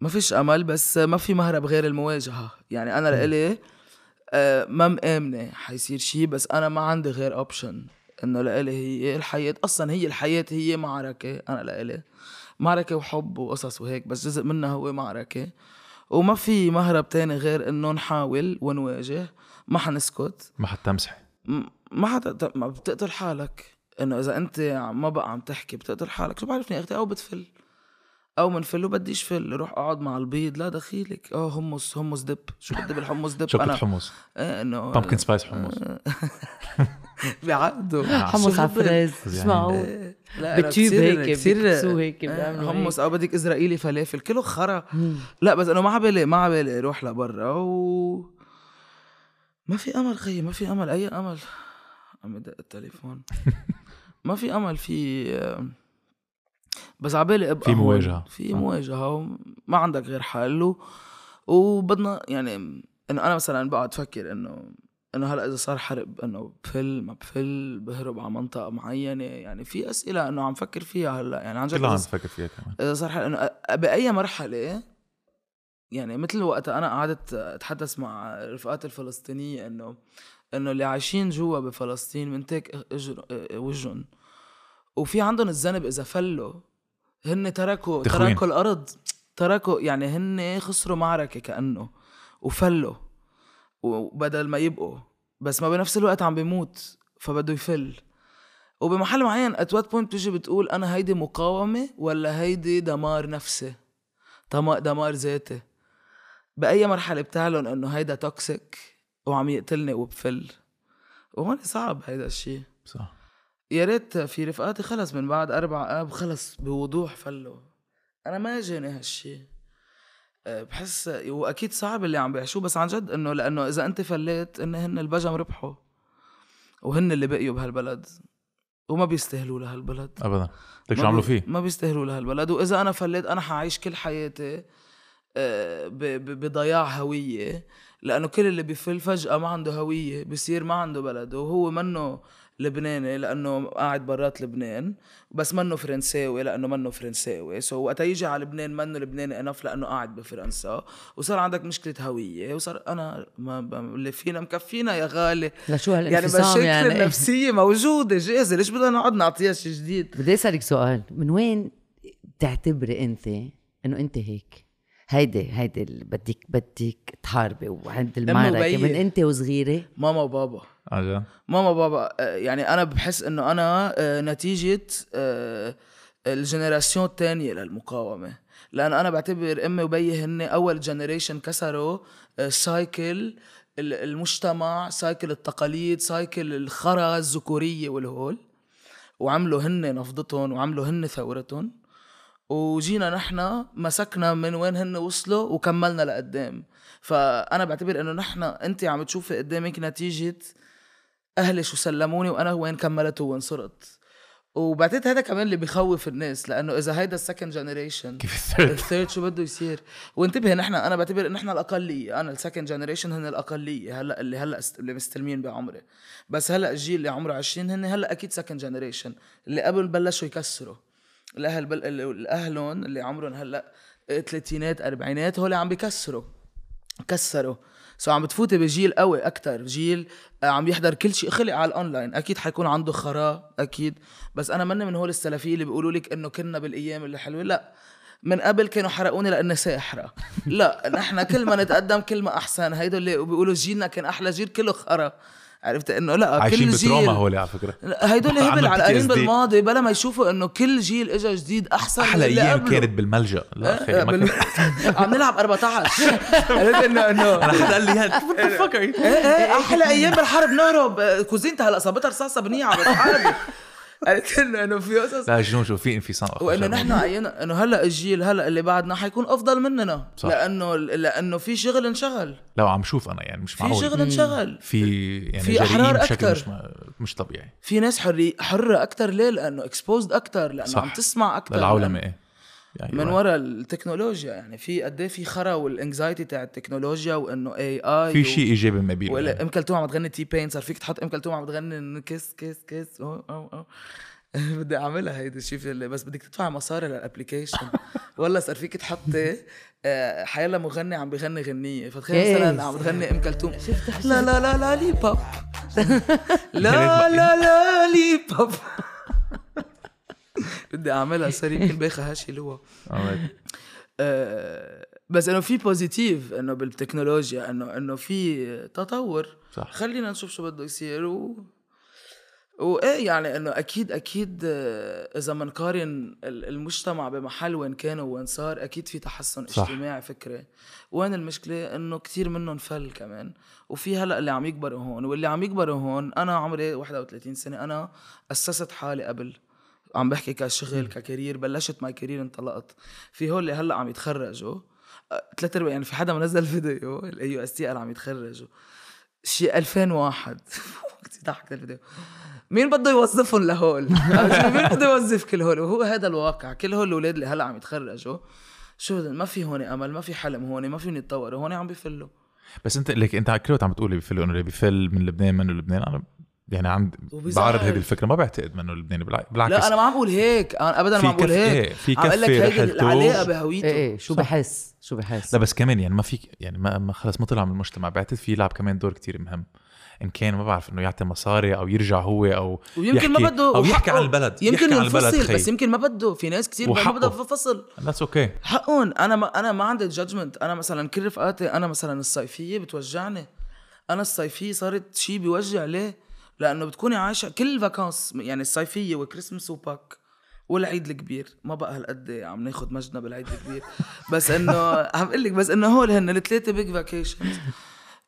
ما فيش أمل بس ما في مهرب غير المواجهة. يعني أنا لإلي آه، ما مآمنة حيصير شيء بس أنا ما عندي غير اوبشن إنه لإلي هي الحياة. أصلا هي الحياة هي معركة. أنا لإلي. معركة وحب وقصص وهيك بس جزء منها هو معركة وما في مهرب تاني غير إنه نحاول ونواجه ما حنسكت. ما حتمسحي ما حدا ما بتقتل حالك. إنه إذا أنت ما بقى عم تحكي بتقتل حالك. شو بعرفني يا أختي؟ أو بتفل. أو منفل وبديش فل. روح أقعد مع البيض. لا دخيلك. آه حمص حمص دب شو بدي بالحمص دب شوكة أنا. حمص؟ إيه إنه بامكن سبايس حمص بعقده حمص على فريز يعني- معقول إيه. لا كتير- هيك كتير بيكبسوه هيك حمص. أو بدك اسرائيلي فلافل. كله خرا. لا بس انه ما عبالي ما عبالي روح لبرا. و ما في أمل خيي ما في أمل. أي أمل؟ عم يدق التليفون. ما في أمل في بس عبالي ابقى في هون. مواجهة. في آه. مواجهة وما عندك غير حل. و... وبدنا يعني إنه أنا مثلا بقعد أفكر إنه إنه هلأ إذا صار حرب إنه بفل ما بفل بهرب على منطقة معينة يعني في أسئلة إنه عم فكر فيها هلأ يعني عن جد كلها عم تفكر فيها كمان إذا صار حل... إنه بأي مرحلة يعني مثل وقت أنا قعدت أتحدث مع رفقاتي الفلسطينية إنه إنه اللي عايشين جوا بفلسطين منتك وجهن وفي عندهم الذنب إذا فلوا هن تركوا تخوين. تركوا الأرض تركوا يعني هن خسروا معركة كأنه وفلوا وبدل ما يبقوا. بس ما بنفس الوقت عم بيموت فبده يفل. وبمحل معين at what point بتيجي بتقول أنا هيدي مقاومة ولا هيدي دمار نفسي؟ دمار ذاتي. بأي مرحلة بتعلن إنه هيدا toxic وعم يقتلني وبفل. وهون صعب هيدا الشيء صح. يا ريت في رفقاتي خلص من بعد أربع آب خلص بوضوح فلوا. أنا ما جاني هالشي. أه، بحس واكيد صعب اللي عم بيعيشوه بس عن جد إنه لأنه إذا أنت فليت إن هن البجم ربحوا وهن اللي بقيوا بهالبلد وما بيستاهلوا لهالبلد. ابدا. ليك شو عملوا فيه؟ ما بيستاهلوا لهالبلد. وإذا أنا فليت أنا حعيش كل حياتي آه، بضياع هوية لأنه كل اللي بيفل فجأة ما عنده هوية بصير ما عنده بلد وهو منه لبناني لأنه قاعد برات لبنان بس منه فرنساوي لأنه منه فرنساوي. سو وقت يجي على لبنان منه لبناني انف لأنه قاعد بفرنسا. وصار عندك مشكلة هوية وصار أنا ما اللي فينا مكفينا يا غالي. لشو يعني هالانفصام مشاكل يعني, يعني؟ النفسيه موجودة جاهزة. ليش بدنا نقعد نعطيها شيء جديد؟ بدي أسألك سؤال. من وين بتعتبري أنت إنه أنت هيك؟ هيدي هيدي بدك بدك تحاربي وعند المعركه. من انت وصغيرة. ماما وبابا. عجل ماما بابا آه، يعني أنا بحس إنه أنا آه، نتيجة آه، ال génération الثانية للمقاومة. لأنه أنا بعتبر أمي وبيي هن أول generation كسروا آه، cycle ال- المجتمع cycle التقاليد cycle الخرا الذكورية والهول. وعملوا هن نفضتهم وعملوا هن ثورتهم. وجينا نحن مسكنا من وين هن وصلوا وكملنا لقدام. فأنا بعتبر إنه نحن أنت عم تشوفي قدامك نتيجة أهلي شو سلموني وأنا وين كملت وين صرت. وبعتقد هذا كمان اللي بخوف الناس لأنه إذا هيدا ال second generation كيف ال third ال third شو بده يصير؟ وانتبه نحن أنا بعتبر ان إحنا الأقلية. أنا ال second generation هن الأقلية هلأ اللي هلأ اللي مستلمين بعمري. بس هلأ الجيل اللي عمره 20 هن هلأ أكيد second generation اللي قبل بلشوا يكسروا. الأهل بل... الاهلهم اللي عمرهم هلأ ثلاثينات أربعينات هول عم بيكسروا كسروا. so عم بتفوتي بجيل قوي أكثر جيل آه، عم يحضر كل شيء. خلق على الأونلاين. أكيد حيكون عنده خرا أكيد. بس أنا مني من هول السلفية اللي بيقولوا لك إنه كنا بالأيام اللي حلوة. لأ من قبل كانوا حرقوني لاني ساحرة. لأ نحن كل ما نتقدم كل ما أحسن. هيدول اللي بيقولوا جيلنا كان أحلى جيل كله خرا. عرفت؟ إنه لا عايشين كل ب trauma جيل هول على فكرة. هيدول هبل على قريب. بالماضي بلا ما يشوفوا إنه كل جيل اجى جديد أحسن من أحلى أيام. كانت بالملجأ. لا أخي ما بال- عم نلعب 14 عرفت انه انه أنا حدا قال لي هاد. إيه إيه أحلى أيام بالحرب. نهرب. كوزينتي هلا صابتها رصاصة بنيعه بس عادي عرفت إنه في قصص. لا جنون شو في انفصام وإنه نحن عينا إنه هلأ الجيل هلأ اللي بعدنا حيكون أفضل مننا. صح. لأنه لأنه في شغل انشغل. لو عم شوف أنا يعني مش في معقول. شغل انشغل. في يعني في بشكل أكتر. مش مش طبيعي. في ناس حري حرة أكثر ليه؟ لأنه exposed أكثر لأنه صح. عم تسمع أكثر للعولمة إيه. يعني من. وراء التكنولوجيا يعني في قد إيه في خرا وال anxiety تاع التكنولوجيا وإنه AI في شيء إيجابي ما بينه ولا يعني. ام كلثوم عم تغني T-Pain صار فيك تحط ام كلثوم عم تغني kiss kiss kiss أو أو أو. بدي أعملها هيدي الشيء بس بدك تدفع مصاري لل application والله صار فيك تحطي آه، حيلا مغني عم بيغني غنية فتخيل إيه. مثلا عم تغني ام كلثوم لا لا لا لا لي بوب لا لا لا لي بوب بدي أعملها. صار يمكن باخذ هالشي لوا Alright. آه، بس إنه في بوزيتيف إنه بالتكنولوجيا إنه إنه في تطور. صح. خلينا نشوف شو بده يصير. و وايه يعني إنه أكيد أكيد آه، إذا بنقارن ال- المجتمع بمحل وين كان وين صار أكيد في تحسن صح. اجتماعي فكري. وين المشكلة؟ إنه كتير منهم فل كمان. وفي هلأ اللي عم يكبروا هون. واللي عم يكبروا هون أنا عمري 31 سنة أنا أسست حالي قبل. عم بحكي كشغل ك career بلشت my career انطلقت. في هول اللي هلأ عم يتخرجوا أه، ثلاث أرباع يعني في حدا منزل فيديو ال AUST قال عم يتخرجوا. شي 2001 كثير ضحكت الفيديو. مين بده يوظفهم لهول؟ مين بده يوظف كل هول؟ وهو هذا الواقع، كل هول الأولاد اللي هلأ عم يتخرجوا شو ما في هون أمل، ما في حلم هون، ما فيهم يتطوروا، هون عم بيفلوا بس أنت ليك أنت كل وقت عم بتقول بفل إنه اللي بفل من لبنان منه لبنان. أنا يعني عند وبيزعل. بعرض هذه الفكرة ما بعتقد منه لبناني بالع- بالعكس. لا أنا ما عم بقول هيك، أنا ابدا ما عم بقول هيك. إيه، في عم أقول لك هيدي. العلاقة بهويته. إيه إيه شو بحس؟ شو بحس؟ لا بس كمان يعني ما في يعني ما, ما خلص ما طلع من المجتمع. بعتقد في يلعب كمان دور كتير مهم. إن كان ما بعرف إنه يعطي مصاري أو يرجع هو أو ويمكن ما بده أو يحكي. عن البلد يمكن يحكي عن البلد ينفصل خي. بس يمكن ما بده. في ناس كثير ما. بدها تفل. that's okay حقهم. أنا ما أنا ما عندي judgment أنا مثلا كل رفقاتي أنا مثلا الصيفية بتوجعني. أنا الصيفية صارت شيء بيوجع ليه؟ لأنه بتكوني عايشة كل vacances يعني الصيفية و Christmas و Pâques والعيد الكبير. ما بقى هالقد عم ناخد مجدنا بالعيد الكبير. بس إنه عم أقول لك بس إنه هول هن الثلاثة big vacations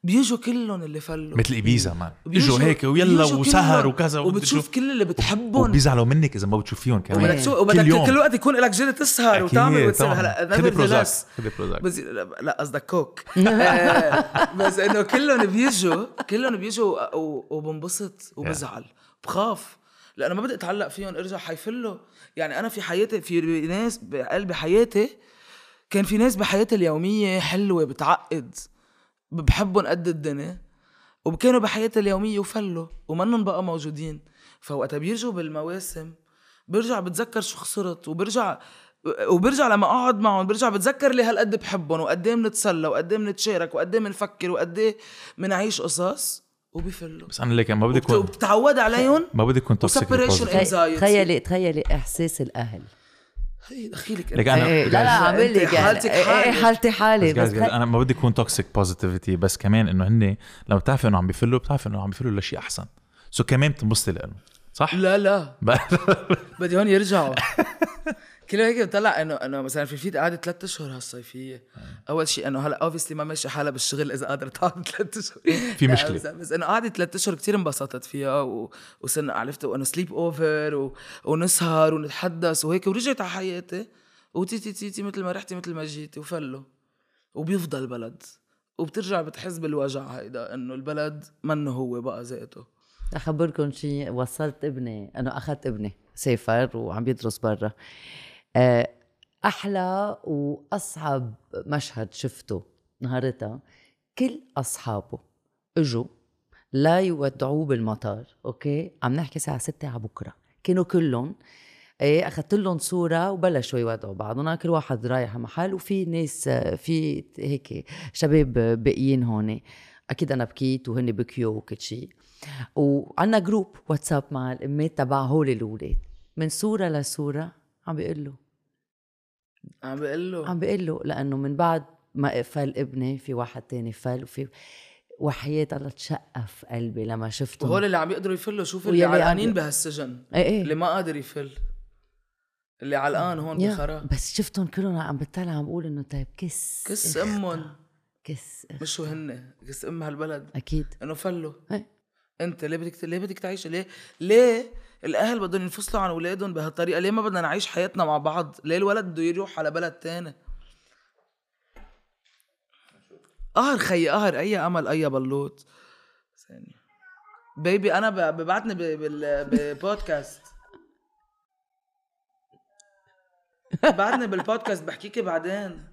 بيجوا كلهم اللي فلوا. مثل Ibiza man بيجوا- اجوا هيك ويلا وسهر. وكذا وبتشوف كل اللي بتحبهم. وبيزعلوا منك إذا ما بتشوفيهم كمان. وبدك تشوف وبدك كل يوم. كل وقت يكون لك جيل تسهر وتعمل وتصير. هلا nevertheless. بروزاك خدي بروزاك بس لا قصدك كوك. آه، بس إنه كلهم بيجوا كلهم بيجوا و- وبنبسط وبزعل. بخاف. لأنه ما بدي أتعلق فيهم ارجع حيفلوا. يعني أنا في حياتي في ناس بقلب حياتي كان في ناس بحياتي اليومية حلوة بتعقد. بحبهم قد الدنيا وكانوا بحياتي اليومية وفلوا ومنهم بقى موجودين. فوقتها بيرجعوا بالمواسم برجع بتذكر شو خسرت وبرجع وبرجع لما أقعد معهم برجع بتذكر لي هالقد بحبهم وقد إيه بنتسلى وقد إيه بنتشارك وقد إيه بنفكر وقد إيه بنعيش قصص وبيفلوا. بس أنا ليك ما بدي اكون وبتعود عليهم ما بدي أكون toxic. تخيلي تخيلي إحساس الأهل. دخيلك لك أنت أنا إيه، لا لا عم لك يعني حالتك إيه، إيه، حالة. حالتي حالي بس بس أنا ما بدي اكون toxic positivity بس كمان إنه هن لما بتعرفي إنه عم بيفلوا بتعرفي إنه عم بيفلوا لشيء أحسن so كمان بتنبسطي لإنه صح؟ لا لا بدي هون يرجعوا كل هيك بطلع انه إنه مثلا في فيت قعدت ثلاث أشهر هالصيفية. أول شيء إنه هلا obviously ما ماشي حالها بالشغل إذا قادره تقعد ثلاث أشهر. في لا، مشكلة. بس, بس إنه قعدت ثلاث أشهر كثير انبسطت فيها و... وصرنا عرفت وانه sleepover و... ونسهر ونتحدث وهيك ورجعت على حياتي. وتيتي تيتي مثل ما رحتي مثل ما جيتي وفلوا. وبيفضل البلد. وبترجع بتحس بالوجع هيدا إنه البلد منه هو بقى ذاته. أخبركم شيء وصلت ابني. إنه أخذت ابني سافر وعم يدرس برا. آه، أحلى وأصعب مشهد شفته نهارتها كل أصحابه إجوا لا يودعوه بالمطار أوكي؟ عم نحكي الساعة 6 على بكرة. كانوا كلهم إيه أخذت لهم صورة وبلشوا يودعوا بعضهم. كل واحد رايح محل وفي ناس في هيك شباب باقيين هون. أكيد أنا بكيت وهن بكيوا وكل شيء وعنا جروب واتساب مع الأمات تبع هول الأولاد. من صورة لصورة عم بيقول له عم بقول له. عم بيقول له لأنه من بعد ما فل ابني في واحد تاني فل وفي وحياة الله تشقف قلبي لما شفتهم وهول اللي عم يقدروا يفلوا. شوف اللي علقانين بهالسجن. إيه إيه. اللي ما قادر يفل. اللي علقان هون بخرا. بس شفتهم كلهم عم بتطلع عم بقول إنه طيب كس. كس اختا، أمهم. كس. مش هن كس أم هالبلد. أكيد. إنه فلوا. إيه. أنت ليه بدك ليه بدك تعيش؟ ليه ليه الأهل بدهم ينفصلوا عن أولادهم بهالطريقة ليه ما بدنا نعيش حياتنا مع بعض؟ ليه الولد بده يروح على بلد تاني؟ قهر خيي قهر أي أمل أي بلوط. baby أنا ببعتني ب- بال- ببودكاست بعتني بالبودكاست بحكيكي بعدين.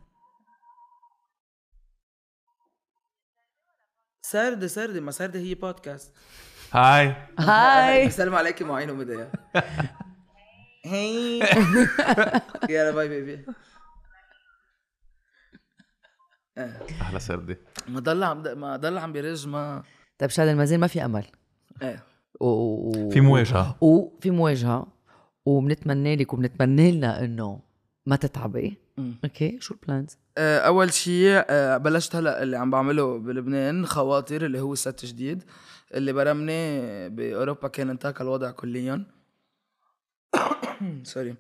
سردة سردة ما سردة هي بودكاست هاي. هاي. السلام عليكم معين ومديا هي يلا باي بيبي أهلا سردي. ما ضل عم ما ضل عم بيرج ما طيب شاد المازال ما في أمل. إيه. و... في مواجهة. وفي مواجهة وبنتمنى لك وبنتمنى لنا إنه ما تتعبي. okay شو ال plans؟ آه، أول شيء آه، بلشت هلا اللي عم بعمله بلبنان خواطر اللي هو set جديد. اللي برمني بأوروبا كان انتهك الوضع كليا. sorry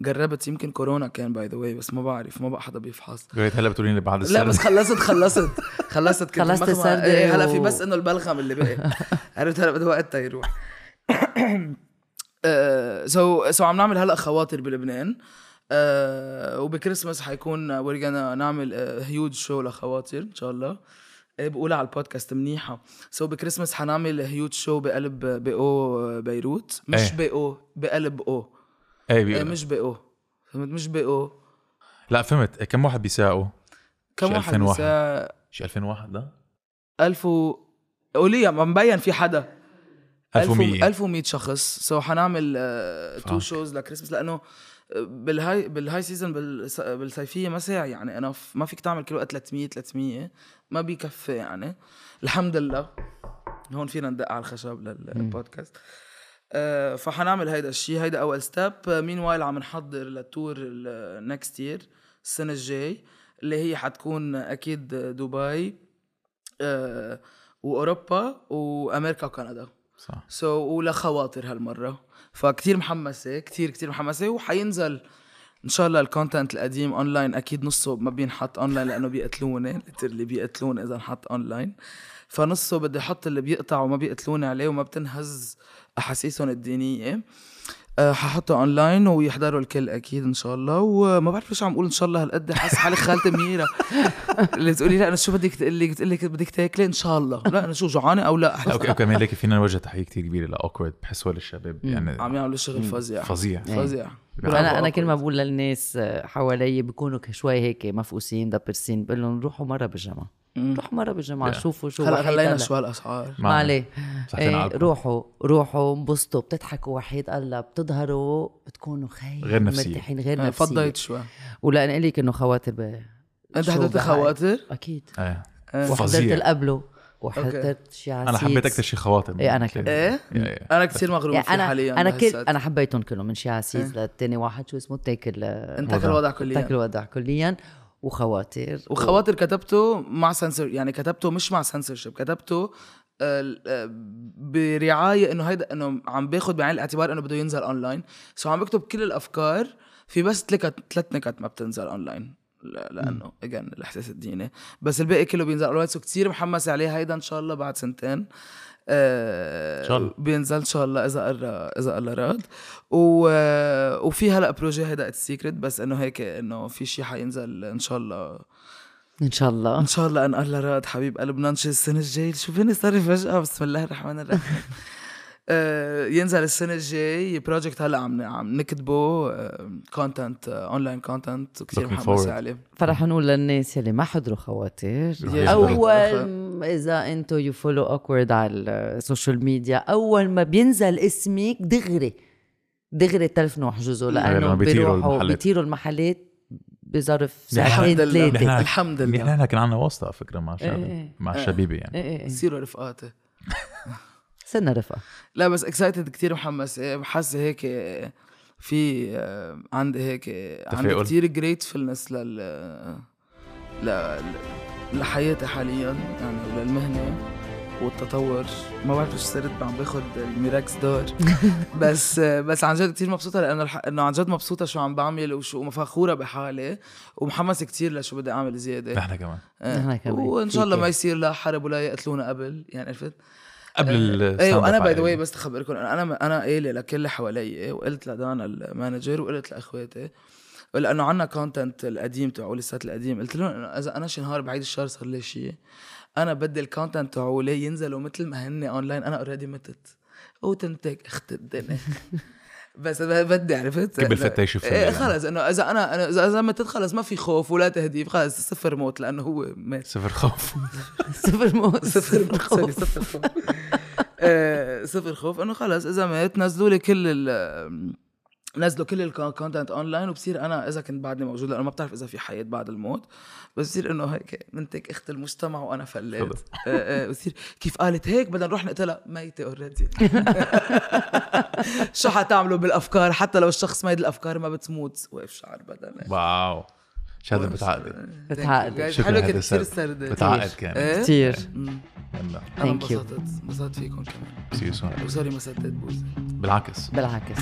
جربت يمكن كورونا كان by the way بس ما بعرف ما بقى حدا بيفحص. قلت هلا بتقولي لي بعد لا بس السرد خلصت خلصت خلصت. كنت خلصت السردة إيه هلا في بس إنه البلغم اللي بقي. عرفت هلا بده وقت يروح. so so عم نعمل هلا خواطر بلبنان. آه، وبكريسماس حيكون ورجعنا نعمل huge show لخواطر إن شاء الله. بقولها على البودكاست منيحة. so ب Christmas حنعمل huge show بقلب بأو بيروت. مش إيه. بأو بقلب أو إيه إيه بيقولوا مش بأو فهمت؟ مش بأو لا فهمت. كم واحد بيساقوا كم واحد 2001. بيسا شي 2001 لا ألف و قولي ما مبين في حدا. 1100 1100 شخص. so حنعمل two. shows ل Christmas. لأنه بالهاي بالهاي season بالصيفية ما ساعي يعني. أنا ما فيك تعمل كل وقت 300 300 ما بيكفي يعني. الحمد لله. هون فينا ندق على الخشب للبودكاست. آه، فحنعمل هيدا الشيء هيدا أول step meanwhile عم نحضر لل tour ال next year السنة الجاي اللي هي حتكون أكيد دبي آه، وأوروبا وأمريكا وكندا. صح. so so, ولخواطر هالمرة. فكتير محمسة كتير كتير محمسة وحينزل إن شاء الله ال content القديم اونلاين أكيد نصه ما بينحط اونلاين لأنه بيقتلوني اللي بيقتلوني إذا انحط اونلاين فنصه بدي أحط اللي بيقطع وما بيقتلوني عليه وما بتنهز أحاسيسهم الدينية. أه ححطه اونلاين ويحضروا الكل أكيد إن شاء الله. وما بعرف ليش عم أقول إن شاء الله هالقد. حاسس حالي خالتي منيره اللي تقولي لا أنا شو بدك تقلي بتقول لك بدك تاكلي إن شاء الله. لا أنا شو جوعانة أو لا؟ أوكي وكمان ليك فينا نوجه تحية كثير كبيرة ل Awkword بحس هول الشباب يعني عم يعملوا شغل فظيع. فظيع. فظيع. أنا أنا كل ما بقول للناس آه، حوالي بيكونوا شوي هيك مفقوسين دبرسين بقول لهم روحوا مرة بالجامعة. روحوا مرة بالجامعة لا. شوفوا شو هلا خلينا. شو هالاسعار ما عليه إيه عالكم. روحوا روحوا انبسطوا بتضحكوا وحيد الله بتظهروا بتكونوا خير غير نفسية. مرتاحين غير آه، نفسية فضيت شوي ولان قال لك إنه خواتر ب... أنت حضرت؟ خواتر؟ أكيد إيه آه. وحضرت. اللي قبله وحضرت شي أنا حبيت أكثر شي خواطر إيه، أنا كمان. إيه؟ إيه، إيه. أنا كثير مغروم يعني فيه أنا حاليا أنا كل. أنا حبيتهم كلهم من شي عسيس للتاني واحد شو اسمه تاكل انت كل وضع كليا تاكل ودع كليا وخواتر وخواطر كتبته مع سنسور يعني كتبته مش مع سنسورشيب كتبته آه، برعاية إنه هيدا إنه عم باخذ بعين الاعتبار إنه بده ينزل اونلاين so عم بكتب كل الأفكار في بس ثلاث نكت ما بتنزل اونلاين لا- لأنه again الاحساس الديني بس الباقي كله بينزل. so كثير محمس عليه. هيدا إن شاء الله بعد سنتين. آه إن شاء الله. بينزل إن شاء الله إذا قرر إذا الله راد. و... وفي هلأ project هيدا it's secret بس إنه هيك إنه في شيء حينزل إن شاء الله. إن شاء الله. إن شاء الله أن الله راد حبيب قلبنا. نشي السنة الجاي شو فيني صار فجأة. بسم الله الرحمن الرحيم. ينزل السنة الجاي project هلا عم عم نكتبه content online content كثير محمس. عليه. فرح نقول للناس يلي ما حضروا خواطر يا أول إذا أنتو you follow Awkword على ال social media أول ما بينزل اسمك دغري. دغري تلفنوا احجزوا لأنه بيطيروا بيروحوا المحلات. بيطيروا المحلات بظرف الحمد ساعتين لله. ثلاثة. الحمد لله. نحن كان عندنا واسطة على فكرة مع إيه شباب إيه. مع الشبيبه يعني. إيه إيه. إيه صيروا رفقاتي. صرنا رفقة لا بس excited كتير محمس بحس هيك في آه، عندي هيك عندي. كتير gratefulness لل ل... لحياتي حاليا يعني وللمهنه والتطور ما بعرف إيش صرت عم باخد ال Murex d'Or بس بس عن جد كثير مبسوطة لأنه الح... إنه عن جد مبسوطة شو عم بعمل وشو فخوره بحالي ومحمس كتير لشو بدي أعمل زيادة نحن كمان آه. نحن كمان. وإن شاء الله. ما يصير لا حرب ولا يقتلونا قبل يعني عرفت قبل إيه stand-up وأنا by the. way بس تخبركم أنا أنا قايله لكل اللي حوالي وقلت لدانا ال manager وقلت لأخواتي لأنه عنا content القديم تبعولي ال set القديم. قلت لهم إنه إذا أنا شي نهار بعيد الشهر صار لي شيء أنا بدي ال content تبعولي ينزلوا مثل ما هن اونلاين أنا already متت. وتنتاك اخت الدنيا. بس ب- بدي عرفت كـ PA يعني. خلص إنه إذا أنا أنا- إذا إذا متت خلص ما في خوف ولا تهديد خلص صفر موت لأنه هو مات. صفر خوف. صفر موت. صفر sorry صفر خوف. آه، صفر خوف إنه خلص إذا مات نزلوا لي كل ال نزلوا كل ال content online وبصير أنا إذا كنت بعدني موجود لأنه ما بتعرف إذا في حياة بعد الموت. بس بصير إنه هيك منتك أخت المجتمع وأنا فليت. آه، آه، بصير كيف قالت هيك؟ بدنا نروح نقتلها ميتة already شو حتعملوا بالأفكار؟ حتى لو الشخص ميت الأفكار ما بتموت. واقف شعر بدني wow. شهادة بتعقد بتعقد شكراً حلو هذا كتير السرد. بتعقد كان؟ كثير أنا Thank you. انبسطت انبسطت فيكم كمان. you و sorry ما سددت بوزي بالعكس. بالعكس.